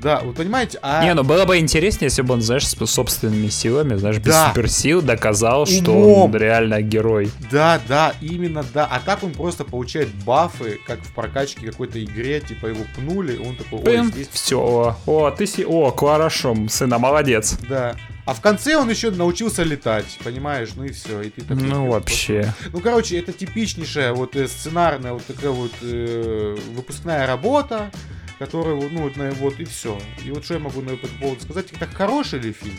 Да, вы понимаете, а... Не, ну было бы интереснее, если бы он, знаешь, с собственными силами, знаешь, без Да. суперсил доказал, что Умом. он реально герой. Да, да, именно да. А так он просто получает бафы, как в прокачке какой-то игре, типа его пнули, он такой, ой, здесь... Все, о, ты си... О, хорошо, сына, молодец. Да. А в конце он еще научился летать, понимаешь? Ну и все. И ты такой, Ну типа, вообще. Ну, короче, это типичнейшая вот э, сценарная вот такая вот э, выпускная работа, которая, вот, ну, вот, на- вот и все. И вот что я могу на этот повод сказать? Это хороший ли фильм?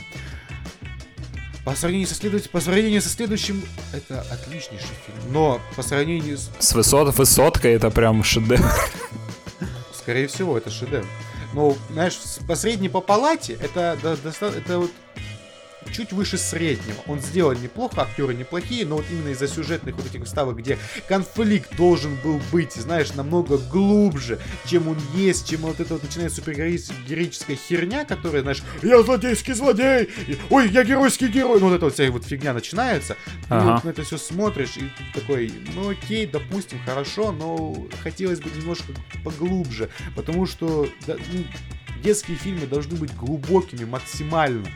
По сравнению со, следующим, по сравнению со следующим, это отличнейший фильм. Но по сравнению с... С высот высоткой это прям шедевр. Скорее всего, это шедевр. Но, знаешь, по средней по палате, это, да, доста- это вот чуть выше среднего. Он сделан неплохо, актеры неплохие, но вот именно из-за сюжетных вот этих вставок, где конфликт должен был быть, знаешь, намного глубже, чем он есть, чем вот это вот начинает супергероическая херня, которая, знаешь, я злодейский злодей, и, ой, я геройский герой, ну вот эта вот вся вот фигня начинается, ты Ага. вот на это все смотришь, и ты такой, ну окей, допустим, хорошо, но хотелось бы немножко поглубже, потому что да, ну, детские фильмы должны быть глубокими максимально.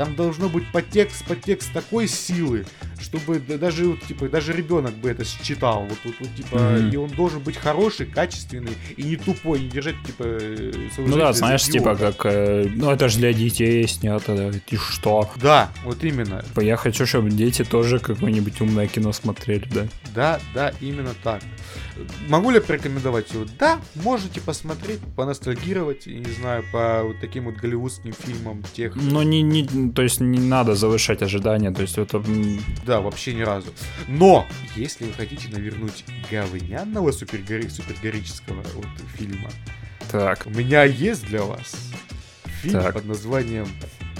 Там должно быть подтекст, подтекст такой силы, чтобы да- даже вот, типа даже ребенок бы это считал. Вот, вот, вот, типа, Мгм. и он должен быть хороший, качественный и не тупой, не держать типа. э, Ну да, знаешь, типа идиота. как, э, ну это же для детей снято, да, и что? Да, вот именно. Типа, Я хочу, чтобы дети тоже какое-нибудь умное кино смотрели, да. Да, да, именно так. Могу ли я порекомендовать его? Да, можете посмотреть, поностальгировать, не знаю, по вот таким вот голливудским фильмам тех. Но не, не, то есть не надо завышать ожидания, то есть это... Да, вообще ни разу. Но, если вы хотите навернуть говняного супергори- супергероического вот фильма, Так, у меня есть для вас фильм Так. под названием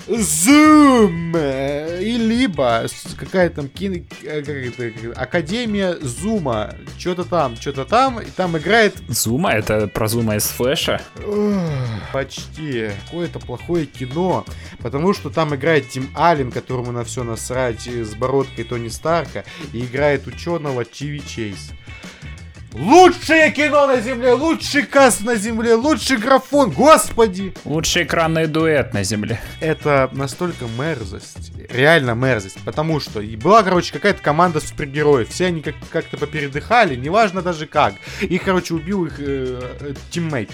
Zoom! И либо с- какая там кино... э, как это, Академия Зума. Что-то там, что-то там. И там играет Зума, это про Зума из Флэша? Почти. Какое-то плохое кино. Потому что там играет Тим Аллен, которому на все насрать, с бородкой Тони Старка. И играет ученого Чиви Чейз. Лучшее кино на земле, лучший каст на земле, лучший графон, господи! Лучший экранный дуэт на земле. Это настолько мерзость, реально мерзость, потому что и была, короче, какая-то команда супергероев, все они как- как-то попередыхали, неважно даже как. И, короче, убил их э, э, тиммейт,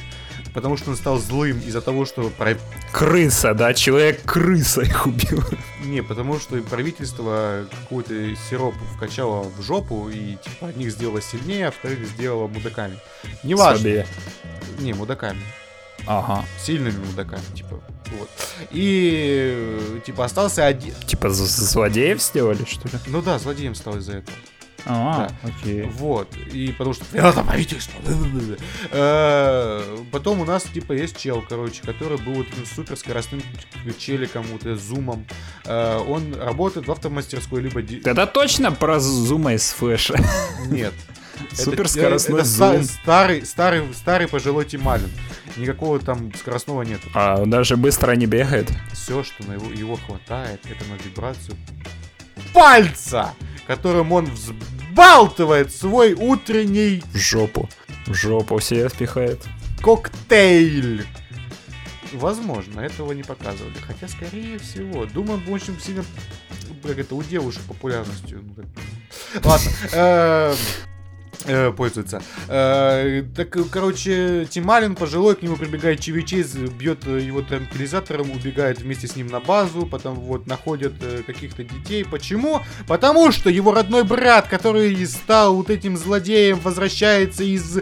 потому что он стал злым из-за того, что... про- Крыса, да, человек-крыса их убил. Не, потому что правительство какой-то сироп вкачало в жопу, и, типа, одних сделало сильнее, а вторых сделало мудаками. Неважно. Слабее. Не, мудаками. Ага. Сильными мудаками, типа. Вот. И, э, типа, остался один... Типа злодеев сделали, что ли? Ну да, злодеем стал из-за этого. А, окей. Вот. И потому что это правительство. Э, Потом у нас типа есть чел, короче, который был вот этим супер скоростным челиком, вот э, зумом. Э, Он работает в автомастерской, либо... Это точно про Зума из Флэша? Нет. Это- Суперскоростной это ста- зум. Старый, старый, старый пожилой Тималин. Никакого там скоростного нет. А он даже быстро не бегает. Все, что на его, его хватает, это на вибрацию пальца, которым он взбалтывает свой утренний В жопу. В жопу себе впихает. коктейль. Возможно, этого не показывали. Хотя, скорее всего, думаю, очень сильно как это, у девушек популярностью. ну, Ладно. Э, пользуется. Э, Так, короче, Тималин пожилой, к нему прибегает Чевичейз, бьет э, его транквилизатором, убегает вместе с ним на базу, потом вот находят э, каких-то детей. Почему? Потому что его родной брат, который стал вот этим злодеем, возвращается из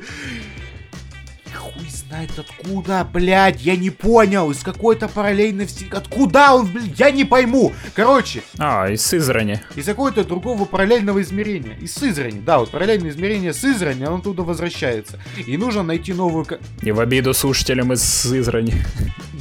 Хуй знает откуда, блядь, я не понял, из какой-то параллельной вселенной. Откуда он, блядь, я не пойму. Короче, А, из Сызрани. из какого-то другого параллельного измерения. Из Сызрани, да, вот параллельное измерение Сызрани, он туда возвращается. И нужно найти новую... Не в обиду слушателям из Сызрани.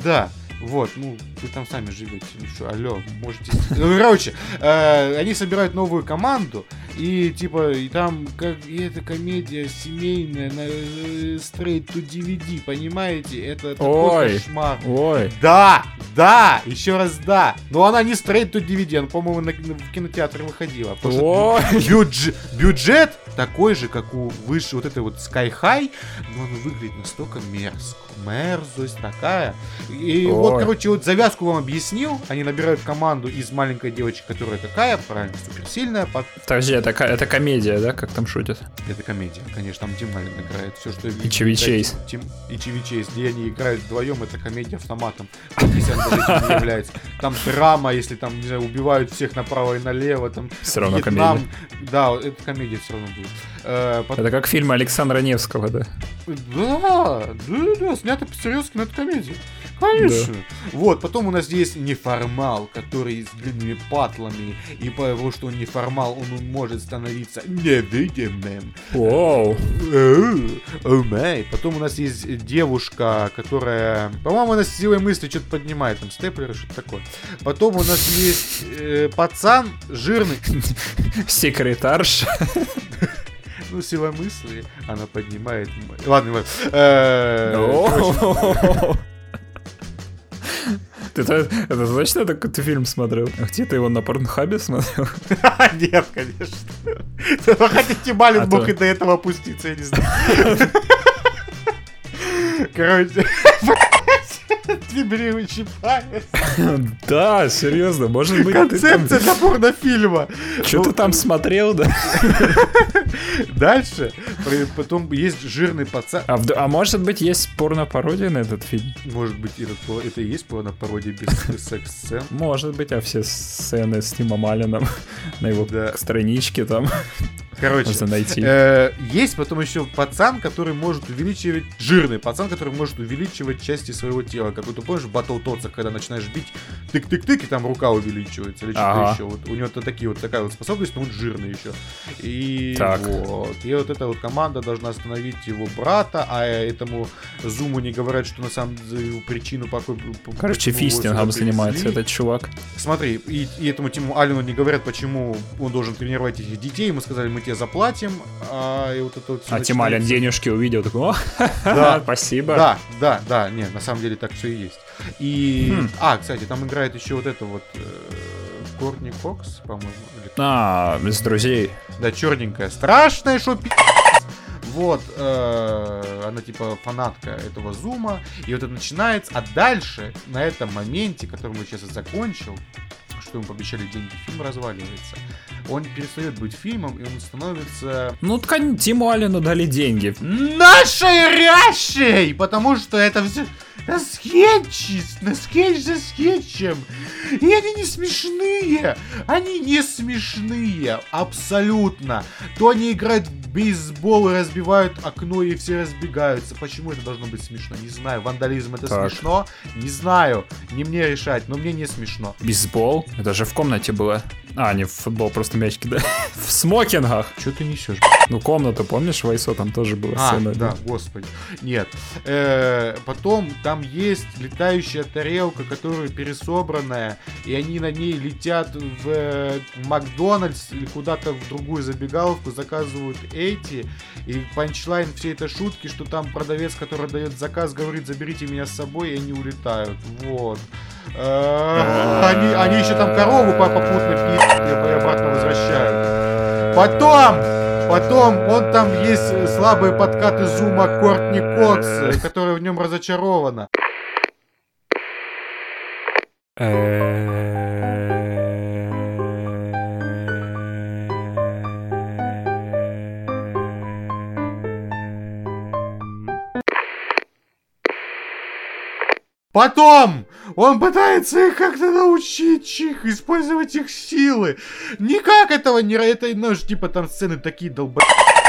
Да, вот, ну, вы там сами живете, ну что, алло, можете... Ну, короче, э, они собирают новую команду, и, типа, и там, как, и это комедия семейная на э, straight to DVD, понимаете? Это такой Ой. кошмар. Ой. Да, да, еще раз да. Но она не straight to DVD, она, по-моему, на, в кинотеатре выходила. Ой. бюдж- бюджет такой же, как у выше вот этой вот Sky High, но он выглядит настолько мерзко. Мерзость такая. И вот, Ой. короче, вот завязку вам объяснил. Они набирают команду из маленькой девочки, которая какая, правильно, суперсильная. Под... Подожди, это, это комедия, да, как там шутят? Это комедия, конечно, там Аллен играет. Все, что... И Чеви Чейз. Тим... И Чеви Чейз. Где они играют вдвоем, это комедия автоматом. Является. Там драма, если там, не знаю, убивают всех направо и налево. Там Все равно Вьетнам. комедия. Да, вот это комедия все равно будет. Э, пот- Это как фильм Александра Невского, да? Да, да, да, снято по-серьезки, но это комедия. Конечно. Вот, потом у нас есть неформал, который с длинными патлами, и по того, что он неформал, он может становиться невидимым. Вау. Э, О май. Потом у нас есть девушка, которая, по-моему, она с силой мысли что-то поднимает, там степлеры, что-то такое. Потом у нас есть э, пацан жирный, Секретарша. ну, сила мысли, она поднимает... Ладно, ладно. Э, О. Ты это, точно это какой-то фильм смотрел? А Где ты его на порнхабе смотрел? Нет, конечно. Вы хотите Малин А мог и до этого опуститься, я не знаю. Короче, вибрирующий палец. Да, серьезно, может быть. Концепция для порнофильма. Что Ну, ты там смотрел, да? Дальше, потом есть жирный пацан. А, а может быть, есть порно-пародия на этот фильм? Может быть, этот это и есть порно-пародия без секс-сцен? Может быть, а все сцены с Тимом Алленом на его Да. страничке там Короче, можно найти. Э, есть потом еще пацан, который может увеличивать... Жирный пацан, который может увеличивать части своего тела. Как ты помнишь в Баттлтотсах, когда начинаешь бить, тык-тык-тык, и там рука увеличивается. Или что-то Ага. еще. Вот у него то такие вот такая вот способность, но он жирный еще. И Так. вот. И вот эта вот команда должна остановить его брата, а этому Зуму не говорят, что на самом деле причину по какой... по- Короче, фистингом занимается этот чувак. Смотри, и, и этому Тиму Аллену не говорят, почему он должен тренировать этих детей. Ему сказали, мы тебе заплатим. А, и вот это вот А Тим начинается. денежки увидел, такой, о, Да. спасибо. Да, да, да, нет, на самом деле так все и есть. И. Хм. А, кстати, там играет еще вот это вот. э, Кортни Кокс, по-моему. или- А, с друзей. Да, черненькая. Страшная, что пи***. Вот, э, она типа фанатка этого зума, и вот это начинается, а дальше, на этом моменте, который мы сейчас и закончил, что ему пообещали деньги, фильм разваливается. Он перестает быть фильмом, и он становится Ну, ткань Тиму Аллену дали деньги. нашей рящей, потому что это все на скетчи, на скетч за скетчем. И они не смешные, они не смешные, абсолютно. То они играют в бейсбол и разбивают окно, и все разбегаются. Почему это должно быть смешно? Не знаю. Вандализм это Так. смешно? Не знаю. Не мне решать, но мне не смешно. Бейсбол? Это же в комнате было. А, не в футбол, просто мяч кидали. В смокингах. Что ты несешь? Ну, комната, помнишь, в Айсо там тоже была А, сцена. да, господи. Нет. Э, потом там есть летающая тарелка, которая пересобранная, и они на ней летят в э, Макдональдс или куда-то в другую забегаловку, заказывают эти, и панчлайн всей этой шутки, что там продавец, который дает заказ, говорит, заберите меня с собой, и они улетают. Вот. Э, Они, они еще там корову по- попутно пи***ят и обратно возвращают. Потом, потом, он там есть слабые подкаты зума Кортни Кокс, которая в нем разочарована. Потом он пытается их как-то научить их, использовать их силы. Никак этого не... Это, ну, типа, там сцены такие долб...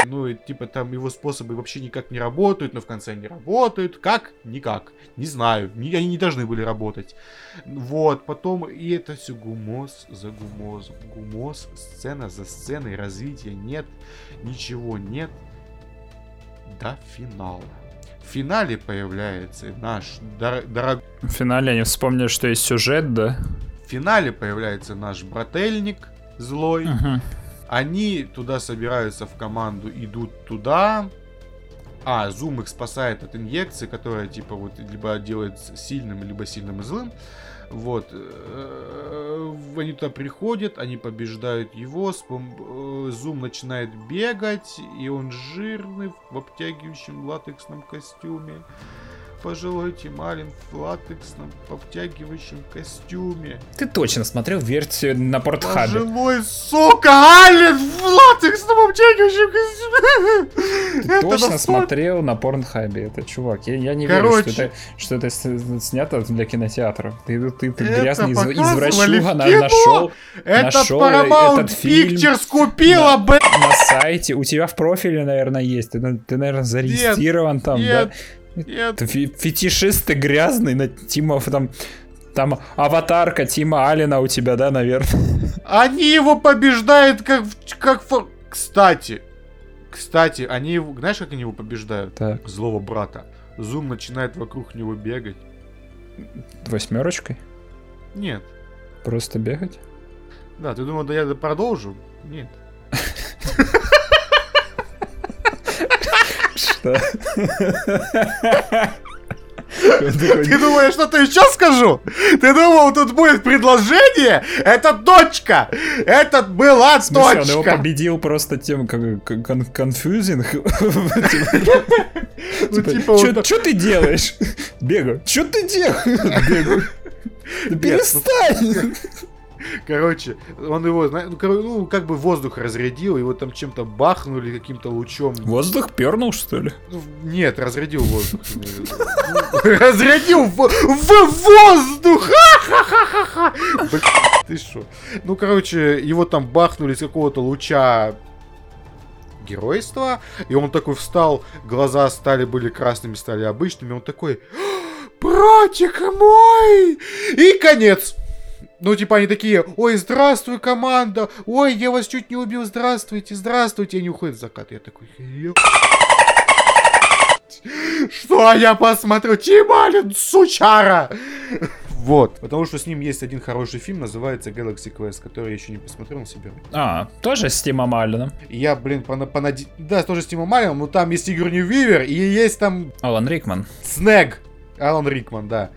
Ну, типа, там его способы вообще никак не работают, но в конце они работают. Как? Никак. Не знаю. Не- они не должны были работать. Вот, потом... И это все гумоз за гумозом. Гумоз, сцена за сценой, развития нет. Ничего нет. До финала. В финале появляется наш дор- дорогой В финале они вспомнили, что есть сюжет, да? В финале появляется наш брательник злой. Мгм. Они туда собираются в команду, идут туда. А, Зум их спасает от инъекции, которая типа вот либо делает сильным, либо сильным и злым. Вот. Э, Они туда приходят, они побеждают его. с пом- э, Зум начинает бегать, и он жирный в обтягивающем латексном костюме. Пожилой Тималин в латексном обтягивающем костюме. Ты точно смотрел версию на портхабе. Пожилой, сука, Ален в латексном обтягивающем костюме. Ты Это точно настолько- смотрел на порнхабе, это чувак. Я, я не Короче. верю, что это, что это снято для кинотеатра. Ты, ты, ты Это грязный из- извращуга на- нашел Это нашел Paramount этот фильм Pictures купила, блядь. на сайте. У тебя в профиле, наверное, есть. Ты, на- ты, наверное, зарегистрирован там, Нет, да? Нет. Фетишист ты грязный, на Тима там... Там аватарка Тима Алина у тебя, да, наверное? Они его побеждают как... как Кстати, кстати, они его... Знаешь, как они его побеждают? Так, Злого брата. Зум начинает вокруг него бегать. восьмерочкой? Нет. Просто бегать? Да, ты думал, да я продолжу? Нет. Что? Ты думал, я что-то еще скажу? Ты думал, тут будет предложение? Это точка! Это была смысле, он его точка! победил просто тем, как кон- конфьюзинг. Ну, типа, так. Что ты делаешь? Бегаю. Что ты делаешь? Бегаю. Да Перестань! Короче, он его, ну, ну, как бы воздух разрядил, его там чем-то бахнули, каким-то лучом. Воздух пернул, что ли? Ну, Нет, разрядил воздух. Ну, Разрядил в, воздух! Ты что? Ну, короче, его там бахнули с какого-то луча геройства, и он такой встал, глаза стали, были красными, стали обычными, он такой, братик мой! И конец. Ну, типа, они такие, ой, здравствуй, команда, ой, я вас чуть не убил, здравствуйте, здравствуйте, и они уходят в закат. Я такой, «Ё- что я посмотрю? Тималин, сучара! Вот, потому что с ним есть один хороший фильм, называется Galaxy Quest, который я еще не посмотрел, он себе. А, тоже с Тимом Алленом. Я, блин, пона- понаде- Да, тоже с Тимом Алленом, но там есть Сигурни Вивер, и есть там Алан Рикман. Снег. Алан Рикман, да.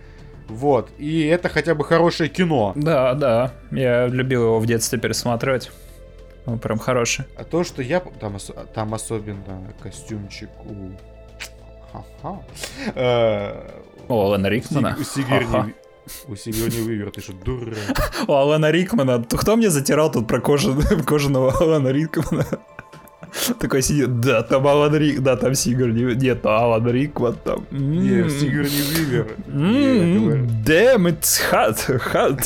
Вот. И это хотя бы хорошее кино. Да, да. Я любил его в детстве пересматривать. Он прям хороший. А то, что я... Там, ос- там особенно костюмчик у... Ха-ха. Э, У Алана Рикмана. У. Ви- У Сигурни Вивер, ты что, дурак? У Алана Рикмана. Кто мне затирал тут про кожан- кожаного Алана Рикмана? Такой сидит, да, там Алан Рик, да, там Сигурни, нет, Алан Рикман там. Не, М. Сигурни Вивер. М, Я говорю. Damn, it's hot, hot.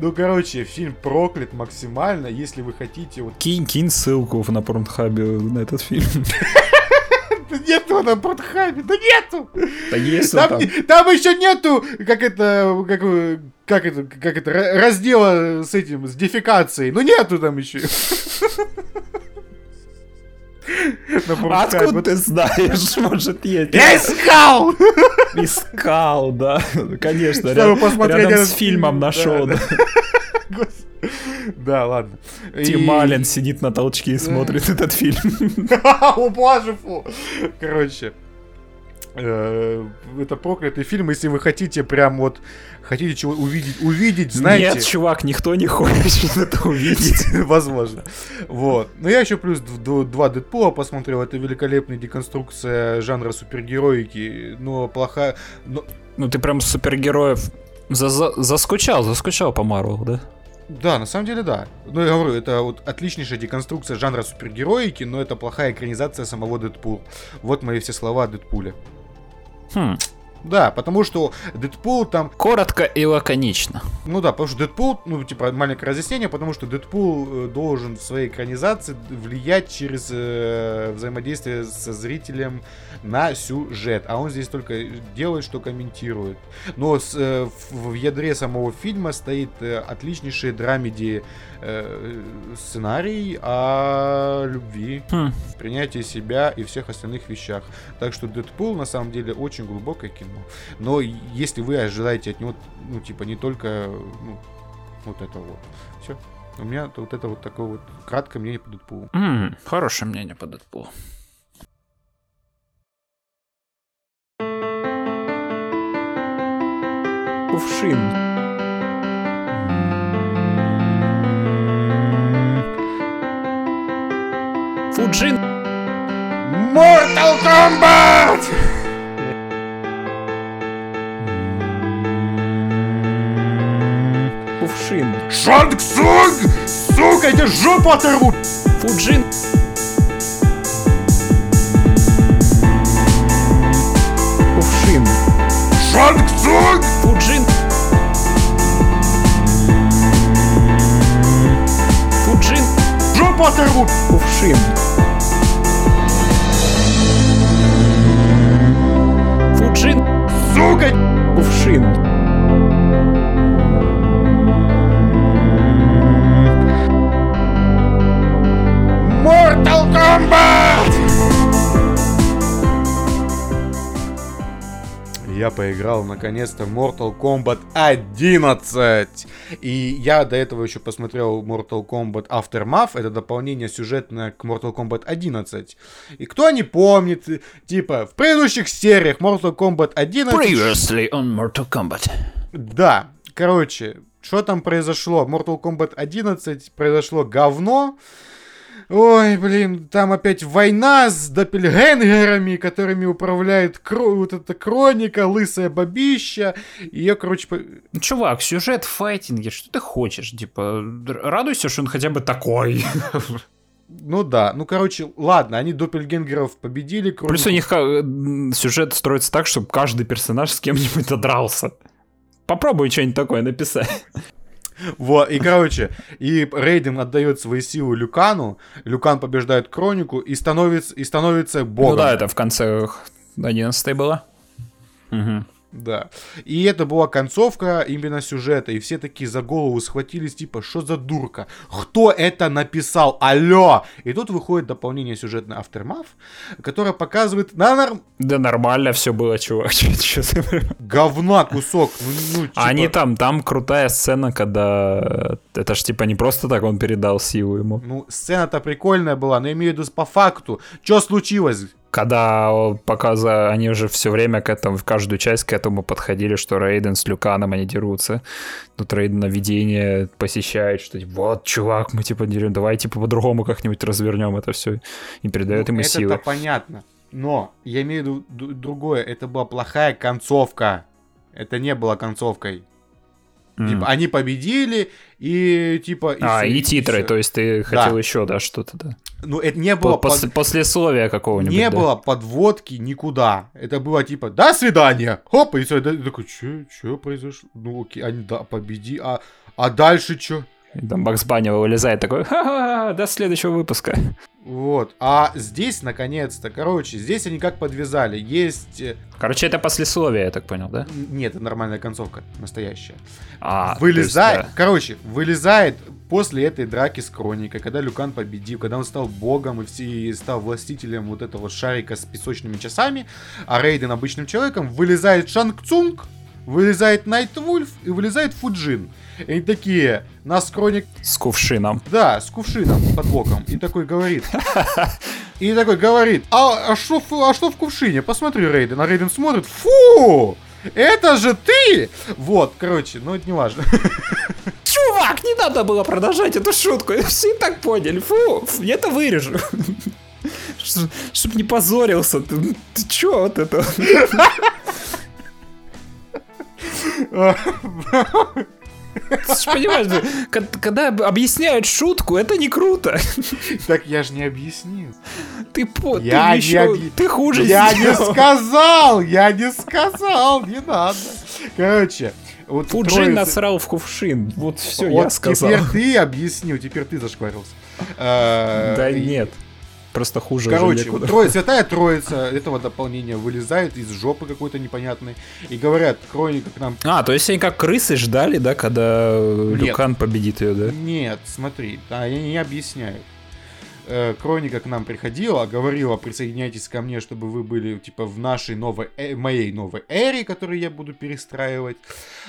Ну, короче, фильм проклят максимально, если вы хотите вот... Кинь, кинь ссылку на Порнхабе на этот фильм. Да нету на Портхабе, да нету! Да есть Там, там еще нету, как это, как, э, как это, как это, ра- раздела с этим, с дефекацией. Ну нету там еще. А откуда ты знаешь? Может, есть? Я искал! Искал, да. Конечно, рядом, посмотреть рядом с фильмом фильм, нашел. да, Да. Гос- Да, ладно. Тим И- Аллен сидит на толчке и смотрит этот фильм. О боже, фу. Короче, э, это проклятый фильм, если вы хотите прям вот, хотите чего увидеть, увидеть, знаете... Нет, чувак, никто не хочет это увидеть. Возможно. Вот. Но я еще плюс два Дэдпула посмотрел. Это великолепная деконструкция жанра супергероики. Но плохая... Но... Ну ты прям супергероев за- за- заскучал, заскучал по Марвел, да? Да, на самом деле да. Ну, я говорю, это вот отличнейшая деконструкция жанра супергероики, но это плохая экранизация самого Дэдпула. Вот мои все слова о Дэдпуле. Хм. Да, потому что Дэдпул там Коротко и лаконично. Ну да, потому что Дэдпул, ну, типа, маленькое разъяснение, потому что Дэдпул э, должен в своей экранизации влиять через э, взаимодействие со зрителем на сюжет. А он здесь только делает, что комментирует. Но с, э, в, в ядре самого фильма стоит э, отличнейший драмеди э, сценарий о любви, Хм. принятии себя и всех остальных вещах. Так что Дэдпул на самом деле очень глубокое кино. Но если вы ожидаете от него, ну, типа, не только, ну, вот это вот. Все. У меня вот это вот такое вот краткое мнение по Дэдпулу. М, Хорошее мнение по Дэдпулу. Кувшин. Фуджин. Mortal Kombat! Кувшин. Шанг! Сука, я тебе жопу оторву! Фуджин. Кувшин. Шанг! Фуджин. Фуджин. Жопу оторву! Кувшин. сука! Кувшин. Kombat! Я поиграл наконец-то в Mortal Kombat 11. И я до этого еще посмотрел Mortal Kombat Aftermath. Это дополнение сюжетное к Mortal Kombat 11. И кто не помнит, типа, в предыдущих сериях Mortal Kombat 11... Previously on Mortal Kombat. Да, короче, что там произошло? Mortal Kombat 11 произошло говно. Ой, блин, там опять война с доппельгенгерами, которыми управляет кро- вот эта Кроника, лысая бабища. Ее, короче, по- чувак, сюжет в файтинге, что ты хочешь? Типа, радуйся, что он хотя бы такой. ну да, ну короче, ладно, они доппельгенгеров победили. Кронику- Плюс у них м, сюжет строится так, чтобы каждый персонаж с кем-нибудь додрался. Попробуй что-нибудь такое написать. Вот, и короче, и Рейден отдает свои силы Люкану, Люкан побеждает Кронику и становится, и становится богом. Ну да, это в конце 11 было. Мгм. Да. И это была концовка именно сюжета. И все такие за голову схватились, типа, что за дурка? Кто это написал? Алло! И тут выходит дополнение сюжетный Aftermath, которое показывает на норм... Да нормально все было, чувак. Говна кусок. Ну, ну, типа, не там, там крутая сцена, когда... Это ж типа не просто так он передал силу ему. Ну, сцена-то прикольная была, но имею в виду по факту. Что случилось? Когда показа они уже все время к этому, в каждую часть к этому подходили, что Рейден с Люканом они дерутся. Тут Рейден на видение посещает, что типа, вот, чувак, мы типа дерем, давай типа по-другому как-нибудь развернем это все. И передает Ну, ему Это-то силы. понятно. Но я имею в виду другое. Это была плохая концовка. Это не было концовкой. М. Типа, они победили, и типа... а, всё, и титры, всё. то есть ты хотел еще, да, что-то, да. Ну, это не было... По- под- пос- Послесловия какого-нибудь. Не да. было подводки никуда. Это было типа, до свидания. Хоп, и все. такой, что, что произошло? Ну, окей, они, да, победи. А, а дальше что? И там Бакс Банни вылезает такой, ха-ха, до следующего выпуска. Вот. А здесь, наконец-то, короче, здесь они как подвязали. Есть... э, Короче, это послесловие, я так понял, да? Нет, это нормальная концовка, настоящая. А, вылезает, есть, короче, вылезает после этой драки с Кроникой, когда Люкан победил, когда он стал богом и, все, и стал властителем вот этого шарика с песочными часами, а Рейден обычным человеком, вылезает Шанг Цунг, вылезает Найтвульф и вылезает Фуджин. И они такие, нас Кроник с кувшином. да, с кувшином под боком. И такой говорит. И такой говорит, а, а, что, в- а что в кувшине? Посмотри, Рейден. А Рейден смотрит, фу! Это же ты! Вот, короче, ну это не важно. Чувак, не надо было продолжать эту шутку. Все и так поняли. Фу, я это вырежу. Чтоб не позорился. Ты, ты чё вот это? Ты ж понимаешь, да, ко- когда объясняют шутку, это не круто. Так я же не объяснил. Ты, по, Я ты не еще, объ- ты хуже Я не сделал. сказал! Я не сказал! Не надо. Короче, вот Фуджин троица- насрал в кувшин. Вот все, Вот я сказал. теперь ты объяснил, теперь ты зашкварился. Э, Да и- нет. Просто хуже уже Короче, вот трое, святая троица этого дополнения вылезает из жопы какой-то непонятной и говорят, Хроника к нам... А, то есть они как крысы ждали, да, когда э, Нет. Люкан победит ее, да? Нет, смотри, да, они не объясняют. Э, Хроника к нам приходила, говорила, присоединяйтесь ко мне, чтобы вы были, типа, в нашей новой, э, моей новой эре, которую я буду перестраивать.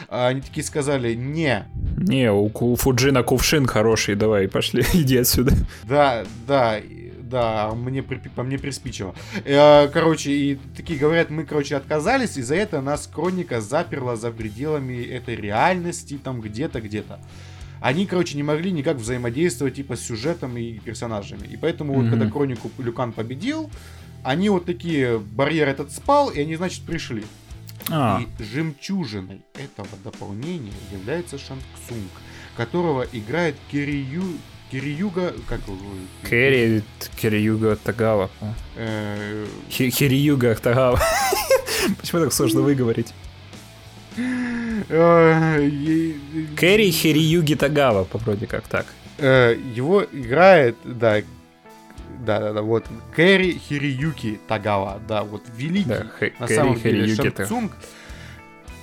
А они такие сказали, не, Не, у, у Фуджина кувшин хороший, давай, пошли, иди отсюда. Да, да, да, мне по мне приспичило. Э, Короче, и такие говорят, мы, короче, отказались, и за это нас Хроника заперла за пределами этой реальности, там где-то, где-то. Они, короче, не могли никак взаимодействовать, типа, с сюжетом и персонажами. И поэтому, вот, Мгм. когда Хронику Люкан победил, они вот такие, барьер этот спал, и они, значит, пришли. А, И жемчужиной этого дополнения является Шанг Цунг, которого играет Кирию... Кириюга... Как его? Кэрри, Кириюга Тагава. Э, Хириюга Тагава. Почему так сложно выговорить? э, Кэрри Хириюги Тагава, по вроде как так. э, Его играет, да, да, да, да, вот, Кэри Хириюки Тагава, да, вот, великий, Да, на самом деле, Хириюги Шанг Тагава. Цунг.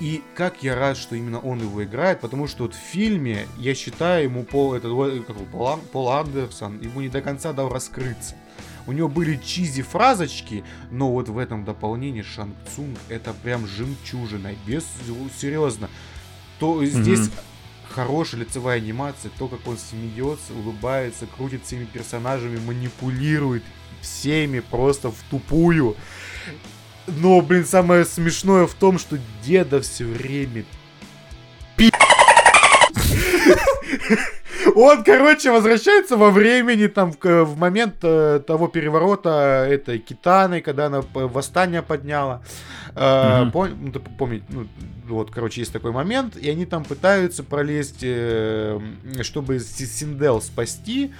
И как я рад, что именно он его играет, потому что вот в фильме, я считаю, ему Пол, этот, ой, как его, Пол, Пол Андерсон, ему не до конца дал раскрыться. У него были чизи фразочки, но вот в этом дополнении Шанг Цунг это прям жемчужина. Без серьезно. То здесь хорошая лицевая анимация, то, как он смеется, улыбается, крутит всеми персонажами, манипулирует всеми просто в тупую. Но, блин, самое смешное в том, что деда все время пи***. Он, короче, возвращается во времени, там, в, в момент э, того переворота этой Китаны, когда она восстание подняла. Э, пом- ну, ты помни- ну, вот, короче, есть такой момент, и они там пытаются пролезть, э, чтобы Си- Синдел спасти,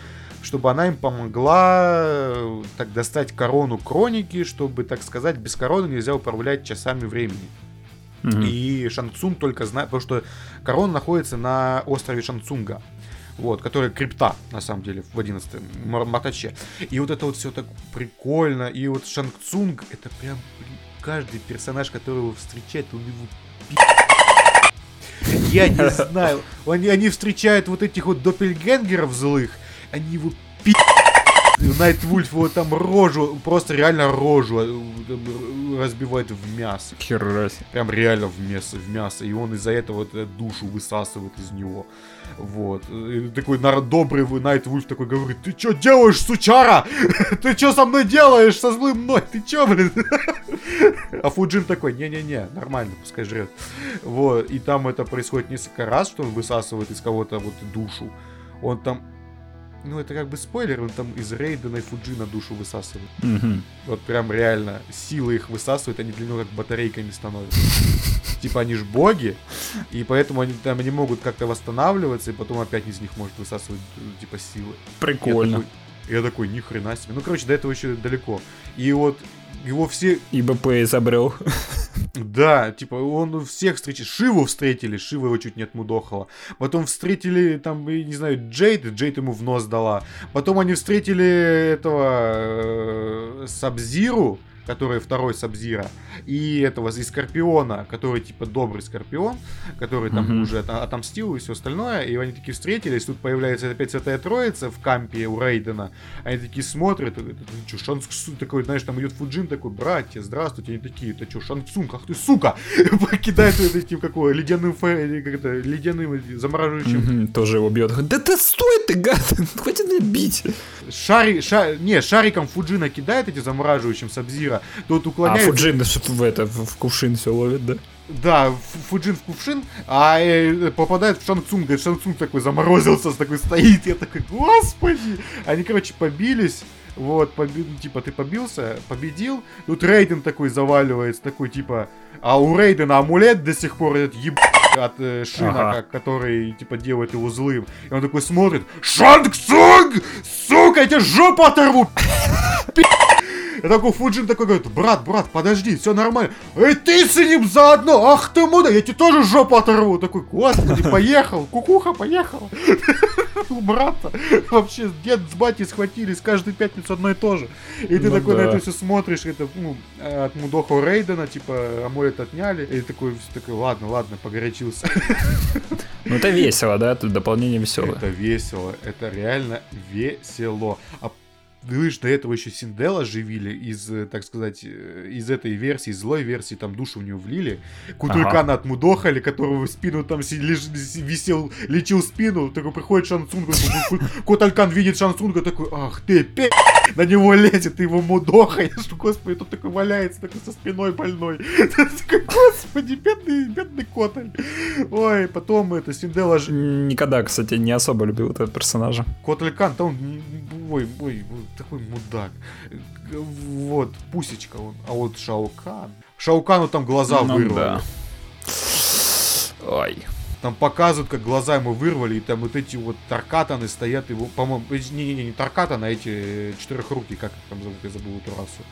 чтобы она им помогла э, так достать корону Кроники, чтобы, так сказать, без короны нельзя управлять часами времени. Мгм. И Шанцун только знает, потому что корона находится на острове Шанцунга. Вот, который крипта, на самом деле, в 11 Матаче. И вот это вот все так прикольно. И вот Шанг Цунг, это прям блин, каждый персонаж, который его встречает, у него пи***. Я не знаю. Они, они встречают вот этих вот доппельгенгеров злых, они его пи***. Найт Вульф его там рожу, просто реально рожу э, разбивает в мясо. Хера себе. Прям реально в мясо, в мясо. И он из-за этого душу высасывает из него. Вот. И такой добрый Найт Вульф такой говорит, ты чё делаешь, сучара? Ты чё со мной делаешь, со злым мной? Ты чё, блин? А Фуджин такой, не-не-не, нормально, пускай жрет. Вот. И там это происходит несколько раз, что он высасывает из кого-то вот душу. Он там ну, это как бы спойлер, он там из Рейдена и Фуджина душу высасывает. Мгм. Вот прям реально силы их высасывают, они для него как батарейками становятся. Типа они ж боги, и поэтому они там не могут как-то восстанавливаться, и потом опять из них может высасывать э, типа силы. Я Прикольно. такой, я такой, ни хрена себе. Ну, короче, до этого еще далеко. И вот его все, И БП изобрел. да, типа, он всех встретил. Шиву встретили, Шива его чуть не отмудохала. Потом встретили, там, я не знаю, Джейд, Джейд ему в нос дала. Потом они встретили этого э, Сабзиру, который второй Сабзира, и этого, и Скорпиона, который, типа, добрый Скорпион, который там Мгм. уже от- отомстил и все остальное, и они такие встретились, тут появляется опять Святая Троица в кампе у Рейдена, они такие смотрят, это, что, Шанск такой, знаешь, там идет Фуджин такой, братья, здравствуйте, они такие, это что, Шансунг, ах ты, сука, покидает этим, какого, ледяным, или как это, ледяным этим замораживающим Тоже его бьет. Да ты стой ты, гад! Хватит меня бить! Шари, ша- не, шариком Фуджина кидает эти замораживающим Сабзира, тот А уклоняется. Фуджин что-то в это, в кувшин все ловит, да? Да, Фу- Фуджин в кувшин, а э, попадает в Шанцунг, и Шанцунг такой заморозился, такой стоит, я такой, господи! Они, короче, побились, вот, поби- ну, типа, ты побился, победил, тут Рейден такой заваливается, такой, типа, а у Рейдена амулет до сих пор этот еб... от э, Шина, Ага. как- который, типа, делает его злым. И он такой смотрит, Шанг Цунг! Сука, я тебе жопу оторву! Я такой Фуджин такой говорит, брат, брат, подожди, все нормально. Эй, ты с ним заодно, ах ты муда, я тебе тоже жопу оторву. Такой, господи, поехал, кукуха, поехал. У брата вообще дед с батей схватились каждую пятницу одно и то же. И ты Ну такой на да. это все смотришь, это, ну, от Мудохо Рейдена, типа, амулет отняли. И такой, такой, ладно, ладно, погорячился. Ну это весело, да? Тут дополнение веселое. Это весело, это реально весело. А вы же до этого еще Синдела живили из, э, так сказать, э, из этой версии, злой версии, там душу в нее влили. Кутулькана отмудохали, которого в спину там леж- висел, лечил спину. Такой приходит Шансунга, такой, Ку- Куталькан видит Шансунга, такой, ах ты, пе... На него лезет, ты его мудохаешь. Господи, тут такой валяется, такой со спиной больной. Господи, бедный, бедный Коталь. Ой, потом это Синдела Никогда, кстати, не особо любил этого персонажа. Котликан, то он, м, ой, ой, ой, такой мудак. Вот, пусечка он, а вот Шаукан. Шаукану там глаза Ну вырвали. да. Ой. Там показывают, как глаза ему вырвали, и там вот эти вот таркатаны стоят его, по-моему, не-не-не, не таркатаны, а эти э, четырехруки, как их там зовут, я забыл эту расу.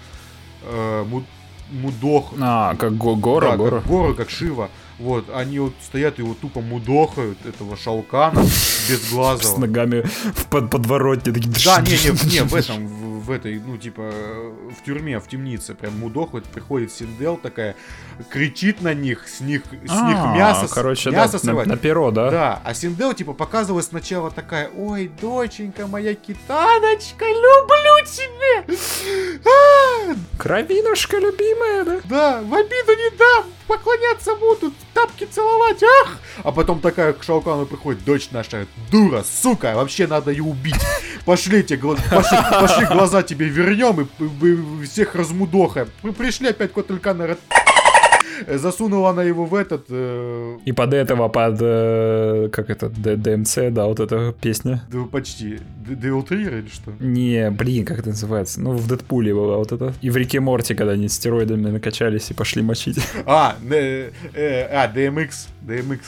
Э, му- мудох. А, как го- гора, Да, гора. как горы, как Шива. Вот, они вот стоят и его тупо мудохают, этого Шаукана, без С глаза. ногами в под подворотне. такие Да, не, не, не, в этом, в, этой, ну, типа, в тюрьме, в темнице, прям мудохают, приходит Синдел такая, кричит на них, с них, с них А, мясо, короче, да, мясо на, срывать. на перо, да? Да, а Синдел, типа, показывает сначала такая, ой, доченька моя китаночка, люблю тебя! А, Кровинушка любимая, да? да, в обиду не дам, поклоняться будут, тапки целовать, ах! А потом такая к Шаукану приходит, дочь наша, дура, сука, вообще надо ее убить. Пошлите, гла- пошли, пошли глаза тебе вернем и, и- и всех размудохаем. Мы пришли опять кот Илькана, засунула она его в этот... э, И под этого, под, э, как это, Д- ДМЦ, да, вот эта песня. да, почти, Devil Trigger или что? Не, блин, как это называется? Ну, в Дэдпуле была вот это. И в Рике Морти, когда они стероидами накачались и пошли мочить. А, э, э, а, DMX, DMX.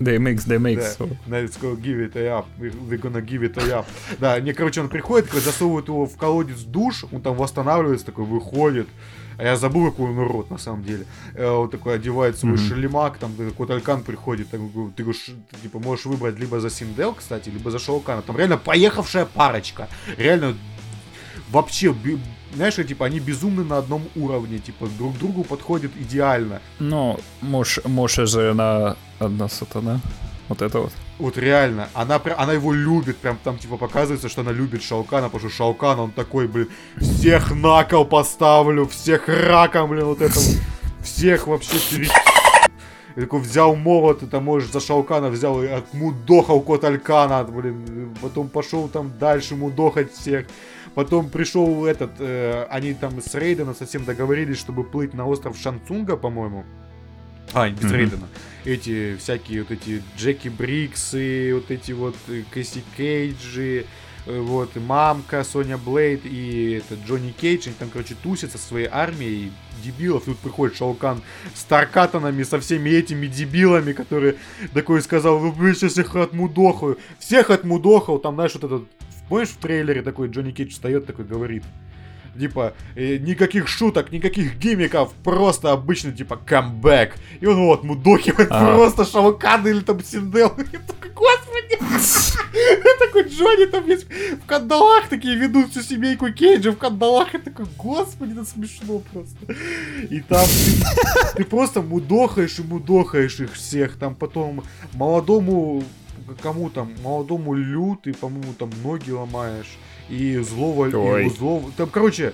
DMX, DMX. Да. Let's go give it a up. We're gonna give it a up. Да, не, короче, он приходит, когда засовывают его в колодец душ, он там восстанавливается, такой выходит. А я забыл, какой он урод, на самом деле. Э, Он такой одевает свой Мгм. шлемак, там какой-то алькан приходит, так, говорю, ты, говоришь, ты, типа, можешь выбрать либо за Синдел, кстати, либо за Шаукана. Там реально поехавшая парочка. Реально вообще, знаешь, типа, они безумны на одном уровне, типа, друг другу подходят идеально. Ну, муж, муж и жена одна сатана. Вот это вот. Вот реально, она, она его любит, прям там типа показывается, что она любит Шаукана, потому что Шаукан, он такой, блин, всех на кол поставлю, всех раком, блин, вот это, всех вообще пере... И такой взял молот, и там, можешь, за Шаукана взял и отмудохал кот Алькана, блин, потом пошел там дальше мудохать всех. Потом пришел этот, э, они там с Рейденом совсем договорились, чтобы плыть на остров Шанцунга, по-моему. А, без Мгм. Рейдена. Эти всякие вот эти Джеки Бриксы, вот эти вот э, Кэсси Кейджи, э, вот, мамка, Соня Блейд и это, Джонни Кейдж, они там, короче, тусят со своей армией дебилов. Тут приходит Шаукан с Таркатанами, со всеми этими дебилами, которые такой сказал, вы сейчас их отмудохаю. Всех отмудохал, там, знаешь, вот этот, помнишь, в трейлере такой Джонни Кейдж встает, такой говорит, Типа, э, никаких шуток, никаких гиммиков, просто обычно, типа, камбэк. И он вот мудохивает Ага. просто Шаукана или там Синдел. Я такой, господи! Такой, Джонни там весь в кандалах такие ведут всю семейку Кейджа в кандалах. Я такой, господи, это смешно просто. И там ты, ты просто мудохаешь и мудохаешь их всех. Там потом молодому, кому там, молодому Лю, ты, по-моему, там ноги ломаешь. И злого, и Ой. у злого. Там, короче,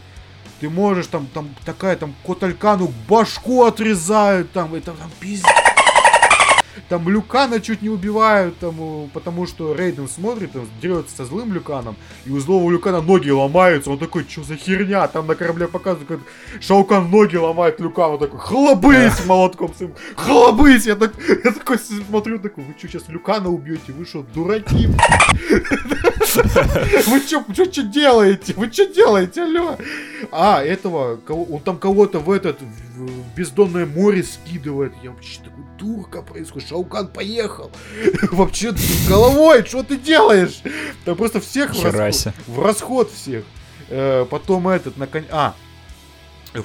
ты можешь там, там такая там Коталькану башку отрезают, там, это там пиздец. Там Люкана чуть не убивают, там, потому что Рейден смотрит, там, дерется со злым Люканом, и у злого Люкана ноги ломаются, он такой, что за херня, там на корабле показывают, как Шаукан ноги ломает Люкану, такой, хлобысь молотком своим, хлобысь, я, так, я такой смотрю, такой, вы что, сейчас Люкана убьете, вы что, дураки? Вы что, делаете? Вы что делаете, алло? А, этого, он там кого-то в этот, в, бездонное море скидывает. Я вообще такой, дурка происходит, Шаукан поехал. Вообще, головой, что ты делаешь? Там просто всех в расход, в расход всех. Э, потом этот, на кон- А,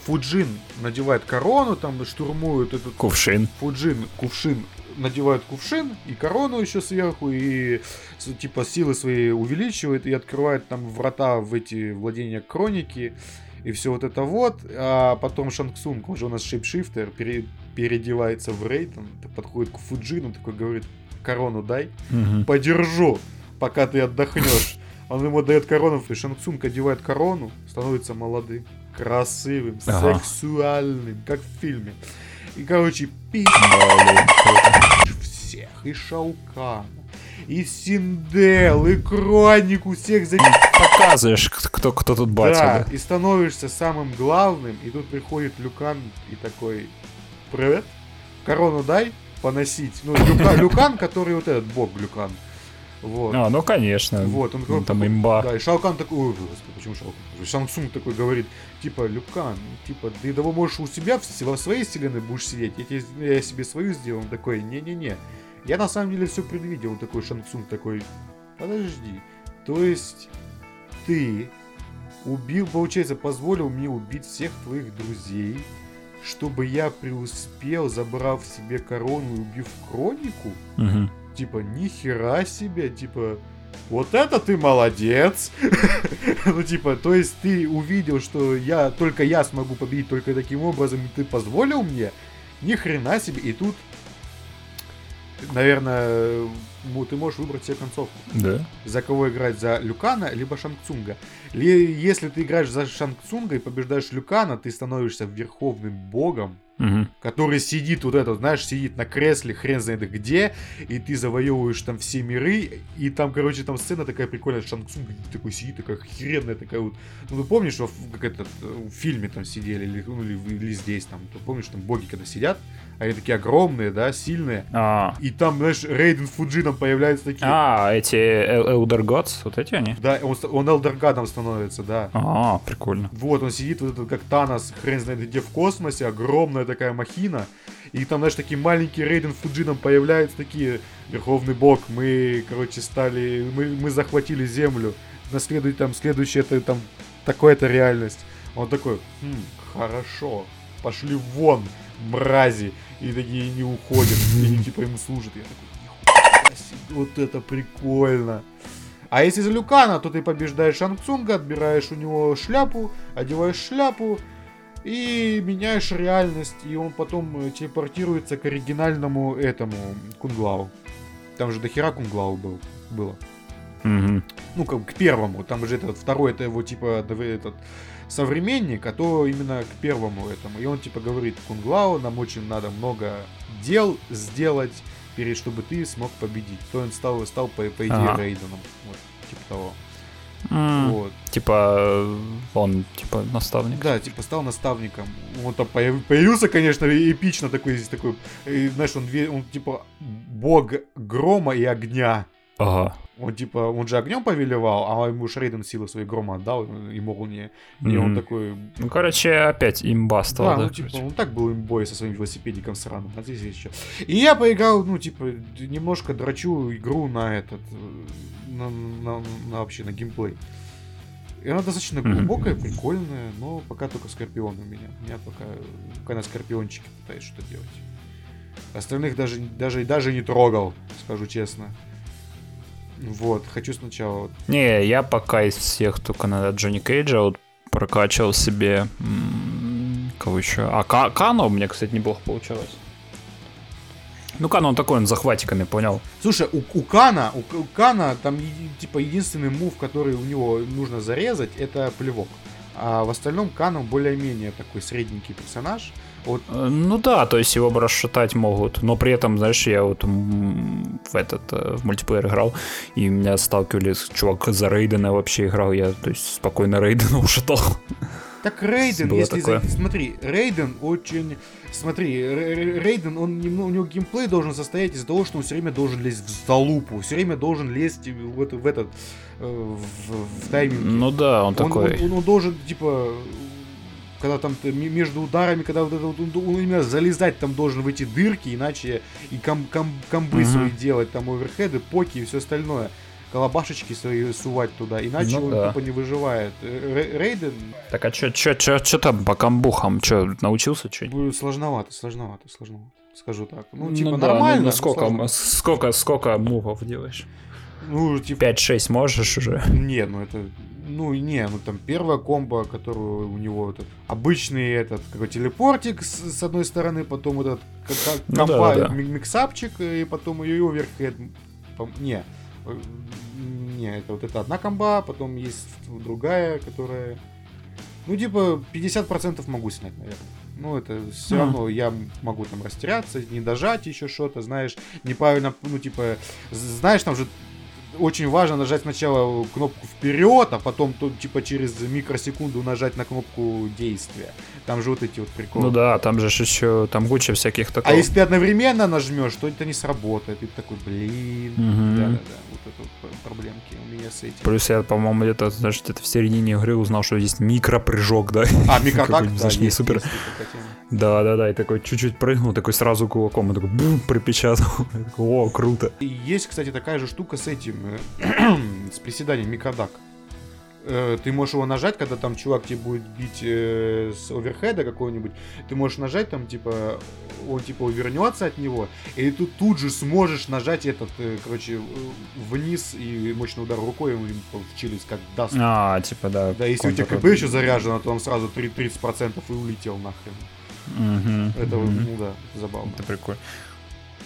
Фуджин надевает корону, там штурмуют этот Кувшин. Фуджин, кувшин, надевают кувшин и корону еще сверху, и типа силы свои увеличивает и открывает там врата в эти владения Кроники и все вот это вот. А потом Шанксунг, он же у нас шейпшифтер, пере- переодевается в Рейтон, подходит к Фуджину, такой говорит, корону дай, Мгм. подержу, пока ты отдохнешь. Он ему дает корону, и Шансунг одевает корону, становится молодым, красивым, Ага. сексуальным, как в фильме. И, короче, пи. Всех, и Шаукана, и Синдел, и Кронику, всех за... Показываешь, кто, кто тут батя, Да, да? и становишься самым главным, и тут приходит Люкан и такой, привет, корону дай поносить. Ну, Люка- Люкан, который вот этот бог Люкан. Вот. А, ну конечно. Вот, он Ну, там такой- имба. Да, и Шаукан такой, ой, господи, почему Шаукан? Шансунг такой говорит, типа, Люкан, типа, ты того можешь у себя в, во своей вселенной будешь сидеть, я, тебе- я себе свою сделал. Он такой, не-не-не, я на самом деле все предвидел. Такой, Шансунг такой, подожди, то есть ты убил, получается, позволил мне убить всех твоих друзей, чтобы я преуспел, забрав себе корону и убив Кронику? Мгм. типа, нихера себе, типа, вот это ты молодец. Ну, типа, то есть ты увидел, что я, только я смогу победить только таким образом, и ты позволил мне? Ни хрена себе. И тут, наверное, ты можешь выбрать себе концовку. Да. За кого играть? За Люкана, либо Шанг-Цунга. Ли- Если ты играешь за Шанг-Цунга и побеждаешь Люкана, ты становишься верховным богом, Мгм. который сидит вот этот, знаешь, сидит на кресле, хрен знает где, и ты завоевываешь там все миры, и там, короче, там сцена такая прикольная, Шанг Цунг такой сидит, такая хренная такая вот, ну, ты помнишь, как этот, э, в фильме там сидели, или, ну, или, или здесь там, ты помнишь, там боги когда сидят, они такие огромные, да, сильные, А, и там, знаешь, Рейден Фуджи там появляются такие, а эти Elder Gods, вот эти они? да, он, он Элдергадом становится, да. А, прикольно. Вот, он сидит вот этот, как Танос, хрен знает где в космосе, огромная такая махина. И там, знаешь, такие маленькие Рейден Фуджином появляются, такие, Верховный Бог, мы, короче, стали, мы, мы захватили Землю. На следует, там, следующее, это там, такая-то реальность. Он такой, хм, хорошо, пошли вон, мрази. И такие не уходят, и они, типа, ему служат. Я такой, «Нихуя себе, вот это прикольно. А если за Люкана, то ты побеждаешь Шанг-Цунга, отбираешь у него шляпу, одеваешь шляпу и меняешь реальность, и он потом телепортируется к оригинальному этому Кунглау. Там же дохера Кунглау был, было. Мгм. Ну, как к первому. Там же этот второй, это его типа этот современник, а то именно к первому этому. И он типа говорит, Кунглау, нам очень надо много дел сделать, перед, чтобы ты смог победить. То он стал, стал по, по идее Ага. Рейденом. Вот, типа того. Вот. Типа, э, он, типа, наставник. Да, типа стал наставником. Он там появ- появился, конечно, эпично такой, здесь такой, э, знаешь, он, он типа бог грома и огня. Ага. Он типа, он же огнем повелевал, а ему Шрейден силы своей грома отдал и молнии. И он такой, Ну, короче, опять имба стала, да, да? ну типа, короче? он так был имбой со своим велосипедиком сраным, а здесь еще. И я поиграл, ну типа, немножко драчу игру на этот, на, на- на вообще на геймплей. И она достаточно глубокая, прикольная, но пока только Скорпион у меня. У меня пока, пока на Скорпиончике пытаюсь что-то делать. Остальных даже, даже, даже не трогал, скажу честно. Вот, хочу сначала Не, я пока из всех только на Джонни Кейджа вот прокачивал себе... Кого еще? А, Ка- Кано у меня, кстати, неплохо получалось. Ну, Кано он такой, он захватиками, понял? Слушай, у, у Кана, у, К- у Кана там типа единственный мув, который у него нужно зарезать, это плевок. А в остальном Кана более-менее такой средненький персонаж. Вот Э, Ну да, то есть его бы расшатать могут, но при этом, знаешь, я вот в этот э, в мультиплеер играл, и меня сталкивали с чувак за Рейдена вообще играл, я, то есть, спокойно Рейдена ушатал. так Рейден, Было если такое. за- смотри, Рейден очень, смотри, Рейден, он немного, у него геймплей должен состоять из-за того, что он все время должен лезть в залупу, все время должен лезть в, это- в этот, э, в, в тайминг. Ну да, он Он, такой... он- он- он должен, типа, когда там между ударами, когда вот это вот, он, именно залезать там должен в эти дырки, иначе и ком, ком, комбы Мгм. свои делать, там оверхеды, поки и все остальное. Колобашечки свои сувать туда, иначе Ну он да. тупо не выживает. Р- Рейден Так а чё, чё, чё, чё там по камбухам? Чё, научился чё? сложновато, сложновато, сложновато. Скажу так. Ну, типа, да, нормально. ну, но сколько, сложно. сколько, сколько мувов делаешь? Ну, типа, 5-6 можешь уже? Не, ну это... Ну, не, ну там первая комбо, которую у него этот обычный этот какой телепортик с, с одной стороны, потом вот этот к- к- Ну да, компа, да, да. ми- миксапчик, и потом ее оверхед. Не, э, не, это вот это одна комба, потом есть другая, которая... Ну, типа, 50% могу снять, наверное. Ну, это все Мгм. равно я могу там растеряться, не дожать еще что-то, знаешь, неправильно, ну, типа, знаешь, там же очень важно нажать сначала кнопку вперед, а потом то, типа через микросекунду нажать на кнопку действия. Там же вот эти вот приколы. Ну да, там же еще, там куча всяких такого. А если ты одновременно нажмешь, то это не сработает. И ты такой, блин. Мгм. Да-да-да, вот это вот проблемки у меня с этим. Плюс я, по-моему, где-то, знаешь, где-то в середине игры узнал, что есть микропрыжок, да? А, микротак, да, знаешь, не супер. есть такая тема. Да-да-да, и такой чуть-чуть прыгнул, такой сразу кулаком, и такой бум, припечатал. Такой, О, круто. И есть, кстати, такая же штука с этим, э, с приседанием микродак. э, ты можешь его нажать, когда там чувак тебе будет бить э, с оверхеда какого-нибудь, ты можешь нажать там, типа, он типа увернется от него, и ты тут же сможешь нажать этот, э, короче, вниз и мощный удар рукой ему в челюсть, как даст. А, типа, да. Да, если у тебя КБ еще заряжено, то он сразу 3 30% и улетел нахрен. Мгм, Это, мгм. ну да, забавно. Это прикольно.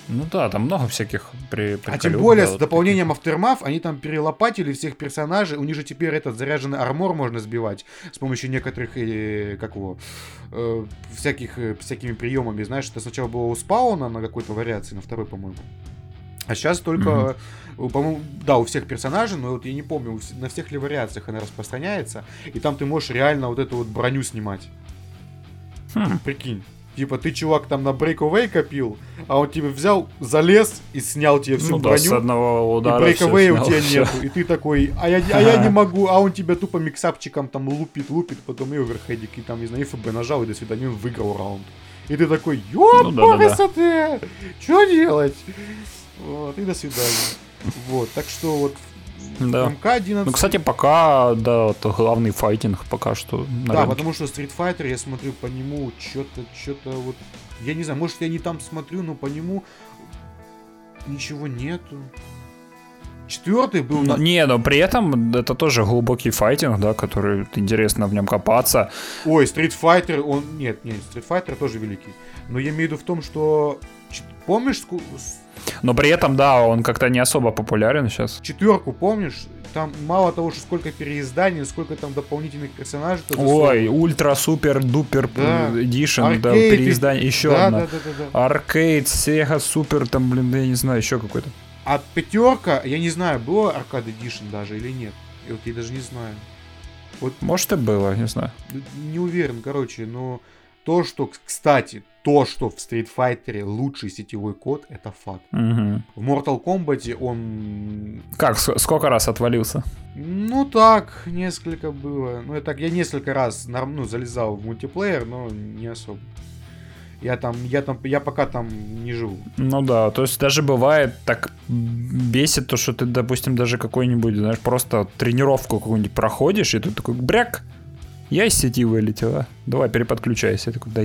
Ну да, там много всяких при А тем более да, с вот дополнением Aftermath они там перелопатили всех персонажей. У них же теперь этот заряженный армор можно сбивать с помощью некоторых, э, как его, э, всяких, э, всякими приемами. Знаешь, это сначала было у спауна на какой-то вариации, на второй, по-моему. А сейчас только, э, по-моему, да, у всех персонажей, но вот я не помню, на всех ли вариациях она распространяется. И там ты можешь реально вот эту вот броню снимать. Хм. Прикинь. Типа, ты, чувак, там на Breakaway копил, а он тебе взял, залез и снял тебе всю Ну да, броню. с одного И удара брейковея всё у тебя снял, нету. И ты такой, а я, а я не могу, а он тебя тупо миксапчиком там лупит, лупит, потом и оверхедик, и там, не знаю, и ФБ нажал, и до свидания, он выиграл раунд. И ты такой, ёп, Ну да-да-да. ПВСТ, что делать? Вот, и до свидания. Вот, так что вот Да. МК-11... Ну, кстати, пока, да, это главный файтинг пока что Да, рынке. потому что Street Fighter, я смотрю по нему, что-то, что-то вот... Я не знаю, может, я не там смотрю, но по нему ничего нету. Четвертый был Но- не, но при этом это тоже глубокий файтинг, да, который интересно в нем копаться. Ой, Street Fighter, он... Нет, нет, Street Fighter тоже великий. Но я имею в виду в том, что... Помнишь, Но при этом, да, он как-то не особо популярен сейчас. четверку помнишь? Там мало того, что сколько переизданий, сколько там дополнительных персонажей. Ой, ультра, супер, дупер, Да. эдишн, да, переиздание, еще да, одна. да, да, да, да. Аркейд, Sega, супер, там, блин, я не знаю, еще какой-то. А пятерка, я не знаю, было Arcade Edition даже или нет. И вот я даже не знаю. Может и было, не знаю. Не уверен, короче, но то, что, кстати, то, что в Street Fighter лучший сетевой код, это факт. Мгм. В Mortal Kombat он... Как, сколько раз отвалился? Ну так, несколько было. Ну, я так, я несколько раз ну, залезал в мультиплеер, но не особо. Я там, я там, я пока там не живу. Ну да, то есть даже бывает так бесит то, что ты, допустим, даже какой-нибудь, знаешь, просто тренировку какую-нибудь проходишь, и ты такой, бряк, я из сети вылетела, давай переподключайся. Я такой, да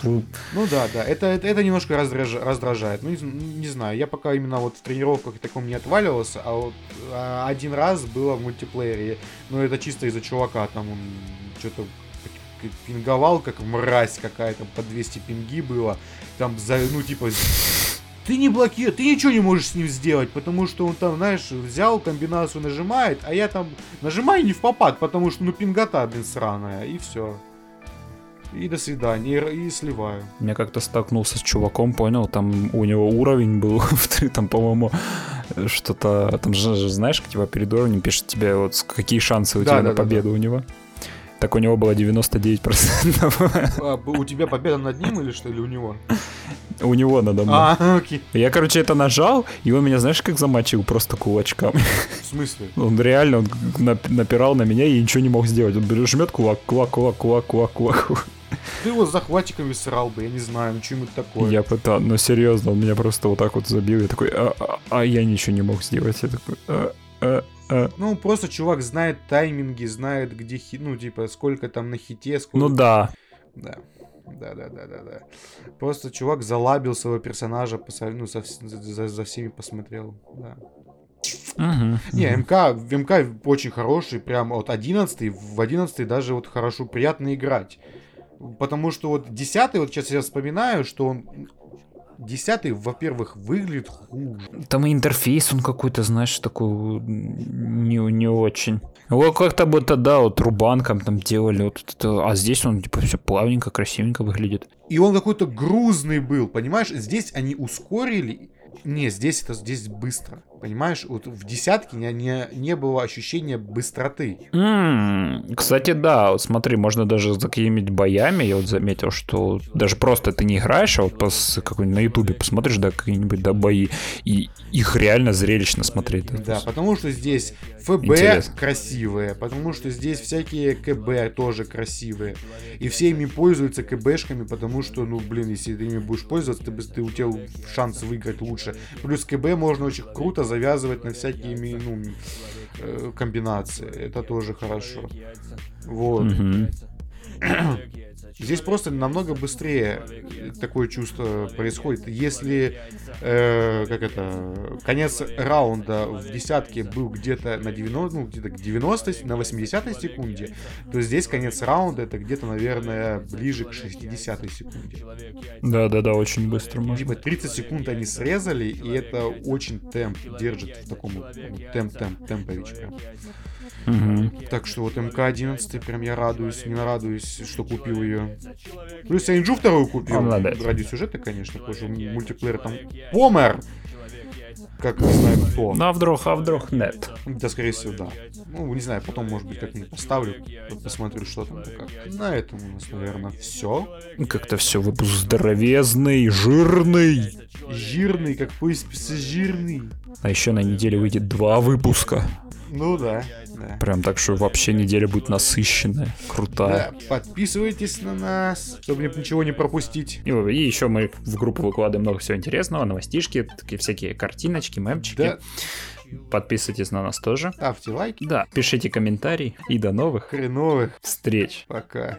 твою». Ну да, да, это, это, это немножко раздраж- раздражает. Ну, не, не знаю, я пока именно вот в тренировках таком не отваливался, а вот а, один раз было в мультиплеере. Ну, это чисто из-за чувака, там он что-то пинговал, как мразь какая-то, по 200 пинги было. Там, за, ну, типа, ты не блокируешь, ты ничего не можешь с ним сделать, потому что он там, знаешь, взял комбинацию, нажимает, а я там нажимаю не в попад, потому что, ну, пингота, блин, сраная, и все. И до свидания, и, и сливаю. Я как-то столкнулся с чуваком, понял, там у него уровень был, там, по-моему, что-то, там же, знаешь, типа перед уровнем пишет тебе, вот какие шансы у Да, тебя да, на да, да. победу у него. Так у него было 99%. А, у тебя победа над ним или что, или у него? у него надо мной. А, окей. Я, короче, это нажал, и он меня, знаешь, как замочил просто кулачками. В смысле? Он реально он нап- напирал на меня и ничего не мог сделать. Он берет, жмет кулак, кулак, кулак, кулак, кулак, кулак. Ты его с захватчиками срал бы, я не знаю, ну что-нибудь такое. Я пытал, но серьезно, он меня просто вот так вот забил. Я такой, а, а- а я ничего не мог сделать. Я такой, а. Ну, просто чувак знает тайминги, знает, где хит, ну, типа, сколько там на хите, сколько... Ну да, Да. Да, да, да, да, да. Просто чувак залабил своего персонажа, поса- ну, со за, за всеми посмотрел. Да. Мгм, Не. МК, МК очень хороший, прям вот 11 в 11 даже вот хорошо, приятно играть. Потому что вот 10 вот сейчас я вспоминаю, что он 10 во-первых, выглядит хуже. Там и интерфейс он какой-то, знаешь, такой не, не очень. Вот как-то бы тогда вот рубанком там делали, вот это, а здесь он типа все плавненько, красивенько выглядит. И он какой-то грузный был, понимаешь? Здесь они ускорили. Не, здесь это здесь быстро. Понимаешь, вот в десятке не, не, не было ощущения быстроты. М, Кстати, да, вот смотри, можно даже за какими-нибудь боями, я вот заметил, что даже просто ты не играешь, а вот пос, какой-нибудь на ютубе посмотришь, да, какие-нибудь, да, бои, и их реально зрелищно смотреть. да, Да, потому что здесь ФБ Интересно. красивые, потому что здесь всякие КБ тоже красивые. И все ими пользуются КБшками, потому что, ну, блин, если ты ими будешь пользоваться, ты, ты, у тебя шанс выиграть лучше. Плюс КБ можно очень круто позавязывать на всякие ну, э, комбинации. Это тоже хорошо. Вот. Мгм. Здесь просто намного быстрее такое чувство происходит. Если, э, как это, конец раунда в десятке был где-то на 90, ну, где-то к 90, на 80 секунде, то здесь конец раунда это где-то, наверное, ближе к 60 секунде. Да-да-да, очень быстро можно. Типа 30 секунд они срезали, и это очень темп держит в таком вот, Мгм. Так что вот МК-11 прям я радуюсь, не нарадуюсь, что купил ее. Плюс я Инджу вторую купил. Молодец. Ради сюжета, конечно, потому что мультиплеер там помер. Как не знаю кто. Ну а вдруг, а вдруг нет? Да, скорее всего, да. Ну, не знаю, потом, может быть, как-нибудь поставлю, посмотрю, что там. как. На этом у нас, наверное, все. Как-то все выпуск здоровезный, жирный. Жирный, как поезд жирный. А еще на неделе выйдет два выпуска. Ну да, да. Прям так что вообще неделя будет насыщенная, крутая. Да, подписывайтесь на нас, чтобы ничего не пропустить. И, и еще мы в группу выкладываем много всего интересного, новостишки, такие всякие картиночки, мемчики. Да, Подписывайтесь на нас тоже. ставьте лайки. Да, пишите комментарий и до новых Хреновых. встреч. Пока.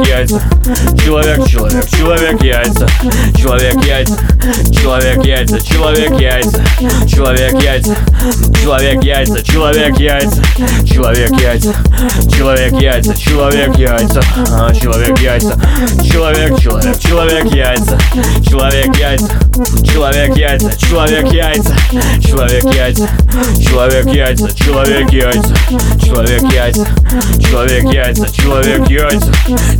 яйца, человек, человек, человек яйца, человек яйца, человек яйца, человек яйца, человек яйца, человек яйца, человек яйца, человек яйца, человек яйца, человек яйца, а, человек яйца, человек, человек, человек яйца, человек яйца, человек яйца, человек яйца, человек яйца, человек яйца, человек яйца, человек яйца, человек яйца, человек яйца,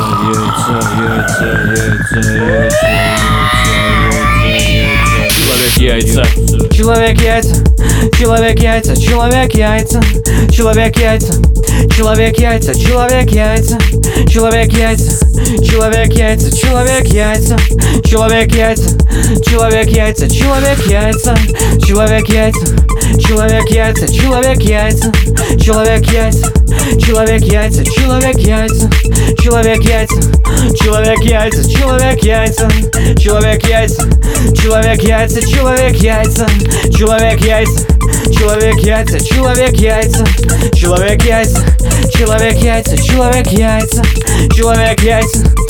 яйца, яйца, яйца, яйца, яйца, яйца. Человек яйца. Человек яйца. Человек яйца. Человек яйца. Человек яйца. Человек яйца. Человек яйца. Человек яйца. Человек яйца. Человек яйца. Человек яйца. Человек яйца. Человек яйца. Человек яйца, человек яйца, человек яйца, человек яйца, человек яйца, человек яйца, человек яйца, человек яйца.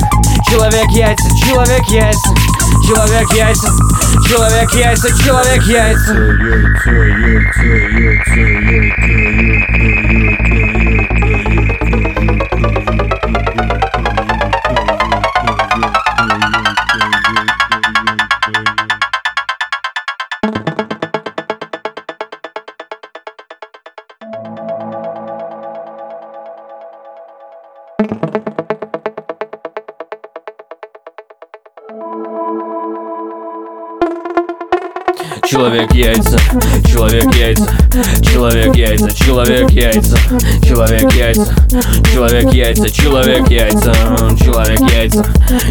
Человек яйца, человек яйца, человек яйца, человек яйца, человек яйца. Яйца, яйца, яйца, яйца, яйца, яйца. Яйца, человек яйца, человек яйца, человек яйца, человек яйца, человек яйца, человек яйца, человек яйца,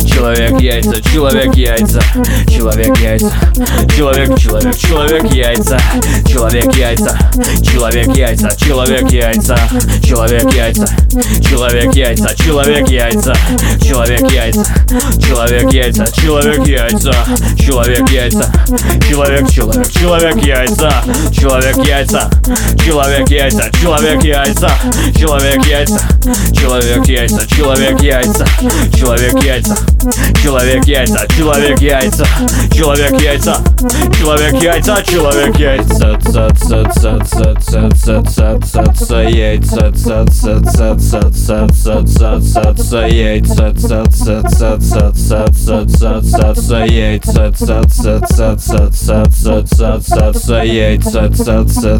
человек яйца, человек яйца, человек яйца, человек, человек, человек яйца, человек яйца, человек яйца, человек яйца, человек яйца, человек яйца, человек яйца, человек яйца, человек яйца, человек яйца, человек яйца, человек, человек, человек яйца, человек яйца, человек яйца, человек яйца, человек яйца, человек яйца, человек яйца, человек яйца, человек яйца, человек яйца, человек яйца, человек яйца, человек яйца, ца ца ца ца ца ца ца ца ца яйца, ца ца ца ца ца ца ца ца ца яйца, ца ца ца ца ца ца ца ца ца яйца, ца ца ца ца ца ца ца ца ца яйца, ца ца ца ца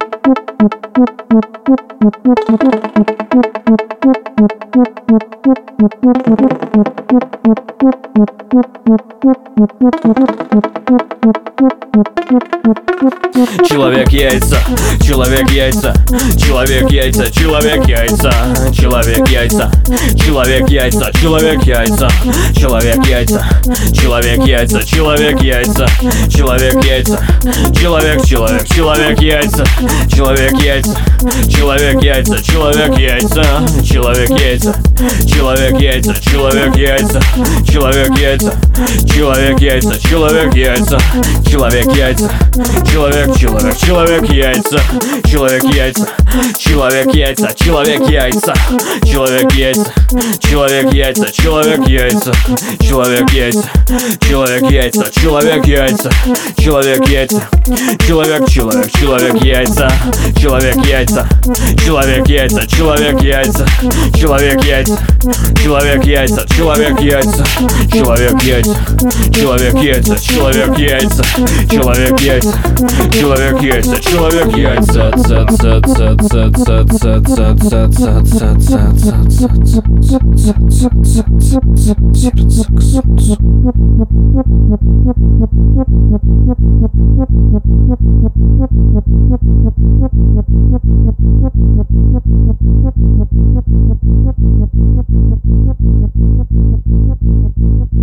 Thank you. Человек яйца, человек яйца, человек яйца, человек яйца, человек яйца, человек яйца, человек яйца, человек яйца, человек яйца, человек яйца, человек яйца, человек, человек, человек яйца, человек яйца, человек яйца, человек яйца, человек яйца, человек яйца, человек яйца, человек яйца, человек яйца, человек яйца, человек яйца, человек, человек, человек яйца, человек яйца, человек яйца, человек яйца, человек яйца, человек яйца, человек яйца, человек яйца, человек яйца, человек яйца, человек яйца, человек, человек, человек яйца, человек яйца, человек яйца, человек яйца, человек яйца, человек яйца, человек яйца, человек яйца, человек яйца, человек яйца, человек яйца, человек яйца, человек яйца, ца ца Thank you.